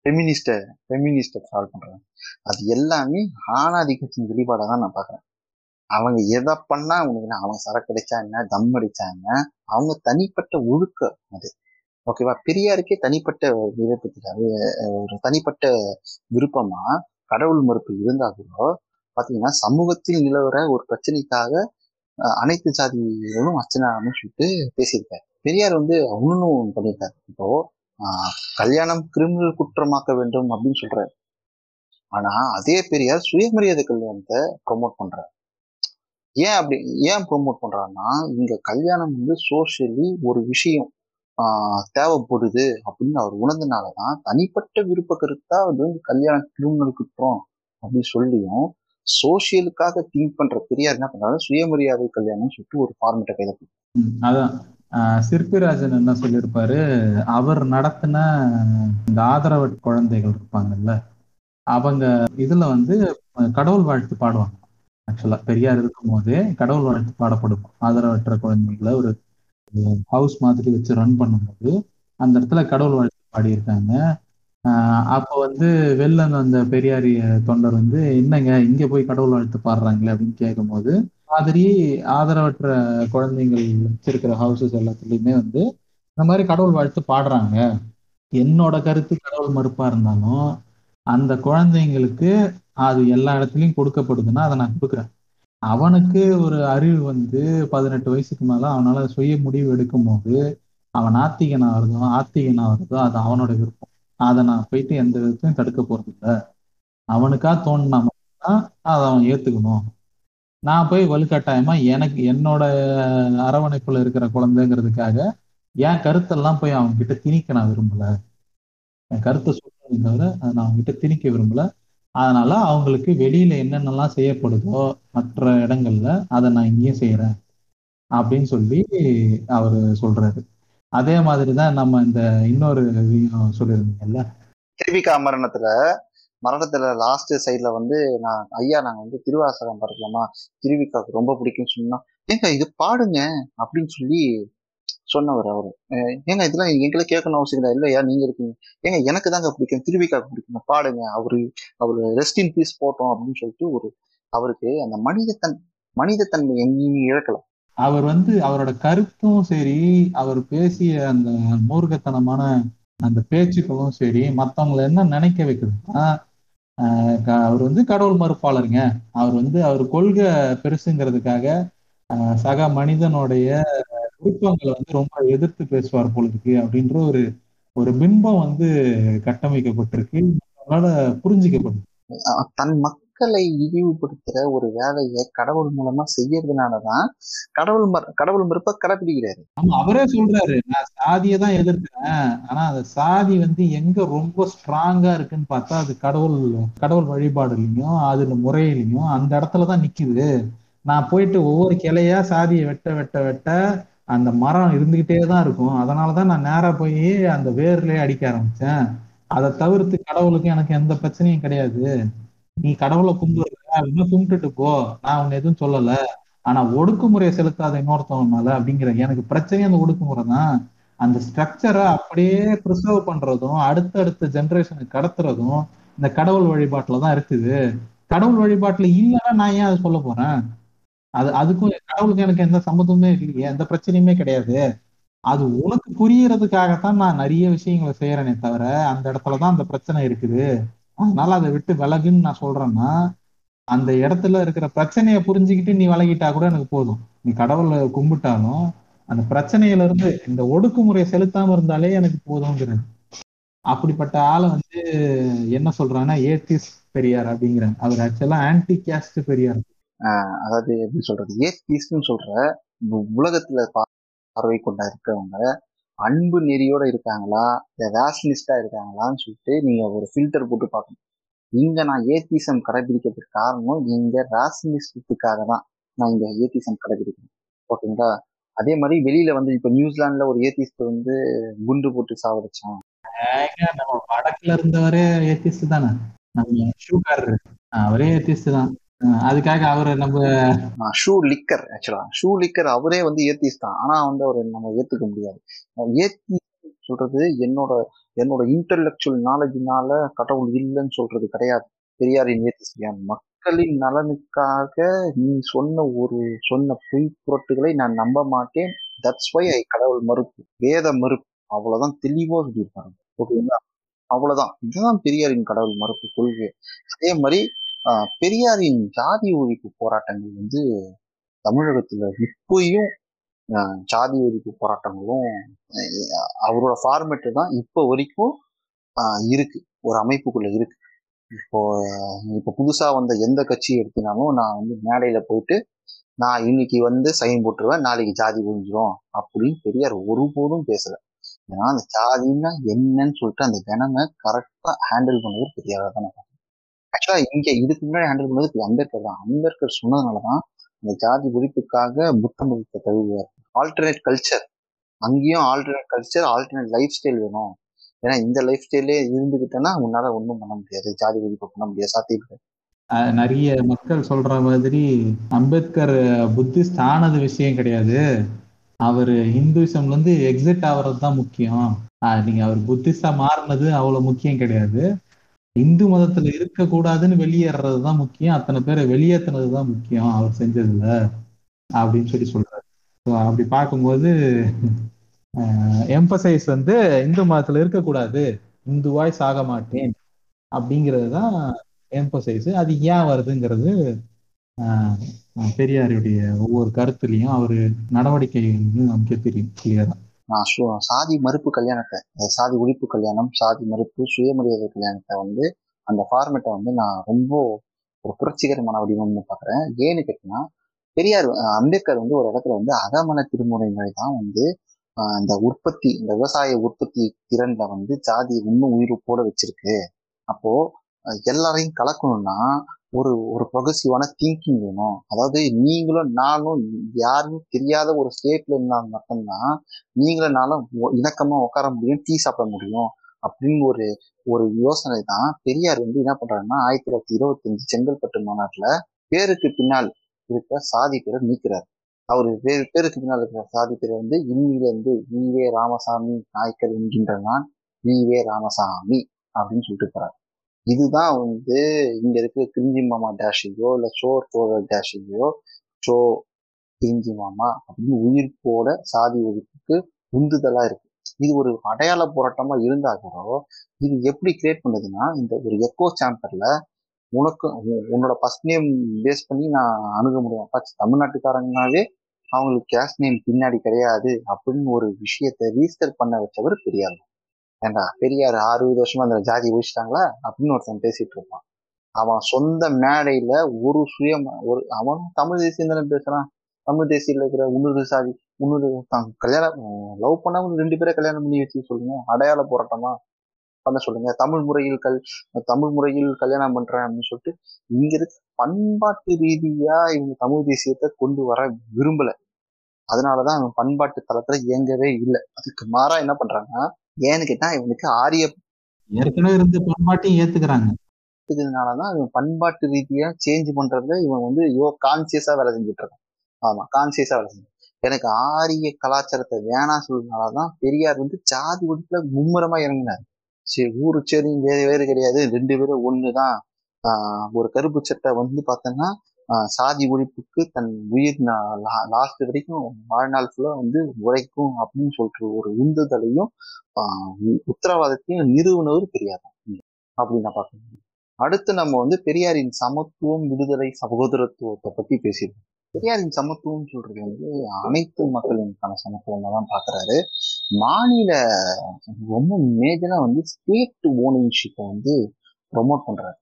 ஃபெமினிஸ்ட ஃபெமினிஸ்ட ட்ரால் பண்றாங்க. அது எல்லாமே ஆணாதிக்கத்தின் வெளிப்பாடாக தான் நான் பாக்குறேன் அவங்க எதை பண்ணா அவனுக்கு அவங்க சரக்கடிச்சா என்ன தம் அடிச்சாங்க அவங்க தனிப்பட்ட ஒழுக்கம் அது. ஓகேவா பெரியாருக்கே தனிப்பட்ட விருப்பத்தில் ஒரு தனிப்பட்ட விருப்பமா கடவுள் மறுப்பு இருந்தா கூட பாத்தீங்கன்னா சமூகத்தில் நிலவர ஒரு பிரச்சனைக்காக அனைத்து ஜாதிகளும் அர்ச்சனான்னு சொல்லிட்டு பேசியிருக்காரு. பெரியார் வந்து அவனும் பண்ணியிருக்காரு. இப்போ கல்யாணம் கிரிமினல் குற்றமாக்க வேண்டும் அப்படின்னு சொல்றாரு. ஆனா அதே பெரியார் சுயமரியாதை கல்யாணத்தை ப்ரொமோட் பண்றாரு. ஏன் அப்படி ஏன் ப்ரொமோட் பண்றாருன்னா இங்க கல்யாணம் வந்து சோஷியலி ஒரு விஷயம் தேவைப்படுது அப்படின்னு அவர் உணர்ந்தனாலதான் தனிப்பட்ட விருப்ப கருத்தா அது வந்து கல்யாணம் கிரிமினல் குற்றம் அப்படின்னு சொல்லியும் சோசியலுக்காக திங்க் பண்ற பெரியார் என்ன பண்றாரு சுயமரியாதை கல்யாணம் சொல்லிட்டு ஒரு ஃபார்மேட்டை கையில அதான். சிற்பிராஜன் என்ன சொல்லியிருப்பாரு அவர் நடத்தின இந்த ஆதரவு குழந்தைகள் இருப்பாங்கல்ல அவங்க இதுல வந்து கடவுள் வாழ்த்து பாடுவாங்க. ஆக்சுவலா பெரியார் இருக்கும் போதே கடவுள் வாழ்த்து பாடப்படும் ஆதரவற்ற குழந்தைங்களை ஒரு ஹவுஸ் மாதிரி வச்சு ரன் பண்ணும்போது அந்த இடத்துல கடவுள் வாழ்த்து பாடியிருக்காங்க. ஆஹ் அப்போ வந்து வெளில அந்த பெரியாரி தொண்டர் வந்து என்னங்க இங்க போய் கடவுள் வாழ்த்து பாடுறாங்களே? அப்படின்னு கேட்கும்போது மாதிரி ஆதரவற்ற குழந்தைகள் வச்சிருக்கிற ஹவுசஸ் எல்லாத்துலயுமே வந்து இந்த மாதிரி கடவுள் வாழ்த்து பாடுறாங்க. என்னோட கருத்து கடவுள் மறுப்பா இருந்தாலும் அந்த குழந்தைங்களுக்கு அது எல்லா இடத்துலயும் கொடுக்கப்படுதுன்னா அதை நான் கொடுக்குறேன். அவனுக்கு ஒரு அறிவு வந்து பதினெட்டு வயசுக்கு மேல அவனால சுய முடிவு எடுக்கும் போது அவன் ஆத்திகனா வருதோ ஆத்திகனா வருதோ அது அவனோட விருப்பம். அதை நான் போயிட்டு எந்த விதத்தையும் தடுக்க போறது இல்லை அவனுக்கா தோணுனா மட்டும்தான் அதை அவன் ஏத்துக்கணும். நான் போய் வலுக்கட்டாயமா எனக்கு என்னோட அரவணைப்புல இருக்கிற குழந்தைங்கிறதுக்காக என் கருத்தெல்லாம் போய் அவங்க கிட்ட திணிக்க நான் விரும்பல. என் கருத்தை சொல்றதை தவிர அதை நான் அவங்க கிட்ட திணிக்க விரும்பல. அதனால அவங்களுக்கு வெளியில என்னென்னலாம் செய்யப்படுதோ மற்ற இடங்கள்ல அதை நான் இங்கேயும் செய்யறேன் அப்படின்னு சொல்லி அவரு சொல்றாரு. அதே மாதிரிதான் நம்ம இந்த இன்னொரு இதையும் சொல்லியிருந்தீங்கல்ல? திருவிக்கா மரணத்துல மரணத்துல லாஸ்ட் சைட்ல வந்து நான் ஐயா நாங்க வந்து திருவாசகம் பார்க்கலாமா திருவிக்காவுக்கு ரொம்ப பிடிக்கும்னு சொன்னா ஏங்க இது பாடுங்க அப்படின்னு சொல்லி சொன்னவர் அவர். ஏங்க இதெல்லாம் எங்களை கேட்கணும் அவசியம் இல்லை. இல்லையா நீங்க இருக்கீங்க. ஏங்க எனக்கு தாங்க பிடிக்கும். திருவிக்காவுக்கு பிடிக்கும் பாடுங்க. அவரு அவரு ரெஸ்ட் இன் பீஸ் போட்டோம் அப்படின்னு சொல்லிட்டு ஒரு அவருக்கு அந்த மனிதத்தன் மனிதத்தன்மை எங்கேயுமே இழக்கலாம் அவர் வந்து அவரோட கருத்தும் சரி அவர் பேசிய அந்த மூர்க்கத்தனமான அந்த பேச்சுக்களும் சரி மற்றவங்களை என்ன நினைக்க வைக்கிறதுனா க- அவர் வந்து கடவுள் மறுப்பாளருங்க. அவர் வந்து அவர் கொள்கை பெருசுங்கிறதுக்காக சக மனிதனுடைய விருப்பங்களை வந்து ரொம்ப எதிர்த்து பேசுவார் போல இருக்கு அப்படின்ற ஒரு ஒரு பிம்பம் வந்து கட்டமைக்கப்பட்டிருக்கு. அதனால புரிஞ்சுக்கப்படும் தன் மக்களை இழிவுபடுத்துற ஒரு வேலையை கடவுள் மூலமா செய்யறதுனாலதான் கடவுள் கடவுள் மறுப்ப கடைபிடிக்கிறாரு ஆமா அவரே சொல்றாரு நான் சாதியை தான் எதிர்க்கிறேன். ஆனா அந்த சாதி வந்து எங்க ரொம்ப ஸ்ட்ராங்கா இருக்குன்னு பார்த்தா அது கடவுள் கடவுள் வழிபாடுலையும் அதுல முறையிலையும் அந்த இடத்துலதான் நிக்குது. நான் போயிட்டு ஒவ்வொரு கிளையா சாதியை வெட்ட வெட்ட வெட்ட அந்த மரம் இருந்துகிட்டே தான் இருக்கும். அதனாலதான் நான் நேரா போய் அந்த வேர்லயே அடிக்க ஆரம்பிச்சேன். அதை தவிர்த்து கடவுளுக்கு எனக்கு எந்த பிரச்சனையும் கிடையாது. நீ கடவுளை கும்பிடுற அப்படின்னா கும்பிட்டுட்டு போ. நான் உன்னை எதுவும் சொல்லல. ஆனா ஒடுக்குமுறையை செலுத்தாத இன்னொருத்தவங்க மேல அப்படிங்கிற எனக்கு பிரச்சனையே அந்த ஒடுக்குமுறை தான். அந்த ஸ்ட்ரக்சரை அப்படியே ப்ரிசர்வ் பண்றதும் அடுத்தடுத்த ஜெனரேஷனுக்கு கடத்துறதும் இந்த கடவுள் வழிபாட்டுல தான் இருக்குது. கடவுள் வழிபாட்டுல இல்லைன்னா நான் ஏன் அதை சொல்ல போறேன்? அது அதுக்கும் கடவுளுக்கு எனக்கு எந்த சம்மந்தமே இல்லையே. எந்த பிரச்சனையுமே கிடையாது. அது உனக்கு புரியறதுக்காகத்தான் நான் நிறைய விஷயங்களை செய்யறேனே தவிர அந்த இடத்துலதான் அந்த பிரச்சனை இருக்குது. அதனால அதை விட்டு விலகுன்னு நான் சொல்றேன்னா அந்த இடத்துல இருக்கிற பிரச்சனையை புரிஞ்சுக்கிட்டு நீ விலகிட்டா கூட எனக்கு போதும். நீ கடவுளை கும்பிட்டாலும் அந்த பிரச்சனையில இருந்து இந்த ஒடுக்குமுறையை செலுத்தாம இருந்தாலே எனக்கு போதுங்கிறது அப்படிப்பட்ட ஆளை வந்து என்ன சொல்றாங்கன்னா ஏத்திஸ் பெரியார் அப்படிங்கிறாங்க அவர் ஆக்சுவலா ஆன்டி கேஸ்ட் பெரியார். அதாவது எப்படி சொல்றது? ஏத்திஸ்ட்னு சொல்ற உலகத்துல பார்வை கொண்ட இருக்கவங்க அன்பு நெறியோட இருக்காங்களா? இல்லை ரேஷனிஸ்டா இருக்காங்களான்னு சொல்லிட்டு நீங்க ஒரு ஃபில்டர் போட்டு பார்க்கணும். இங்க நான் ஏத்திசம் கடைபிடிக்கிறதுக்கு காரணம் இங்க ரேஷனிஸ்டுக்காக தான் நான் இங்க ஏத்திசம் கடைபிடிக்கிறேன். ஓகேங்களா? அதே மாதிரி வெளியில வந்து இப்ப நியூசிலாந்துல ஒரு ஏத்திஸ்ட் வந்து குண்டு போட்டு சாவடிச்சான் நம்ம வடக்குல இருந்தவரே ஏத்திஸ்ட் தானே? நம்ம அவரே ஏத்திஸ்ட் தான். அதுக்காக அவரை நம்ம shoe licker actually shoe licker அவரே வந்து ஏத்திஸ் தான். ஆனா வந்து அவரை நம்ம ஏத்துக்க முடியாது. ஏத்தி சொல்றது என்னோட என்னோட இன்டலெக்சுவல் நாலேஜினால கடவுள் இல்லைன்னு சொல்றது கிடையாது. பெரியாரின் ஏத்திஸ்ட் மக்களின் நலனுக்காக நீ சொன்ன ஒரு சொன்ன பொய் புரட்டுகளை நான் நம்ப மாட்டேன். தட்ஸ் வை ஐ கடவுள் மறுப்பு. வேத மறுப்பு. அவ்வளவுதான் தெளிவா சொல்லியிருப்பாங்க ஓகேங்களா? அவ்வளவுதான். இதுதான் பெரியாரின் கடவுள் மறுப்பு கொள்கை. அதே மாதிரி பெரியாரின் ஜாதி ஒழிப்பு போராட்டங்கள் வந்து தமிழகத்துல இப்பயும் ஜாதி ஒழிப்பு போராட்டங்களும் அவரோட ஃபார்மேட்டு தான் இப்போ வரைக்கும் இருக்கு. ஒரு அமைப்புக்குள்ள இருக்கு. இப்போ இப்போ புதுசா வந்த எந்த கட்சி எடுத்தினாலும் நான் வந்து மேடையில போயிட்டு நான் இன்னைக்கு வந்து சைன் போட்டுருவேன் நாளைக்கு ஜாதி ஒழிஞ்சிரும் அப்படின்னு பெரியார் ஒருபோதும் பேசல. ஏன்னா அந்த ஜாதின்னா என்னன்னு சொல்லிட்டு அந்த தினமை கரெக்டா ஹேண்டில் பண்ணது பெரியாரா தான் நான் ஆக்சுவலா இங்க இதுக்கு முன்னாடி ஹேண்டில் பண்ணது அம்பேத்கர் தான். அம்பேத்கர் சொன்னதுனாலதான் இந்த ஜாதி ஒழிப்புக்காக புத்த மதத்தை தழுவுவார். ஆல்டர்னேட் கல்ச்சர் அங்கேயும் alternate culture alternate life style வேணும். ஏன்னா இந்த லைஃப் ஸ்டைலே இருந்துகிட்டேன்னா உன்னால ஒன்றும் பண்ண முடியாது. ஜாதி ஒழிப்பு பண்ண முடியாது. சாத்தியம் நிறைய மக்கள் சொல்ற மாதிரி அம்பேத்கர் புத்திஸ்ட் ஆனது விஷயம் கிடையாது. அவர் ஹிந்துவிசம்ல இருந்து எக்ஸிட் ஆகுறது தான் முக்கியம். நீங்க அவர் புத்திஸ்டா மாறினது அவ்வளவு முக்கியம் கிடையாது. இந்து மதத்துல இருக்க கூடாதுன்னு வெளியேறது தான் முக்கியம். அத்தனை பேரை வெளியேற்றினது தான் முக்கியம். அவர் செஞ்சதுல அப்படின்னு சொல்லி சொல்றாரு. ஸோ அப்படி பார்க்கும்போது எம்பசைஸ் வந்து இந்து மதத்துல இருக்கக்கூடாது. இந்துவாய் சாக மாட்டேன் அப்படிங்கிறது தான் எம்பசைஸ் அது ஏன் வருதுங்கிறது ஆஹ் பெரியாருடைய ஒவ்வொரு கருத்துலையும் அவரு நடவடிக்கைகளையும் நமக்கு தெரியும். கிளியரா நான் சு- சாதி மறுப்பு கல்யாணத்தை சாதி ஒழிப்பு கல்யாணம் சாதி மறுப்பு சுயமரியாதை கல்யாணத்தை வந்து அந்த ஃபார்மேட்டை வந்து நான் ரொம்ப ஒரு புரட்சிகரமான வடிவம்னு பார்க்குறேன் ஏன்னு கேட்டீங்கன்னா பெரியார் அம்பேத்கர் வந்து ஒரு இடத்துல வந்து அகமன திருமுறைகளை தான் வந்து இந்த உற்பத்தி இந்த விவசாய உற்பத்தி திறன்ல வந்து ஜாதி இன்னும் உயிர்ப்போட வச்சிருக்கு. அப்போ எல்லாரையும் கலக்கணும்னா ஒரு ஒரு ப்ரொகசிவான திங்கிங் வேணும். அதாவது நீங்களும் நானும் யாருன்னு தெரியாத ஒரு ஸ்டேட்ல இருந்தால் மட்டும்தான் நீங்களும் நானும் இணக்கமா உட்கார முடியும் டீ சாப்பிட முடியும் அப்படின்னு ஒரு ஒரு யோசனை தான் பெரியார் வந்து என்ன பண்றாருன்னா ஆயிரத்தி தொள்ளாயிரத்தி இருபத்தஞ்சு செங்கல்பட்டு மாநாட்டுல பேருக்கு பின்னால் இருக்க சாதி பேரை நீக்கிறார். அவர் பேரு பேருக்கு பின்னால் இருக்கிற சாதி பேரை வந்து இன்னிலிருந்து வி வே ராமசாமி நாயக்கர் என்கின்ற நான் வே ராமசாமி அப்படின்னு சொல்லிட்டு இருக்கிறார் இதுதான் வந்து இங்க இருக்க கிரிஞ்சி மாமா டேஷையோ இல்ல சோர் தோழர் டேஷையோ சோ கிரிஞ்சி மாமா அப்படின்னு உயிர்ப்போட சாதி ஒழிப்புக்கு உந்துதலா இருக்கு. இது ஒரு அடையாள போராட்டமா இருந்தா கூட இது எப்படி கிரியேட் பண்ணுதுன்னா இந்த ஒரு எக்கோ சாம்பர்ல உனக்கு உன்னோட ஃபர்ஸ்ட் நேம் பேஸ் பண்ணி நான் அணுக முடியும். அப்பா தமிழ்நாட்டுக்காரங்கனாவே அவங்களுக்கு கேஸ்ட் நேம் பின்னாடி கிடையாது அப்படின்னு ஒரு விஷயத்தை ரீஸ்டர் பண்ண வச்சவர் பெரியார். ஏண்டா பெரியார் அறுபது வருஷமா அந்த ஜாதி ஒழிச்சிட்டாங்களா அப்படின்னு ஒருத்தன் பேசிட்டு இருப்பான். அவன் சொந்த மேடையில ஒரு சுயமா ஒரு அவன் தமிழ் தேசியம் தானே பேசுறான். தமிழ் தேசியில இருக்கிற உன்னொரு சாதி உன்னொரு தான் கல்யாணம் லவ் பண்ணாம ரெண்டு பேரை கல்யாணம் பண்ணி வச்சு சொல்லுங்க. அடையாள போராட்டமா பண்ண சொல்லுங்க. தமிழ் முறையில் கல் தமிழ் முறையில் கல்யாணம் பண்றேன் அப்படின்னு சொல்லிட்டு இங்க இருக்க பண்பாட்டு ரீதியா இவங்க தமிழ் தேசியத்தை கொண்டு வர விரும்பல. அதனாலதான் அவன் பண்பாட்டு தளத்துல இயங்கவே இல்லை. அதுக்கு மாறா என்ன பண்றாங்கன்னா ஏன்னு கேட்டா இவனுக்கு ஆரிய ஏற்கனவே இருந்த பண்பாட்டையும் ஏத்துக்கிறாங்க. தான் இவன் பண்பாட்டு ரீதியா சேஞ்ச் பண்றதுல இவன் வந்து யோ கான்சியஸா வேலை செஞ்சுட்டு இருக்கான் ஆமா கான்சியஸா வேலை செஞ்சு. எனக்கு ஆரிய கலாச்சாரத்தை வேணாம் சொல்றதுனாலதான் பெரியார் வந்து ஜாதி ஒழிப்புல மும்முரமா இறங்கினார். சரி ஊரு சரி வேறு வேறு கிடையாது. ரெண்டு பேரும் ஒண்ணுதான். ஆஹ் ஒரு கருப்பு சட்டை வந்து பார்த்தோன்னா சாதி ஒழிப்புக்கு தன் உயிர் லாஸ்ட் வரைக்கும் வாழ்நாள் ஃபுல்லா வந்து உழைக்கும் அப்படின்னு சொல்ற ஒரு உந்துதலையும் உத்தரவாதத்தையும் நிறுவனவர் பெரியார் அப்படின்னு நான் பார்க்கணும். அடுத்து நம்ம வந்து பெரியாரின் சமத்துவம் விடுதலை சகோதரத்துவத்தை பத்தி பேசியிருக்கோம். பெரியாரின் சமத்துவம் சொல்றது வந்து அனைத்து மக்களுக்கான சமத்துவம் தான் பாக்குறாரு மாநில ரொம்ப மேஜரா வந்து ஸ்டேட் ஓனர்ஷிப்பை வந்து ப்ரொமோட் பண்றாரு.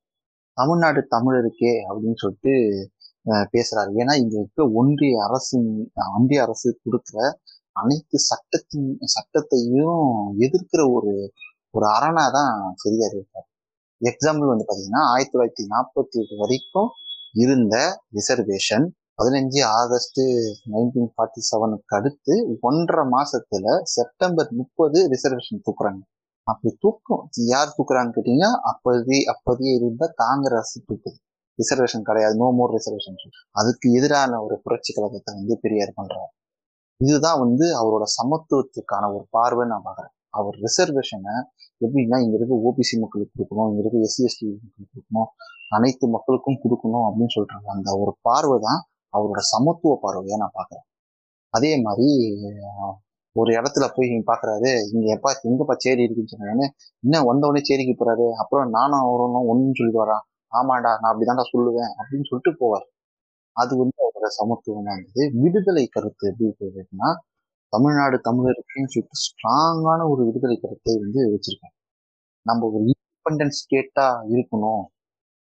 தமிழ்நாடு தமிழருக்கே அப்படின்னு சொல்லிட்டு பேசுறாரு. ஏன்னா இங்க இருக்க ஒன்றிய அரசு ஒன்றிய அரசு கொடுக்குற அனைத்து சட்டத்தின் சட்டத்தையும் எதிர்க்கிற ஒரு ஒரு அரணா தான் பெரியார் இருக்காரு. எக்ஸாம்பிள் வந்து பாத்தீங்கன்னா ஆயிரத்தி தொள்ளாயிரத்தி நாற்பத்தி எட்டு வரைக்கும் இருந்த ரிசர்வேஷன் பதினஞ்சு ஆகஸ்ட் நைன்டீன் ஃபார்ட்டி செவனுக்கு அடுத்து ஒன்றரை மாசத்துல செப்டம்பர் முப்பது ரிசர்வேஷன் தூக்குறாங்க. அப்படி தூக்கம் யார் தூக்குறான்னு கேட்டீங்கன்னா அப்போதே அப்போதையே இருந்த காங்கிரஸ் தூக்குது ரிசர்வேஷன் கிடையாது. நோ மோர் ரிசர்வேஷன் அதுக்கு எதிரான ஒரு புரட்சி கழகத்தை வந்து பெரியார் பண்றாரு. இதுதான் வந்து அவரோட சமத்துவத்துக்கான ஒரு பார்வை நான் பார்க்குறேன். அவர் ரிசர்வேஷனை எப்படின்னா இங்க இருக்க ஓபிசி மக்களுக்கு கொடுக்கணும் இங்க இருக்க எஸ்சி எஸ்டி மக்களுக்கு கொடுக்கணும் அனைத்து மக்களுக்கும் கொடுக்கணும் அப்படின்னு சொல்றாங்க. அந்த ஒரு பார்வை தான் அவரோட சமத்துவ பார்வையா நான் பாக்குறேன் அதே மாதிரி ஒரு இடத்துல போய் பாக்குறாரு. இங்க எப்பா எங்கப்பா சேரி இருக்குன்னு சொன்னாங்க இன்னும் வந்த சேரிக்கு போறாரு? அப்புறம் நானும் அவரும் ஒன்னும் சொல்லிட்டு வரான் ஆமாடா நான் அப்படிதான்டா சொல்லுவேன் அப்படின்னு சொல்லிட்டு போவார். அது வந்து அவரோட சமத்துவமா இருந்தது விடுதலை கருத்து எப்படி தமிழ்நாடு தமிழருக்குன்னு சொல்லிட்டு ஸ்ட்ராங்கான ஒரு விடுதலை கருத்தை வந்து வச்சிருக்கேன் நம்ம ஒரு இண்டிபெண்டன்ஸ் ஸ்டேட்டா இருக்கணும்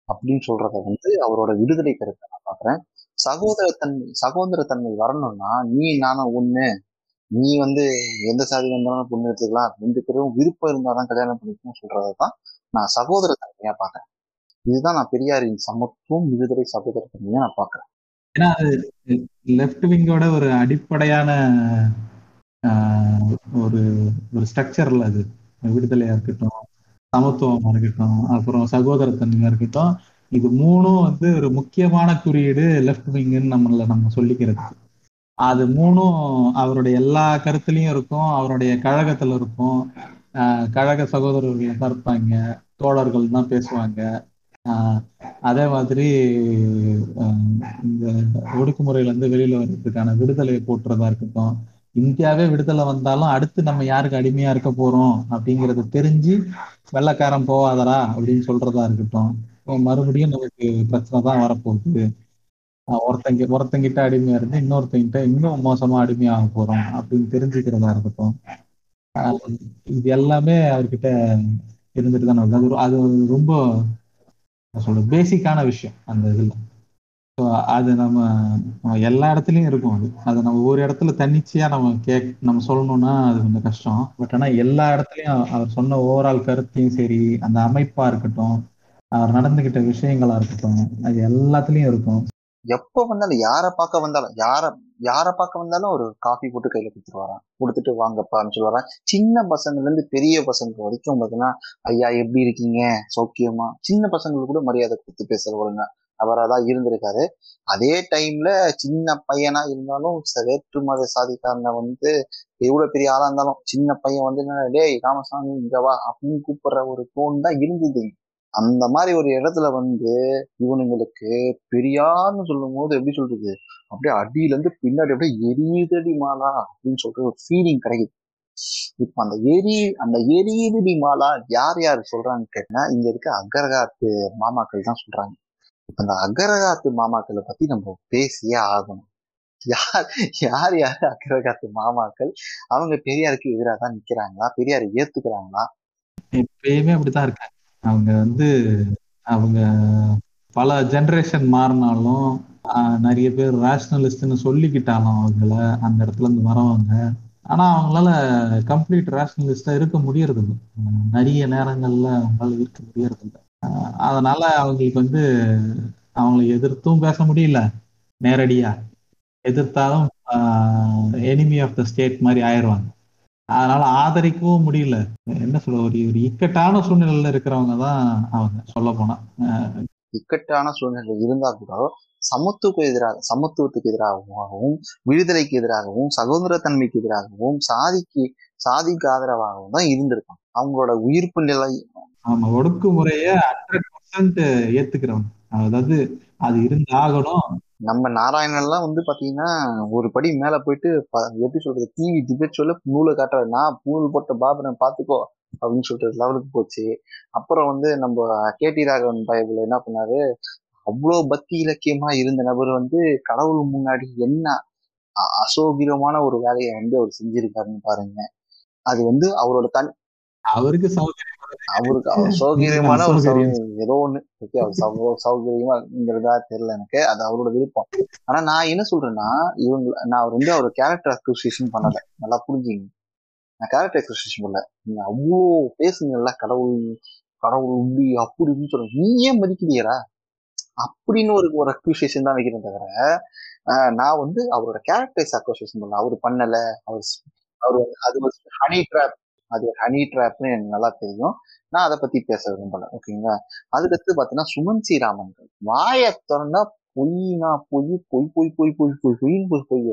அப்படின்னு சொல்றத வந்து அவரோட விடுதலை கருத்தை நான் பாக்குறேன். சகோதரத்தன்மை சகோதரத்தன்மை வரணும்னா நீ நானும் ஒண்ணு நீ வந்து எந்த சாதி வந்தாலும் பொண்ணு எடுத்துக்கலாம் ரெண்டு பேரும் விருப்பம் இருந்தாதான் கல்யாணம் பண்ணிக்கணும் சொல்றதை தான் நான் சகோதரத்தன்மையா பாக்குறேன் இதுதான் நான் பெரியாரின் சமத்துவம் விடுதலை சகோதர தன்மையாக நான் பாக்குறேன் ஏன்னா அது லெஃப்ட் விங்கோட ஒரு அடிப்படையான ஒரு ஒரு ஸ்ட்ரக்சர்ல அது. விடுதலையா இருக்கட்டும் சமத்துவமா இருக்கட்டும் அப்புறம் சகோதரத்தன்மையா இருக்கட்டும் இது மூணும் வந்து ஒரு முக்கியமான குறியீடு லெஃப்ட் விங்குன்னு நம்மள நம்ம சொல்லிக்கிறது. அது மூணும் அவருடைய எல்லா கருத்துலயும் இருக்கும் அவருடைய கழகத்துல இருக்கும். ஆஹ் கழக சகோதரர்கள் தான் இருப்பாங்க தோழர்கள் தான் பேசுவாங்க. ஆஹ் அதே மாதிரி இந்த ஒடுக்குமுறையில இருந்து வெளியில வர்றதுக்கான விடுதலையை போட்டுறதா இருக்கட்டும் இந்தியாவே விடுதலை வந்தாலும் அடுத்து நம்ம யாருக்கு அடிமையா இருக்க போறோம் அப்படிங்கறது தெரிஞ்சு வெள்ளைக்காரன் போவாதரா அப்படின்னு சொல்றதா இருக்கட்டும். மறுபடியும் நமக்கு பிரச்சனை தான் வரப்போகுது. ஒருத்தங்க ஒருத்தங்கிட்ட அடிமையா இருந்து இன்னொருத்தங்கிட்ட இன்னும் மோசமா அடிமையாக போறோம் அப்படின்னு தெரிஞ்சுக்கிறதா இருக்கட்டும். இது எல்லாமே அவர்கிட்ட இருந்துட்டு தானே அது அது ரொம்ப சொல்ற பேசிக்கான விஷயம் அந்த இதுல. ஸோ அது நம்ம எல்லா இடத்துலயும் இருக்கும் அது. அதை நம்ம ஒரு இடத்துல தன்னிச்சையா நம்ம கேக் நம்ம சொல்லணும்னா அது கொஞ்சம் கஷ்டம். பட் ஆனா எல்லா இடத்துலயும் அவர் சொன்ன ஓவரால் கருத்தையும் சரி அந்த அமைப்பா இருக்கட்டும் அவர் நடந்துகிட்ட விஷயங்களா இருக்கட்டும் அது எல்லாத்துலயும் இருக்கும். எப்ப வந்தாலும் யாரை பார்க்க வந்தாலும் யார யாரை பார்க்க வந்தாலும் ஒரு காஃபி போட்டு கையில கொடுத்துட்டு கொடுத்துட்டு வாங்கப்பான்னு சொல்லுவாரான் சின்ன பசங்கள்ல இருந்து பெரிய பசங்க வரைக்கும் பார்த்தீங்கன்னா ஐயா எப்படி இருக்கீங்க? சௌக்கியமா? சின்ன பசங்களுக்கு கூட மரியாதை கொடுத்து பேசுறவருங்க அவராக தான் இருந்திருக்காரு. அதே டைம்ல சின்ன பையனா இருந்தாலும் வேற்று மத சாதிக்காரனை வந்து எவ்வளவு பெரிய ஆளா இருந்தாலும் சின்ன பையன் வந்து என்ன, டேய் ராமசாமி இங்க வா அப்படின்னு கூப்பிடுற ஒரு டோன் தான் இருந்தது. அந்த மாதிரி ஒரு இடத்துல வந்து இவனுங்களுக்கு பெரியார்னு சொல்லும் போது எப்படி சொல்றது? அப்படியே அடியில இருந்து பின்னாடி அப்படியே எரியுதடி மாலா அப்படின்னு சொல்ற ஒரு ஃபீலிங் கிடைக்குது. இப்ப அந்த எரி அந்த எரியுதடி மாலா யார் யார் சொல்றாங்கன்னு கேட்டா இங்க இருக்க அகரகாத்து மாமாக்கள் தான் சொல்றாங்க. இப்ப அந்த அகரகாத்து மாமாக்களை பத்தி நம்ம பேசியே ஆகணும். யார் யார் யார் அக்கரகாத்து மாமாக்கள்? அவங்க பெரியாருக்கு எதிராக தான் நிக்கிறாங்களா? பெரியாரை ஏத்துக்கிறாங்களா? எப்பயுமே அப்படித்தான் இருக்காங்க. அவங்க வந்து அவங்க பல ஜெனரேஷன் மாறினாலும் நிறைய பேர் ரேஷ்னலிஸ்ட்னு சொல்லிக்கிட்டாலும் அவங்கள அந்த இடத்துல இருந்து வரவங்க. ஆனா அவங்களால கம்ப்ளீட் ரேஷனலிஸ்டா இருக்க முடியறது நிறைய நேரங்கள்ல அவங்களால இருக்க முடியறது அதனால அவங்களுக்கு வந்து அவங்களை எதிர்த்தும் பேச முடியல. நேரடியா. எதிர்த்தாலும் எனிமி ஆஃப் த ஸ்டேட் மாதிரி ஆயிடுவாங்க. அதனால ஆதரிக்கவும் முடியல. என்ன சொல்ல ஒரு ஒரு இக்கட்டான சூழ்நிலையில இருக்கிறவங்க தான் அவங்க சொல்ல போனா. இக்கட்டான சூழ்நிலை இருந்தா கூட சமத்துவக்கு எதிராக சமத்துவத்துக்கு எதிராகவும் விடுதலைக்கு எதிராகவும் சகோதரத்தன்மைக்கு எதிராகவும் சாதிக்கு சாதிக்கு ஆதரவாகவும் தான் இருந்திருக்காங்க அவங்களோட உயிர்ப்பு நிலை ஆமா ஒடுக்குமுறைய ஹண்ட்ரட் பர்சன்ட் ஏத்துக்கிறவங்க. அதாவது அது இருந்தாகணும். நம்ம நாராயணன்லாம் வந்து பாத்தீங்கன்னா ஒரு படி மேல போயிட்டு எப்படி சொல்றது டிவி டிபேட் சொல்ல நூலை காட்டுற நான் நூல் போட்ட பாபரன் பாத்துக்கோ அப்படின்னு சொல்லிட்டு லெவலுக்கு போச்சு. அப்புறம் வந்து நம்ம கேடி ராகவன் பைபிள் என்ன பண்ணாரு? அவ்வளோ பக்தி இலக்கியமா இருந்த நபர் வந்து கடவுள் முன்னாடி என்ன அ- அசௌகரியமான ஒரு வேலையை வந்து அவர் செஞ்சிருக்காருன்னு பாருங்க. அது வந்து அவரோட தன் அவருக்கு சௌகரியம் அவருக்கு அவர் சௌகரியமான ஒரு அசௌகரியம். சௌ- ஏதோ ஒண்ணு. ஓகே அவர் சௌகரியமாங்கிறதா தெரியல எனக்கு. அது அவரோட விருப்பம். ஆனா நான் என்ன சொல்றேன்னா இவங்க நான் அவர் வந்து அவர் கேரக்டர் அக்ரிசியேஷன் பண்ணல. நல்லா புரிஞ்சுங்க. நான் கேரக்டர் அக்ரிசியேஷன் பண்ணல. நீங்க அவ்வளோ பேசுங்கல்ல கடவுள் கடவுள் உண்டி அப்படி இப்படின்னு சொல்றேன். நீ ஏன் மதிக்கலையரா அப்படின்னு ஒரு ஒரு அக்யூசியேஷன் தான் வைக்கிறேன் தவிர ஆஹ் நான் வந்து அவரோட கேரக்டர்ஸ் அக்யூசியேஷன் பண்ணல. அவர் பண்ணல. அவர் அவர் அது ஹனி ட்ராப் அது ஹனி ட்ராப்னு எனக்கு நல்லா தெரியும். நான் அதை பத்தி பேச விரும்பல. ஓகேங்களா அதுக்கடுத்து பாத்தீங்கன்னா சுமன் ஸ்ரீராமன்கள் வாயை திறந்தா பொய்னா பொய் பொய் பொய் பொய் பொய் பொய் பொய்ன்னு பொய் பொய்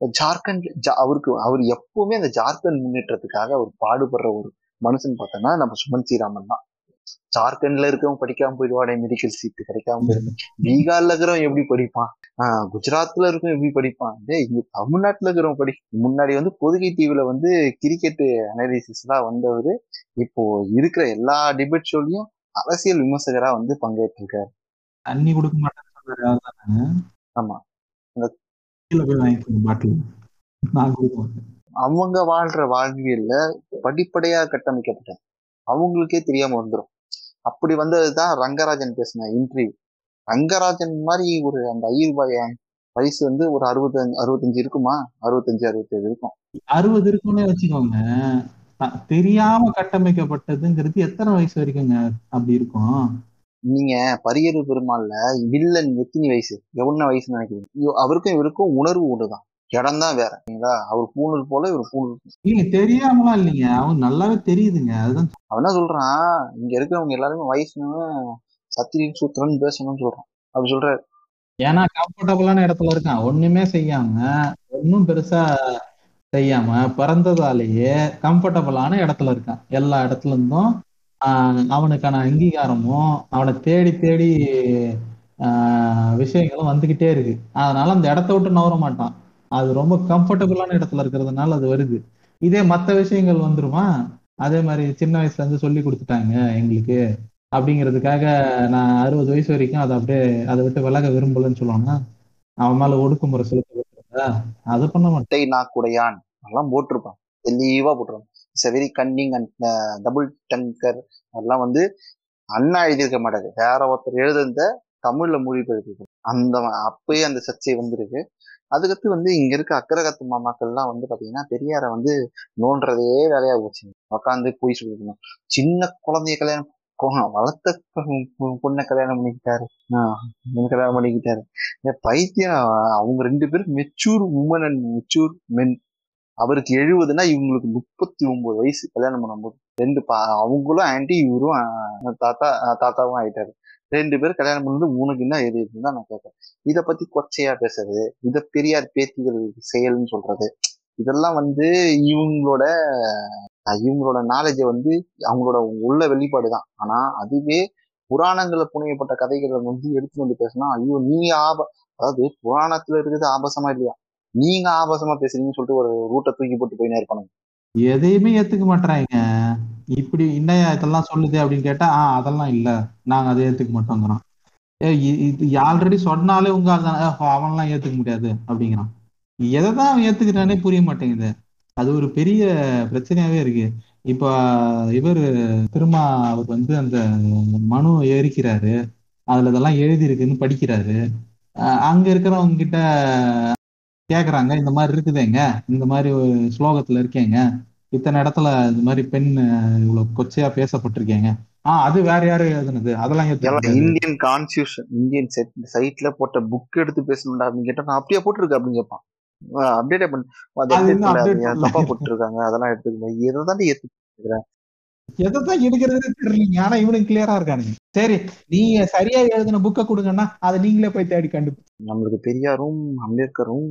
ஜார்க்கண்ட் ஜா- அவருக்கு அவர் எப்பவுமே அந்த ஜார்க்கண்ட் முன்னேற்றத்துக்காக அவர் பாடுபடுற ஒரு மனுஷன் பார்த்தோம்னா நம்ம சுமன் ஸ்ரீராமன் தான். ஜார்க்கண்ட்ல இருக்கவன் படிக்காம போயிடுவாடே மெடிக்கல் சீட் கிடைக்காம போயிடும் பீகார்ல இருக்கிறவன் எப்படி படிப்பான்? ஆஹ் குஜராத்ல இருக்கவன் எப்படி படிப்பான்? இங்க தமிழ்நாட்டுல இருக்கிறவன் படி முன்னாடி வந்து பொதுகை டிவில வந்து கிரிக்கெட் அனாலிசிஸ் எல்லாம் வந்தவர். இப்போ இருக்கிற எல்லா டிபேட் ஷோலையும் அரசியல் விமர்சகரா வந்து பங்கேற்றிருக்காரு. தண்ணி கொடுக்க மாட்டேன்னு? ஆமா. அவங்க வாழ்ற வாழ்வியல்ல படிப்படையா கட்டமைக்கப்பட்டது. அவங்களுக்கே தெரியாம வந்துரும். அப்படி வந்ததுதான் ரங்கராஜன் பேசின இன்டர்வியூ ரங்கராஜன் மாதிரி ஒரு அந்த ஐயர் பையன் வயசு வந்து ஒரு அறுபத்தஞ்சு அறுபத்தஞ்சு இருக்குமா? அறுபத்தஞ்சு அறுபத்தேழு இருக்கும். அறுபது இருக்குன்னே வச்சுக்கோங்க. தெரியாம கட்டமைக்கப்பட்டதுங்கிறது எத்தனை வயசு வரைக்குங்க அப்படி இருக்கும்? நீங்க பரியரு பெருமாள்ல வில்லன் எத்தனை வயசு? எவ்வளவு வயசு நினைக்கிறீங்க? அவருக்கும் இவருக்கும் உணர்வு ஒண்ணுதான் இடம் தான் வேற சரிங்களா அவர் பூணூல் போல இவர் பூணூல் நீங்க தெரியாமலாம் இல்லைங்க. அவன் நல்லாவே தெரியுதுங்க. அதுதான் அவன் என்ன சொல்றான்? இங்க இருக்கிறவங்க எல்லாருமே வயசுன்னு சத்திரியன் சூத்திரன் பேசணும்னு சொல்றான். அப்படி சொல்றாரு. ஏன்னா கம்ஃபர்டபுளான இடத்துல இருக்கான். ஒண்ணுமே செய்யாம ஒன்னும் பெருசா செய்யாம பிறந்ததாலேயே கம்ஃபர்டபுளான இடத்துல இருக்கான். எல்லா இடத்துல இருந்தும் அவனுக்கான அங்கீகாரமும் அவனை தேடி தேடி விஷயங்களும் வந்துகிட்டே இருக்கு. அதனால அந்த இடத்த விட்டு நவர மாட்டான். அது ரொம்ப கம்ஃபர்டபுளான இடத்துல இருக்கிறதுனால அது வருது. இதே மற்ற விஷயங்கள் வந்துருமா? அதே மாதிரி சின்ன வயசுல இருந்து சொல்லி கொடுத்துட்டாங்க எங்களுக்கு அப்படிங்கிறதுக்காக நான் அறுபது வயசு வரைக்கும் அதை அப்படியே அதை விட்டு விலக விரும்பலன்னு சொல்லுவானா அவன் மேல ஒடுக்குமுறை செலுத்தப்பட்டதா அது பண்ண மாட்டான். நான் நாக்குடையான். அதெல்லாம் போட்டிருப்பான். தெளிவா போட்டிருப்பான். It's very cunning and double tonguer அதெல்லாம் வந்து அண்ணா எழுதியிருக்க மாட்டாரு. வேற ஒருத்தர் எழுதுந்த தமிழ்ல மொழிபெயர்ப்பு. அந்த அப்பயே அந்த சர்ச்சை வந்திருக்கு. அதுக்கடுத்து வந்து இங்க இருக்க அக்கரகத்து மாமாக்கள்லாம் வந்து பாத்தீங்கன்னா பெரியார வந்து நோன்றதே வேலையா போச்சு. உட்காந்து போய் சொல்லிக்கணும் சின்ன குழந்தைய கல்யாணம் வளர்த்த பொண்ணை கல்யாணம் பண்ணிக்கிட்டாரு. பொண்ணு கல்யாணம் பண்ணிக்கிட்டாரு. பைத்தியம் அவங்க ரெண்டு பேரும் mature woman and mature men அவருக்கு எழுபதுன்னா இவங்களுக்கு முப்பத்தி ஒன்பது வயசு கல்யாணம் பண்ணும்போது. ரெண்டு பா அவங்களும் ஆன்டி இவரும் தாத்தா தாத்தாவும் ஆயிட்டாரு. ரெண்டு பேரும் கல்யாணம் பண்ணுறது உனக்கு என்ன எதுன்னு தான் நான் கேட்குறேன் இதை பத்தி கொச்சையா பேசுறது இதை பெரியார் பேத்திகள் செயல்னு சொல்றது இதெல்லாம் வந்து இவங்களோட இவங்களோட நாலேஜை வந்து அவங்களோட உள்ள வெளிப்பாடு தான். ஆனா அதுவே புராணங்களை புனையப்பட்ட கதைகளை வந்து எடுத்து வந்து பேசினா ஐயோ நீங்க ஆப அதாவது புராணத்துல இருக்கிறது ஆபாசமா இல்லையா? நீங்க ஆபாசமா பேசுறீங்கன்னு சொல்லிட்டு ஒரு ரூட்டை தூக்கி போட்டு போயினே இருப்பானுங்க எதையுமே ஏத்துக்க மாட்டாங்க இப்படி இன்னையா இதெல்லாம் சொல்லுது அப்படின்னு கேட்டா ஆஹ் அதெல்லாம் இல்ல. நாங்க அதை ஏத்துக்க மாட்டோங்கிறோம் ஏ, இ- இது ஆல்ரெடி சொன்னாலே உங்க அவன்லாம் ஏத்துக்க முடியாது. அப்படிங்கிறான். எதை தான் அவன் ஏத்துக்கிறானே புரிய மாட்டேங்குது. அது ஒரு பெரிய பிரச்சனையாவே இருக்கு. இப்ப இவர் திருமா அவர் வந்து அந்த மனு எரிக்கிறாரு அதுல இதெல்லாம் எழுதி இருக்குன்னு படிக்கிறாரு அங்க இருக்கிறவங்க கிட்ட கேக்குறாங்க இந்த மாதிரி இருக்குதேங்க. இந்த மாதிரி ஒரு ஸ்லோகத்துல இருக்கேங்க. இத்தனை இடத்துல இந்த மாதிரி பெண் இவ்வளவு கொச்சையா பேசப்பட்டிருக்கேங்க. ஆஹ் அது வேற யாரு எழுதுனது? அதெல்லாம் இந்தியன் கான்ஸ்டியூஷன் இந்தியன் செட் சைட்ல போட்ட புக் எடுத்து பேசணும்டா அப்படின்னு கேட்டா நான் அப்படியே போட்டிருக்கு அப்படின்னு கேட்பான். அப்டேட் பண்ண. தப்பா போட்டிருக்காங்க. அதெல்லாம் எடுத்துக்கணும் எதை தாண்டி ஏத்து எதைத்தான் எடுக்கிறதுன்னு தெரியலீங்க. ஆனா இவனுக்கு கிளியரா இருக்கானுங்க. சரி நீங்க சரியா எழுதின புக்கை கொடுங்கன்னா அதை நீங்களே போய் தேடி கண்டு நம்மளுக்கு பெரியாரும் அம்பேத்கரும்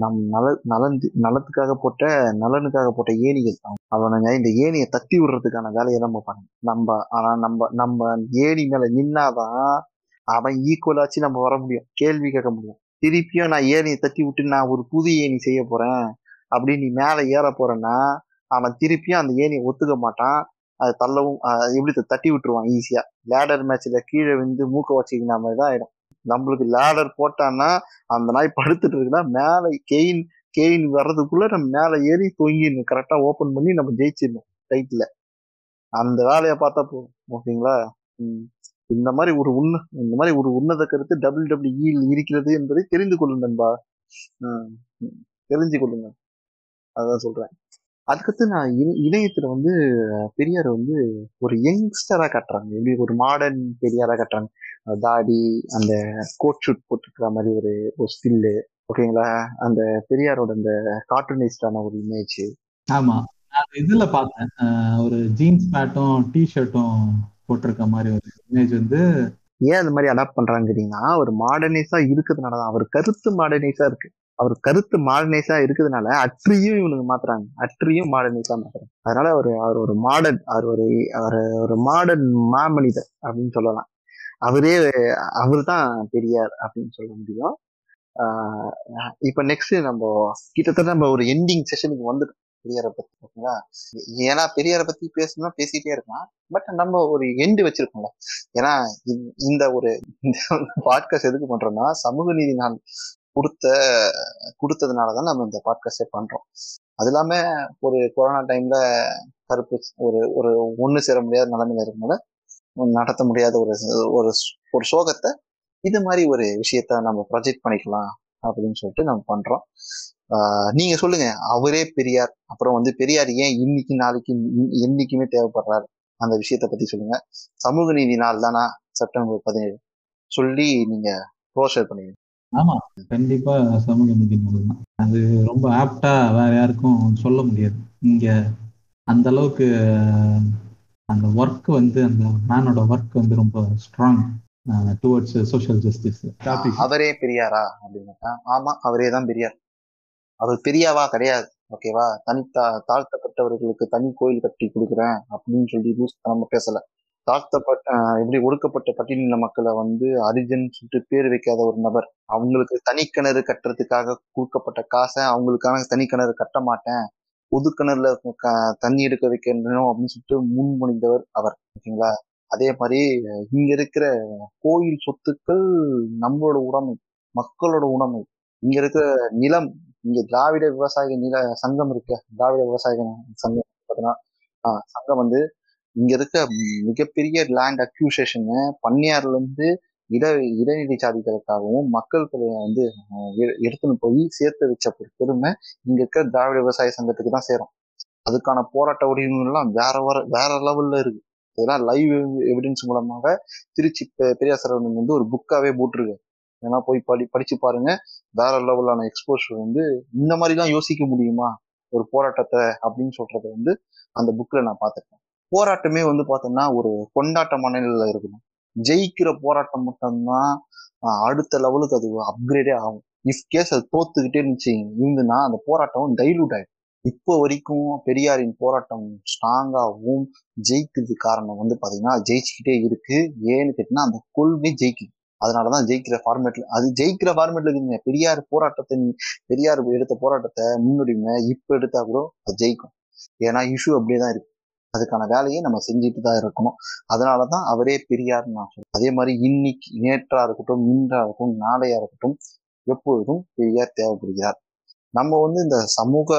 நம் நல நலன் நலத்துக்காக போட்ட நலனுக்காக போட்ட ஏணிகள். அவனுங்க இந்த ஏணியை தட்டி விடுறதுக்கான வேலையை தான் பார்ப்பாங்க நம்ம ஆனா நம்ம நம்ம ஏணி மேல நின்னாதான் அவன் ஈக்குவலாச்சு நம்ம வர முடியும். கேள்வி கேட்க முடியும். திருப்பியும் நான் ஏணியை தட்டி விட்டு நான் ஒரு புது ஏணி செய்ய போறேன் அப்படின்னு நீ மேல ஏற போறேன்னா அவன் திருப்பியும் அந்த ஏணியை ஒத்துக்க மாட்டான். அது தள்ளவும் எப்படி தட்டி விட்டுருவான்? ஈஸியா லேடர் மேட்ச்ல கீழே விழுந்து மூக்க வச்சுக்கிற மாதிரி தான் ஆயிடும். நம்மளுக்கு லேடர் போட்டான்னா அந்த நாய் படுத்துட்டு இருக்குன்னா மேலே கெயின் கெயின் வர்றதுக்குள்ள நம்ம மேலே ஏறி தொங்கிடணும் கரெக்டாக ஓப்பன் பண்ணி நம்ம ஜெயிச்சிடணும் டைட்டில் அந்த வேலையை பார்த்தா போதும் ஓகேங்களா? ம். இந்த மாதிரி ஒரு உன்ன இந்த மாதிரி ஒரு உன்னத கருத்து டபிள்யூ டபிள்யூ இருக்கிறது என்பதை தெரிந்து கொள்ளுங்க நண்பா. ம். தெரிஞ்சு கொள்ளுங்க அதான் சொல்றேன். அதுக்கடுத்து நான் இணை- இணையத்துல வந்து பெரியார் வந்து ஒரு யங்ஸ்டரா காட்டுறாங்க. எப்படி ஒரு மாடர்ன் பெரியாரா காட்டுறாங்க. தாடி அந்த கோட் ஷூட் போட்டுக்கிற மாதிரி ஒரு ஒரு ஸ்டில்லு ஓகேங்களா அந்த பெரியாரோட அந்த கார்ட்டூனிஸ்டான ஒரு இமேஜ் ஆமா. இதுல பார்த்தேன். ஒரு ஜீன்ஸ் பேண்ட்டும் டி ஷர்ட்டும் போட்டிருக்க மாதிரி ஒரு இமேஜ் வந்து ஏன் அந்த மாதிரி அடாப்ட் பண்றாங்க கேட்டீங்கன்னா அவர் மாடர்னைஸா இருக்கிறதுனாலதான். அவர் கருத்து மாடர்னைஸா இருக்கு. அவர் கருத்து மாடர்னைஸா இருக்கிறதுனால அற்றியும் இவனுக்கு மாத்துறாங்க. அற்றியும் மாடர்னைஸா மாத்துறாங்க. அதனால அவர் அவர் ஒரு மாடர்ன் அவர் ஒரு அவர் ஒரு மாடர்ன் மாமனிதர் அப்படின்னு சொல்லலாம். அவரே அவர் தான் பெரியார் அப்படின்னு சொல்ல முடியும். இப்ப நெக்ஸ்ட் நம்ம கிட்டத்தட்ட நம்ம ஒரு எண்டிங் செஷனுக்கு வந்துட்டோம். பெரியாரை பத்தி ஓகேங்களா? ஏன்னா பெரியாரை பத்தி பேசணும்னா பேசிட்டே இருக்கலாம். பட் நம்ம ஒரு எண்டு வச்சிருக்கோம்ல. ஏன்னா இந்த- இந்த ஒரு பாட்காஸ்ட் எதுக்கு பண்றோம்னா சமூக நீதி நாள். கொடுத்த கொடுத்ததுனாலதான் நம்ம இந்த பாட்காஸ்டே பண்ணுறோம் அது இல்லாமல் ஒரு கொரோனா டைமில் கருப்பு ஒரு ஒரு ஒன்று சேர முடியாத நிலைமையில இருக்கனால நடத்த முடியாத ஒரு ஒரு ஒரு சோகத்தை இது மாதிரி ஒரு விஷயத்த நம்ம ப்ரொஜெக்ட் பண்ணிக்கலாம் அப்படின்னு சொல்லிட்டு நம்ம பண்றோம். நீங்கள் நீங்க சொல்லுங்க அவரே பெரியார் அப்புறம் வந்து பெரியார் ஏன் இன்னைக்கு நாளைக்கு இன்- என்னைக்குமே தேவைப்படுறாரு? அந்த விஷயத்த பத்தி சொல்லுங்க. சமூக நீதி நாள் தானா செப்டம்பர் பதினேழு. சொல்லி நீங்க க்ளோஷர் பண்ணுங்க ஆமா. கண்டிப்பா சமூக நீதி நூல் தான் அது ரொம்ப ஆப்டா வேற யாருக்கும் சொல்ல முடியாது. இங்க அந்த அளவுக்கு அந்த ஒர்க் வந்து அந்த மேனோட ஒர்க் வந்து ரொம்ப strong towards social justice topic அவரே பெரியாரா அப்படின்னாக்கா ஆமா அவரே தான் பெரியார். அவர் பெரியாவா கிடையாது ஓகேவா தனி தாழ்த்தப்பட்டவர்களுக்கு தனி கோயில் கட்டி கொடுக்குறேன் அப்படின்னு சொல்லி லூஸ் நம்ம பேசல. தாழ்த்தப்பட்ட எப்படி ஒடுக்கப்பட்ட பட்டியலின மக்களை வந்து அரிஜன் சொல்லிட்டு பேர் வைக்காத ஒரு நபர். அவங்களுக்கு தனி கிணறு கட்டுறதுக்காக கொடுக்கப்பட்ட காசை அவங்களுக்கான தனி கிணறு கட்ட மாட்டேன். பொது கிணறுல க- தண்ணி எடுக்க வைக்கணும் அப்படின்னு சொல்லிட்டு முன்மொழிந்தவர் அவர். ஓகேங்களா? அதே மாதிரி இங்க இருக்கிற கோயில் சொத்துக்கள் நம்மளோட உடைமை மக்களோட உடைமை. இங்க இருக்கிற நிலம் இங்க திராவிட விவசாய நில சங்கம் இருக்கு. திராவிட விவசாய சங்கம் பார்த்தீங்கன்னா சங்கம் வந்து இங்க இருக்க மிகப்பெரிய லேண்ட் அக்யூசேஷனு பன்னியார்ல இருந்து இட இடைநிலை சாதிகளுக்காகவும் மக்கள் தொகையை வந்து எடுத்துன்னு போய் சேர்த்து வச்ச பெருமை இங்க இருக்க திராவிட விவசாய சங்கத்துக்கு தான் சேரும். அதுக்கான போராட்ட உரிமைகள்லாம் வேற வேற வேற லெவல்ல இருக்கு. இதெல்லாம் லைவ் எவிடன்ஸ் மூலமாக திருச்சி பெரியார் சரவணன் வந்து ஒரு புக்காவே போட்டிருக்கு ஏன்னா போய் படி படிச்சு பாருங்க. வேற லெவலான எக்ஸ்போஷர் வந்து இந்த மாதிரிலாம் யோசிக்க முடியுமா? ஒரு போராட்டத்தை அப்படின்னு சொல்றத வந்து அந்த புக்ல நான் பார்த்துருக்கேன். போராட்டமே வந்து பார்த்தோம்னா ஒரு கொண்டாட்ட மனநிலையில் இருக்கணும். ஜெயிக்கிற போராட்டம் மட்டும்தான் அடுத்த லெவலுக்கு அது அப்கிரேடே ஆகும். இஃப் கேஸ் அது தோத்துக்கிட்டே இருந்துச்சு இருந்துன்னா அந்த போராட்டம் டைலூட் ஆயிடும். இப்போ வரைக்கும் பெரியாரின் போராட்டம் ஸ்ட்ராங்காகவும் ஜெயிக்கிறது காரணம் வந்து பார்த்தீங்கன்னா ஜெயிச்சுக்கிட்டே இருக்கு. ஏன்னு கேட்டிங்கன்னா அந்த கொள்கை ஜெயிக்குது. அதனாலதான் ஜெயிக்கிற ஃபார்மேட்ல அது ஜெயிக்கிற ஃபார்மேட்ல இருக்குங்க பெரியார் போராட்டத்தை பெரியார் எடுத்த போராட்டத்தை முன்னுரிமை இப்ப எடுத்தா கூட அது ஜெயிக்கும். ஏன்னா இஷ்யூ அப்படியே தான் இருக்கு. அதுக்கான வேலையை நம்ம செஞ்சுட்டு தான் இருக்கணும். அதனால தான் அவரே பெரியார்னு நான் சொல்றேன். அதே மாதிரி இன்னைக்கு நேற்றா இருக்கட்டும் இன்றா இருக்கட்டும் நாளையா இருக்கட்டும் எப்பொழுதும் பெரியார் தேவைப்படுகிறார். நம்ம வந்து இந்த சமூக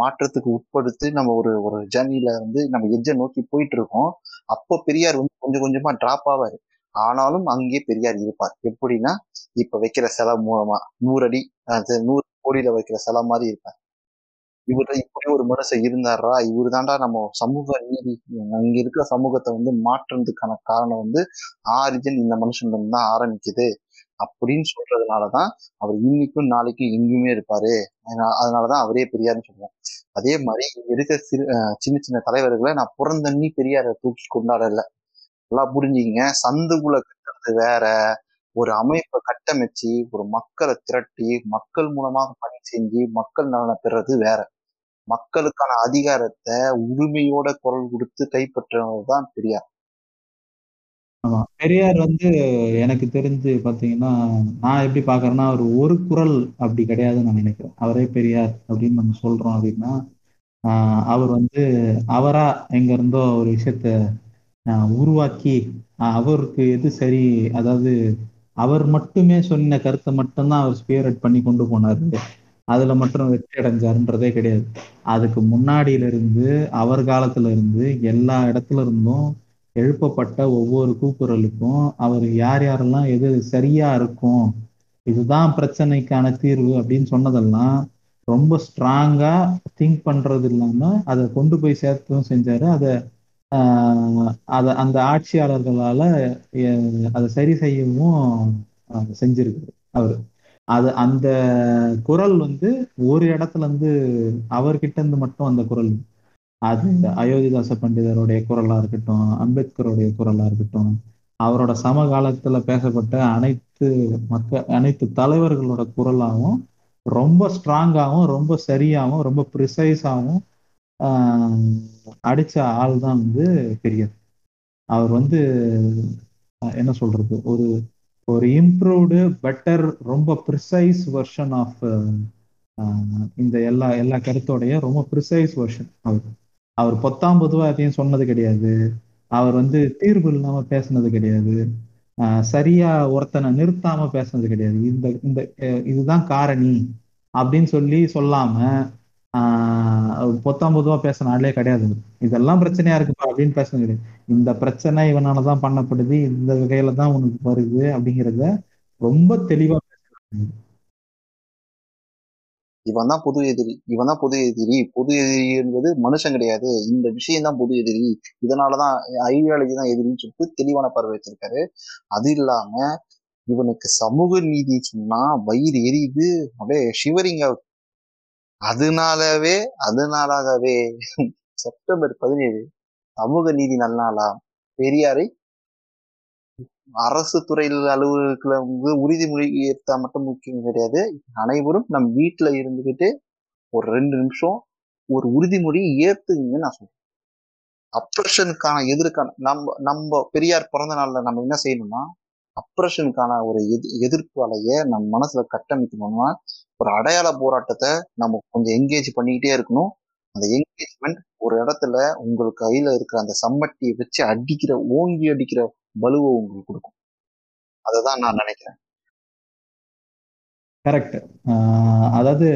மாற்றத்துக்கு உட்படுத்தி நம்ம ஒரு ஒரு ஜேர்னில வந்து நம்ம எஜ்ஜை நோக்கி போயிட்டு இருக்கோம். அப்போ பெரியார் வந்து கொஞ்சம் கொஞ்சமா டிராப் ஆவாரு. ஆனாலும் அங்கேயே பெரியார் இருப்பார். எப்படின்னா இப்ப வைக்கிற செலவு மூலமா நூறு அடி நூறு கோடியில வைக்கிற செலவு மாதிரி இருப்பார். இவர் இப்படி ஒரு மனுஷன் இருந்தாரா? இவரு தாண்டா நம்ம சமூக நீதி. அங்க இருக்கிற சமூகத்தை வந்து மாற்றுறதுக்கான காரணம் வந்து ஆரிஜின் இந்த மனுஷன் தான் ஆரம்பிக்குது. அப்படின்னு சொல்றதுனாலதான் அவர் இன்னைக்கும் நாளைக்கும் எங்கேயுமே இருப்பாரு. அதனாலதான் அவரே பெரியார்னு சொல்லுவோம் அதே மாதிரி இங்க சிறு சின்ன சின்ன தலைவர்களை நான் புறந்தண்ணி பெரியாரை தூக்கி கொண்டாடல. நல்லா புரிஞ்சுங்க சந்துக்குள்ள கட்டுறது வேற. ஒரு அமைப்பை கட்டமைச்சு ஒரு மக்களை திரட்டி மக்கள் மூலமாக பணி செஞ்சு மக்கள் நலனை பெறது வேற. மக்களுக்கான அதிகாரத்தை உரிமையோட குரல் கொடுத்து கைப்பற்றவர் தான் பெரியார். ஆமா. பெரியார் வந்து எனக்கு தெரிஞ்சு பாத்தீங்கன்னா நான் எப்படி பாக்குறேன்னா அவர் ஒரு குரல் அப்படி கிடையாதுன்னு நான் நினைக்கிறேன். அவரே பெரியார் அப்படின்னு நம்ம சொல்றோம் அப்படின்னா ஆஹ் அவர் வந்து அவரா எங்க இருந்தோ ஒரு விஷயத்த ஆஹ் உருவாக்கி அவருக்கு எது சரி அதாவது அவர் மட்டுமே சொன்ன கருத்தை மட்டும்தான் அவர் ஸ்பியரட் பண்ணி கொண்டு போனாரு. அதுல மட்டும் வெற்றி அடைஞ்சாருன்றதே கிடையாது. அதுக்கு முன்னாடியில இருந்து அவர் காலத்துல இருந்து எல்லா இடத்துல இருந்தும் எழுப்பப்பட்ட ஒவ்வொரு கூக்குரலுக்கும் அவர் யார் யாரெல்லாம் எது சரியா இருக்கும் இதுதான் பிரச்சனைக்கான தீர்வு அப்படின்னு சொன்னதெல்லாம் ரொம்ப ஸ்ட்ராங்கா திங்க் பண்றது இல்லாம அதை கொண்டு போய் சேர்த்தும் செஞ்சாரு. அதை ஆஹ் அதை அந்த ஆட்சியாளர்களால அதை சரி செய்யவும் செஞ்சிருக்கு அவரு. அது அந்த குரல் வந்து ஒரு இடத்துல இருந்து அவர்கிட்ட இருந்து மட்டும் அந்த குரல். அது அயோத்திதாச பண்டிதருடைய குரலா இருக்கட்டும் அம்பேத்கருடைய குரலா இருக்கட்டும் அவரோட சமகாலத்துல பேசப்பட்ட அனைத்து மக்க அனைத்து தலைவர்களோட குரலாகவும் ரொம்ப ஸ்ட்ராங்காகவும் ரொம்ப சரியாகவும் ரொம்ப ப்ரிசைஸாகவும் அடிச்ச ஆள் தான் வந்து பெரியார் அவர் வந்து என்ன சொல்றது ஒரு ஒரு இம்ப்ரூவ்டு பெட்டர் ரொம்ப ப்ரிசைஸ் வெர்ஷன் ஆஃப் இந்த எல்லா எல்லா கருத்தோடைய ரொம்ப ப்ரிசைஸ் வெர்ஷன் அவர் அவர் பொத்தாம் பொதுவாக எதையும் சொன்னது கிடையாது. அவர் வந்து தீர்வு இல்லாம பேசுனது கிடையாது. ஆஹ் சரியா ஒருத்தனை நிறுத்தாம பேசுனது கிடையாது. இந்த இந்த இதுதான் காரணி அப்படின்னு சொல்லி சொல்லாம பொத்தாம் பொதுவா பேச நாளே கிடையாது. இதெல்லாம் பிரச்சனையா இருக்குப்பா அப்படின்னு பேச கிடையாது இந்த பிரச்சனை இவனாலதான் பண்ணப்படுது இந்த வகையில தான் உனக்கு வருது அப்படிங்கிறத ரொம்ப தெளிவா இவன் தான் பொது எதிரி இவன் தான் பொது எதிரி. பொது எதிரி என்பது மனுஷன் கிடையாது. இந்த விஷயம் தான் பொது எதிரி. இதனாலதான் ஐடியாலஜி தான் எதிரின்னு சொல்லிட்டு தெளிவான பார்வை வச்சிருக்காரு. அது இல்லாம இவனுக்கு சமூக நீதி சொன்னா வயிறு எரியுது. அப்படியே ஷிவரிங்க அதனாலவே அதனாலாகவே செப்டம்பர் பதினேழு சமூக நீதி நல்நாளா பெரியாரை அரசு துறையில் அலுவலகத்துல வந்து உறுதிமொழி ஏற்றா மட்டும் முக்கியம் கிடையாது. அனைவரும் நம் வீட்டுல இருந்துகிட்டு ஒரு ரெண்டு நிமிஷம் ஒரு உறுதிமொழியை ஏத்துங்கன்னு நான் சொல்றேன். அப்ரஷனுக்கான எதிர்க்கான நம்ம நம்ம பெரியார் பிறந்த நாள்ல நம்ம என்ன செய்யணும்னா அப்ரஷனுக்கான ஒரு எதிர் எதிர்ப்பு அலைய நம்ம மனசுல கட்டமைக்கணும்னா ஒரு அடையாள போராட்டத்தை நம்ம கொஞ்சம் என்கேஜ் பண்ணிக்கிட்டே இருக்கணும். அந்த என்கேஜ்மெண்ட் ஒரு இடத்துல உங்களுக்கு கையில இருக்கிற அந்த சம்மட்டியை வச்சு அடிக்கிற ஓங்கி அடிக்கிற வலுவை உங்களுக்கு கொடுக்கும். அதை தான் நான் நினைக்கிறேன். கரெக்ட் அதாவது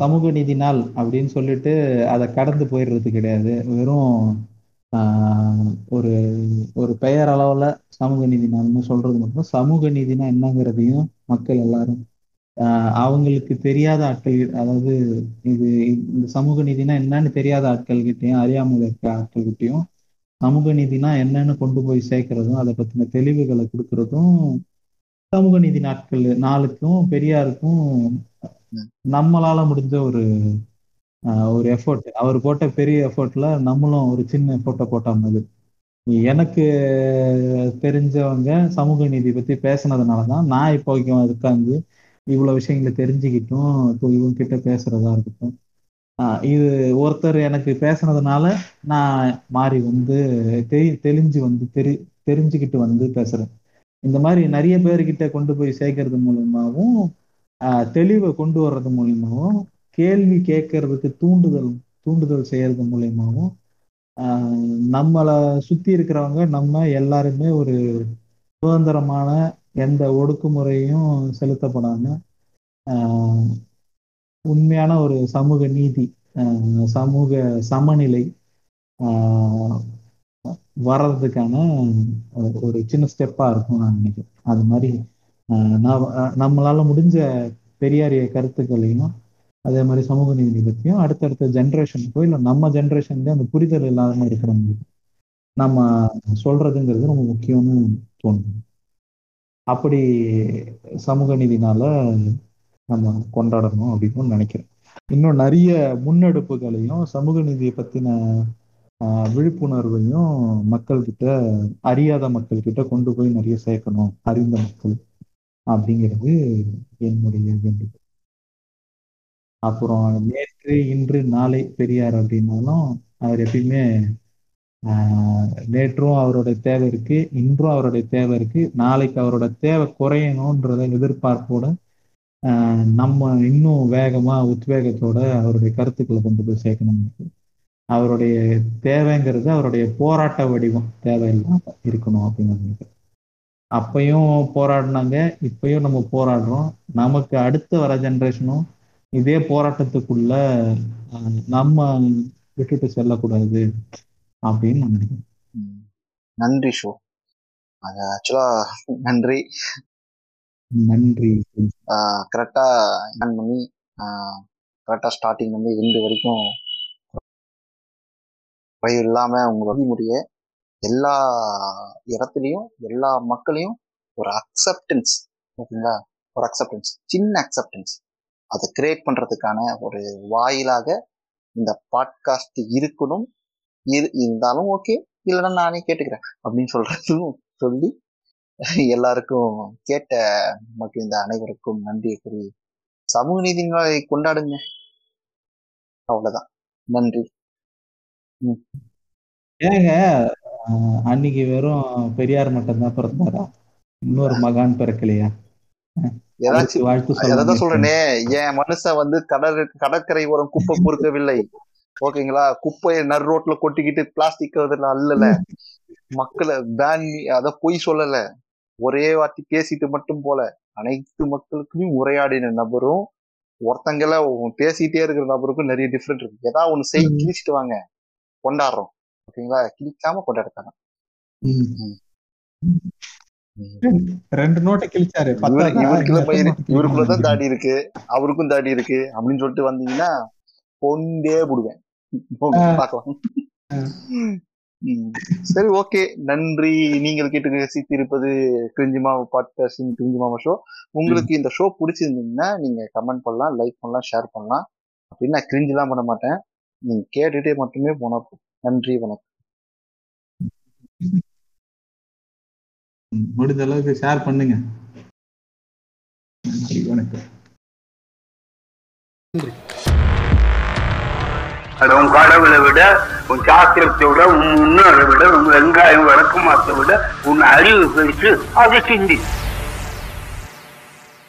சமூக நீதி நாள் அப்படின்னு சொல்லிட்டு அதை கடந்து போயிடுறது கிடையாது. வெறும் ஒரு ஒரு பெயர் அளவில் சமூக நீதி நாள்னு சொல்றது மட்டும். சமூக நீதினா என்னங்கிறதையும் மக்கள் எல்லாரும் அவங்களுக்கு தெரியாத ஆட்கள் அதாவது இது இந்த சமூக நீதினா என்னன்னு தெரியாத ஆட்கள் கிட்டயும் அறியாமல் இருக்க ஆட்கள் கிட்டயும் சமூக நீதினா என்னன்னு கொண்டு போய் சேர்க்கறதும் அதை பத்தின தெளிவுகளை கொடுக்கறதும் சமூக நீதி நாட்கள் நாளுக்கும் பெரியாருக்கும் நம்மளால முடிஞ்ச ஒரு ஒரு எஃபோர்ட் அவர் போட்ட பெரிய எஃபோர்ட்ல நம்மளும் ஒரு சின்ன எஃபோர்ட்டை போட்ட மாதிரி எனக்கு தெரிஞ்சவங்க சமூக நீதி பத்தி பேசுனதுனாலதான் நான் இப்போ இங்க உட்காந்து இவ்வளவு விஷயங்களை தெரிஞ்சுக்கிட்டும் இப்போ இவங்க கிட்ட பேசுறதா இருக்கட்டும். ஆஹ் இது ஒருத்தர் எனக்கு பேசுனதுனால நான் மாறி வந்து தெரி தெளிஞ்சு வந்து தெரி தெரிஞ்சுக்கிட்டு வந்து பேசுறேன். இந்த மாதிரி நிறைய பேர்கிட்ட கொண்டு போய் சேர்க்கறது மூலியமாவும் தெளிவை கொண்டு வர்றது மூலியமாகவும் கேள்வி கேட்கறதுக்கு தூண்டுதல் தூண்டுதல் செய்யறது மூலியமாவும் நம்மளை சுத்தி இருக்கிறவங்க நம்ம எல்லாருமே ஒரு சுதந்திரமான எந்த ஒடுக்குமுறையும் செலுத்தப்படாம ஆஹ் உண்மையான ஒரு சமூக நீதி ஆஹ் சமூக சமநிலை ஆஹ் வர்றதுக்கான ஒரு சின்ன ஸ்டெப்பா இருக்கும் நான் நினைக்கிறேன். அது மாதிரி ஆஹ் நம்மளால முடிஞ்ச பெரியாரிய கருத்துக்களையும் அதே மாதிரி சமூக நீதி பத்தியும் அடுத்தடுத்த ஜென்ரேஷனுக்கோ இல்லை நம்ம ஜென்ரேஷன்ல அந்த புரிதல் இல்லாம இருக்கிறவங்களுக்கு நம்ம சொல்றதுங்கிறது ரொம்ப முக்கியம்னு தோணுது. அப்படி சமூக நீதினால நம்ம கொண்டாடணும் அப்படின்னு நினைக்கிறேன். இன்னும் நிறைய முன்னெடுப்புகளையும் சமூக நீதியை பத்தின ஆஹ் விழிப்புணர்வையும் மக்கள்கிட்ட அறியாத மக்கள் கிட்ட கொண்டு போய் நிறைய சேர்க்கணும் அறிந்த மக்கள் அப்படிங்கிறது என்னுடைய வேண்டுகோள். அப்புறம் நேற்று இன்று நாளை பெரியார் அப்படின்னாலும் அவர் எப்பயுமே நேற்றும் அவருடைய தேவை இருக்கு இன்றும் அவருடைய தேவை இருக்கு. நாளைக்கு அவரோட தேவை குறையணும்ன்றத எதிர்பார்ப்போட ஆஹ் நம்ம இன்னும் வேகமா உத்வேகத்தோட அவருடைய கருத்துக்களை கொண்டு போய் சேர்க்கணும். அவருடைய தேவைங்கிறது அவருடைய போராட்ட வடிவம் தேவையில்லாம இருக்கணும் அப்படிங்கிறது அப்பையும் போராடினாங்க இப்பயும் நம்ம போராடுறோம். நமக்கு அடுத்து வர ஜென்ரேஷனும் இதே போராட்டத்துக்குள்ள நம்ம விட்டுட்டு செல்லக்கூடாது. அப்படின்னு நான் நினைக்கிறேன். நன்றி ஷோ. அது ஆக்சுவலா நன்றி. நன்றி. கரெக்டா என் பண்ணி கரெக்டா ஸ்டார்டிங் வந்து எண்டு வரைக்கும் பயிர் இல்லாம உங்களோட முடிய எல்லா இடத்துலையும் எல்லா மக்களையும் ஒரு அக்செப்டன்ஸ் ஓகேங்களா ஒரு அக்செப்டன்ஸ் சின்ன அக்செப்டன்ஸ் அதை கிரியேட் பண்றதுக்கான ஒரு வாயிலாக இந்த பாட்காஸ்ட் இருக்கணும். இரு இருந்தாலும் ஓகே இல்லைன்னா நானே கேட்டுக்கிறேன் அப்படின்னு சொல்றதும் சொல்லி எல்லாருக்கும் கேட்ட மக்கள் இந்த அனைவருக்கும் நன்றியை கூறி சமூக நீதி நாளை கொண்டாடுங்க. அவ்வளவுதான். நன்றி. ஏங்க அன்னைக்கு வெறும் பெரியார் மட்டும் தான் பிறந்தாரா? இன்னொரு மகான் பிறக்கலையா? ஏதாச்சும் அதான் சொல்றேனே என் மனுஷன் வந்து கடல் கடற்கரை ஓரம் குப்பை பொறுக்கவில்லை. ஓகேங்களா? குப்பையை நர் ரோட்ல கொட்டிக்கிட்டு பிளாஸ்டிக் அல்லல மக்களை பேன் அத பொய் சொல்லல. ஒரே வாட்டி பேசிட்டு மட்டும் போல. அனைத்து மக்களுக்கும் உரையாடின நபரும் ஒருத்தங்கள பேசிட்டே இருக்கிற நபருக்கும் நிறைய டிஃப்ரெண்ட் இருக்கு. ஏதாவது ஒண்ணு செய் கிழிச்சிட்டு வாங்க. கொண்டாடுறோம். ஓகேங்களா? கிழிக்காம கொண்டாடுத்தாங்க ரெண்டு நோட்டை கிழிச்சாரு. இவருக்குள்ள இவருக்குள்ளதான் தாடி இருக்கு. அவருக்கும் தாடி இருக்கு. அப்படின்னு சொல்லிட்டு வந்தீங்கன்னா கொண்டே விடுவேன் பார்க்கலாம் சரி ஓகே. நன்றி. நீங்கள் கேட்டு ரசித்திருப்பது கிரிஞ்சிமா பாட்காஸ்டிங் கிரிஞ்சிமாமா ஷோ உங்களுக்கு இந்த ஷோ பிடிச்சிருந்தீங்கன்னா நீங்க கமெண்ட் பண்ணலாம் லைக் பண்ணலாம் ஷேர் பண்ணலாம். அப்படின்னு நான் கிரிஞ்செல்லாம் பண்ண மாட்டேன். நீங்க கேட்டுட்டே மட்டுமே போனா நன்றி வணக்கம். முடிஞ்ச அளவுக்கு ஷேர் பண்ணுங்க. நன்றி வணக்கம். உன் கடவுளை விட உன் சாஸ்திரத்தை விட உன் முன்னோரை விட உன் வெங்காயம் விளக்கமாத்தை விட உன் அறிவு பெருசு அதை சிந்தி.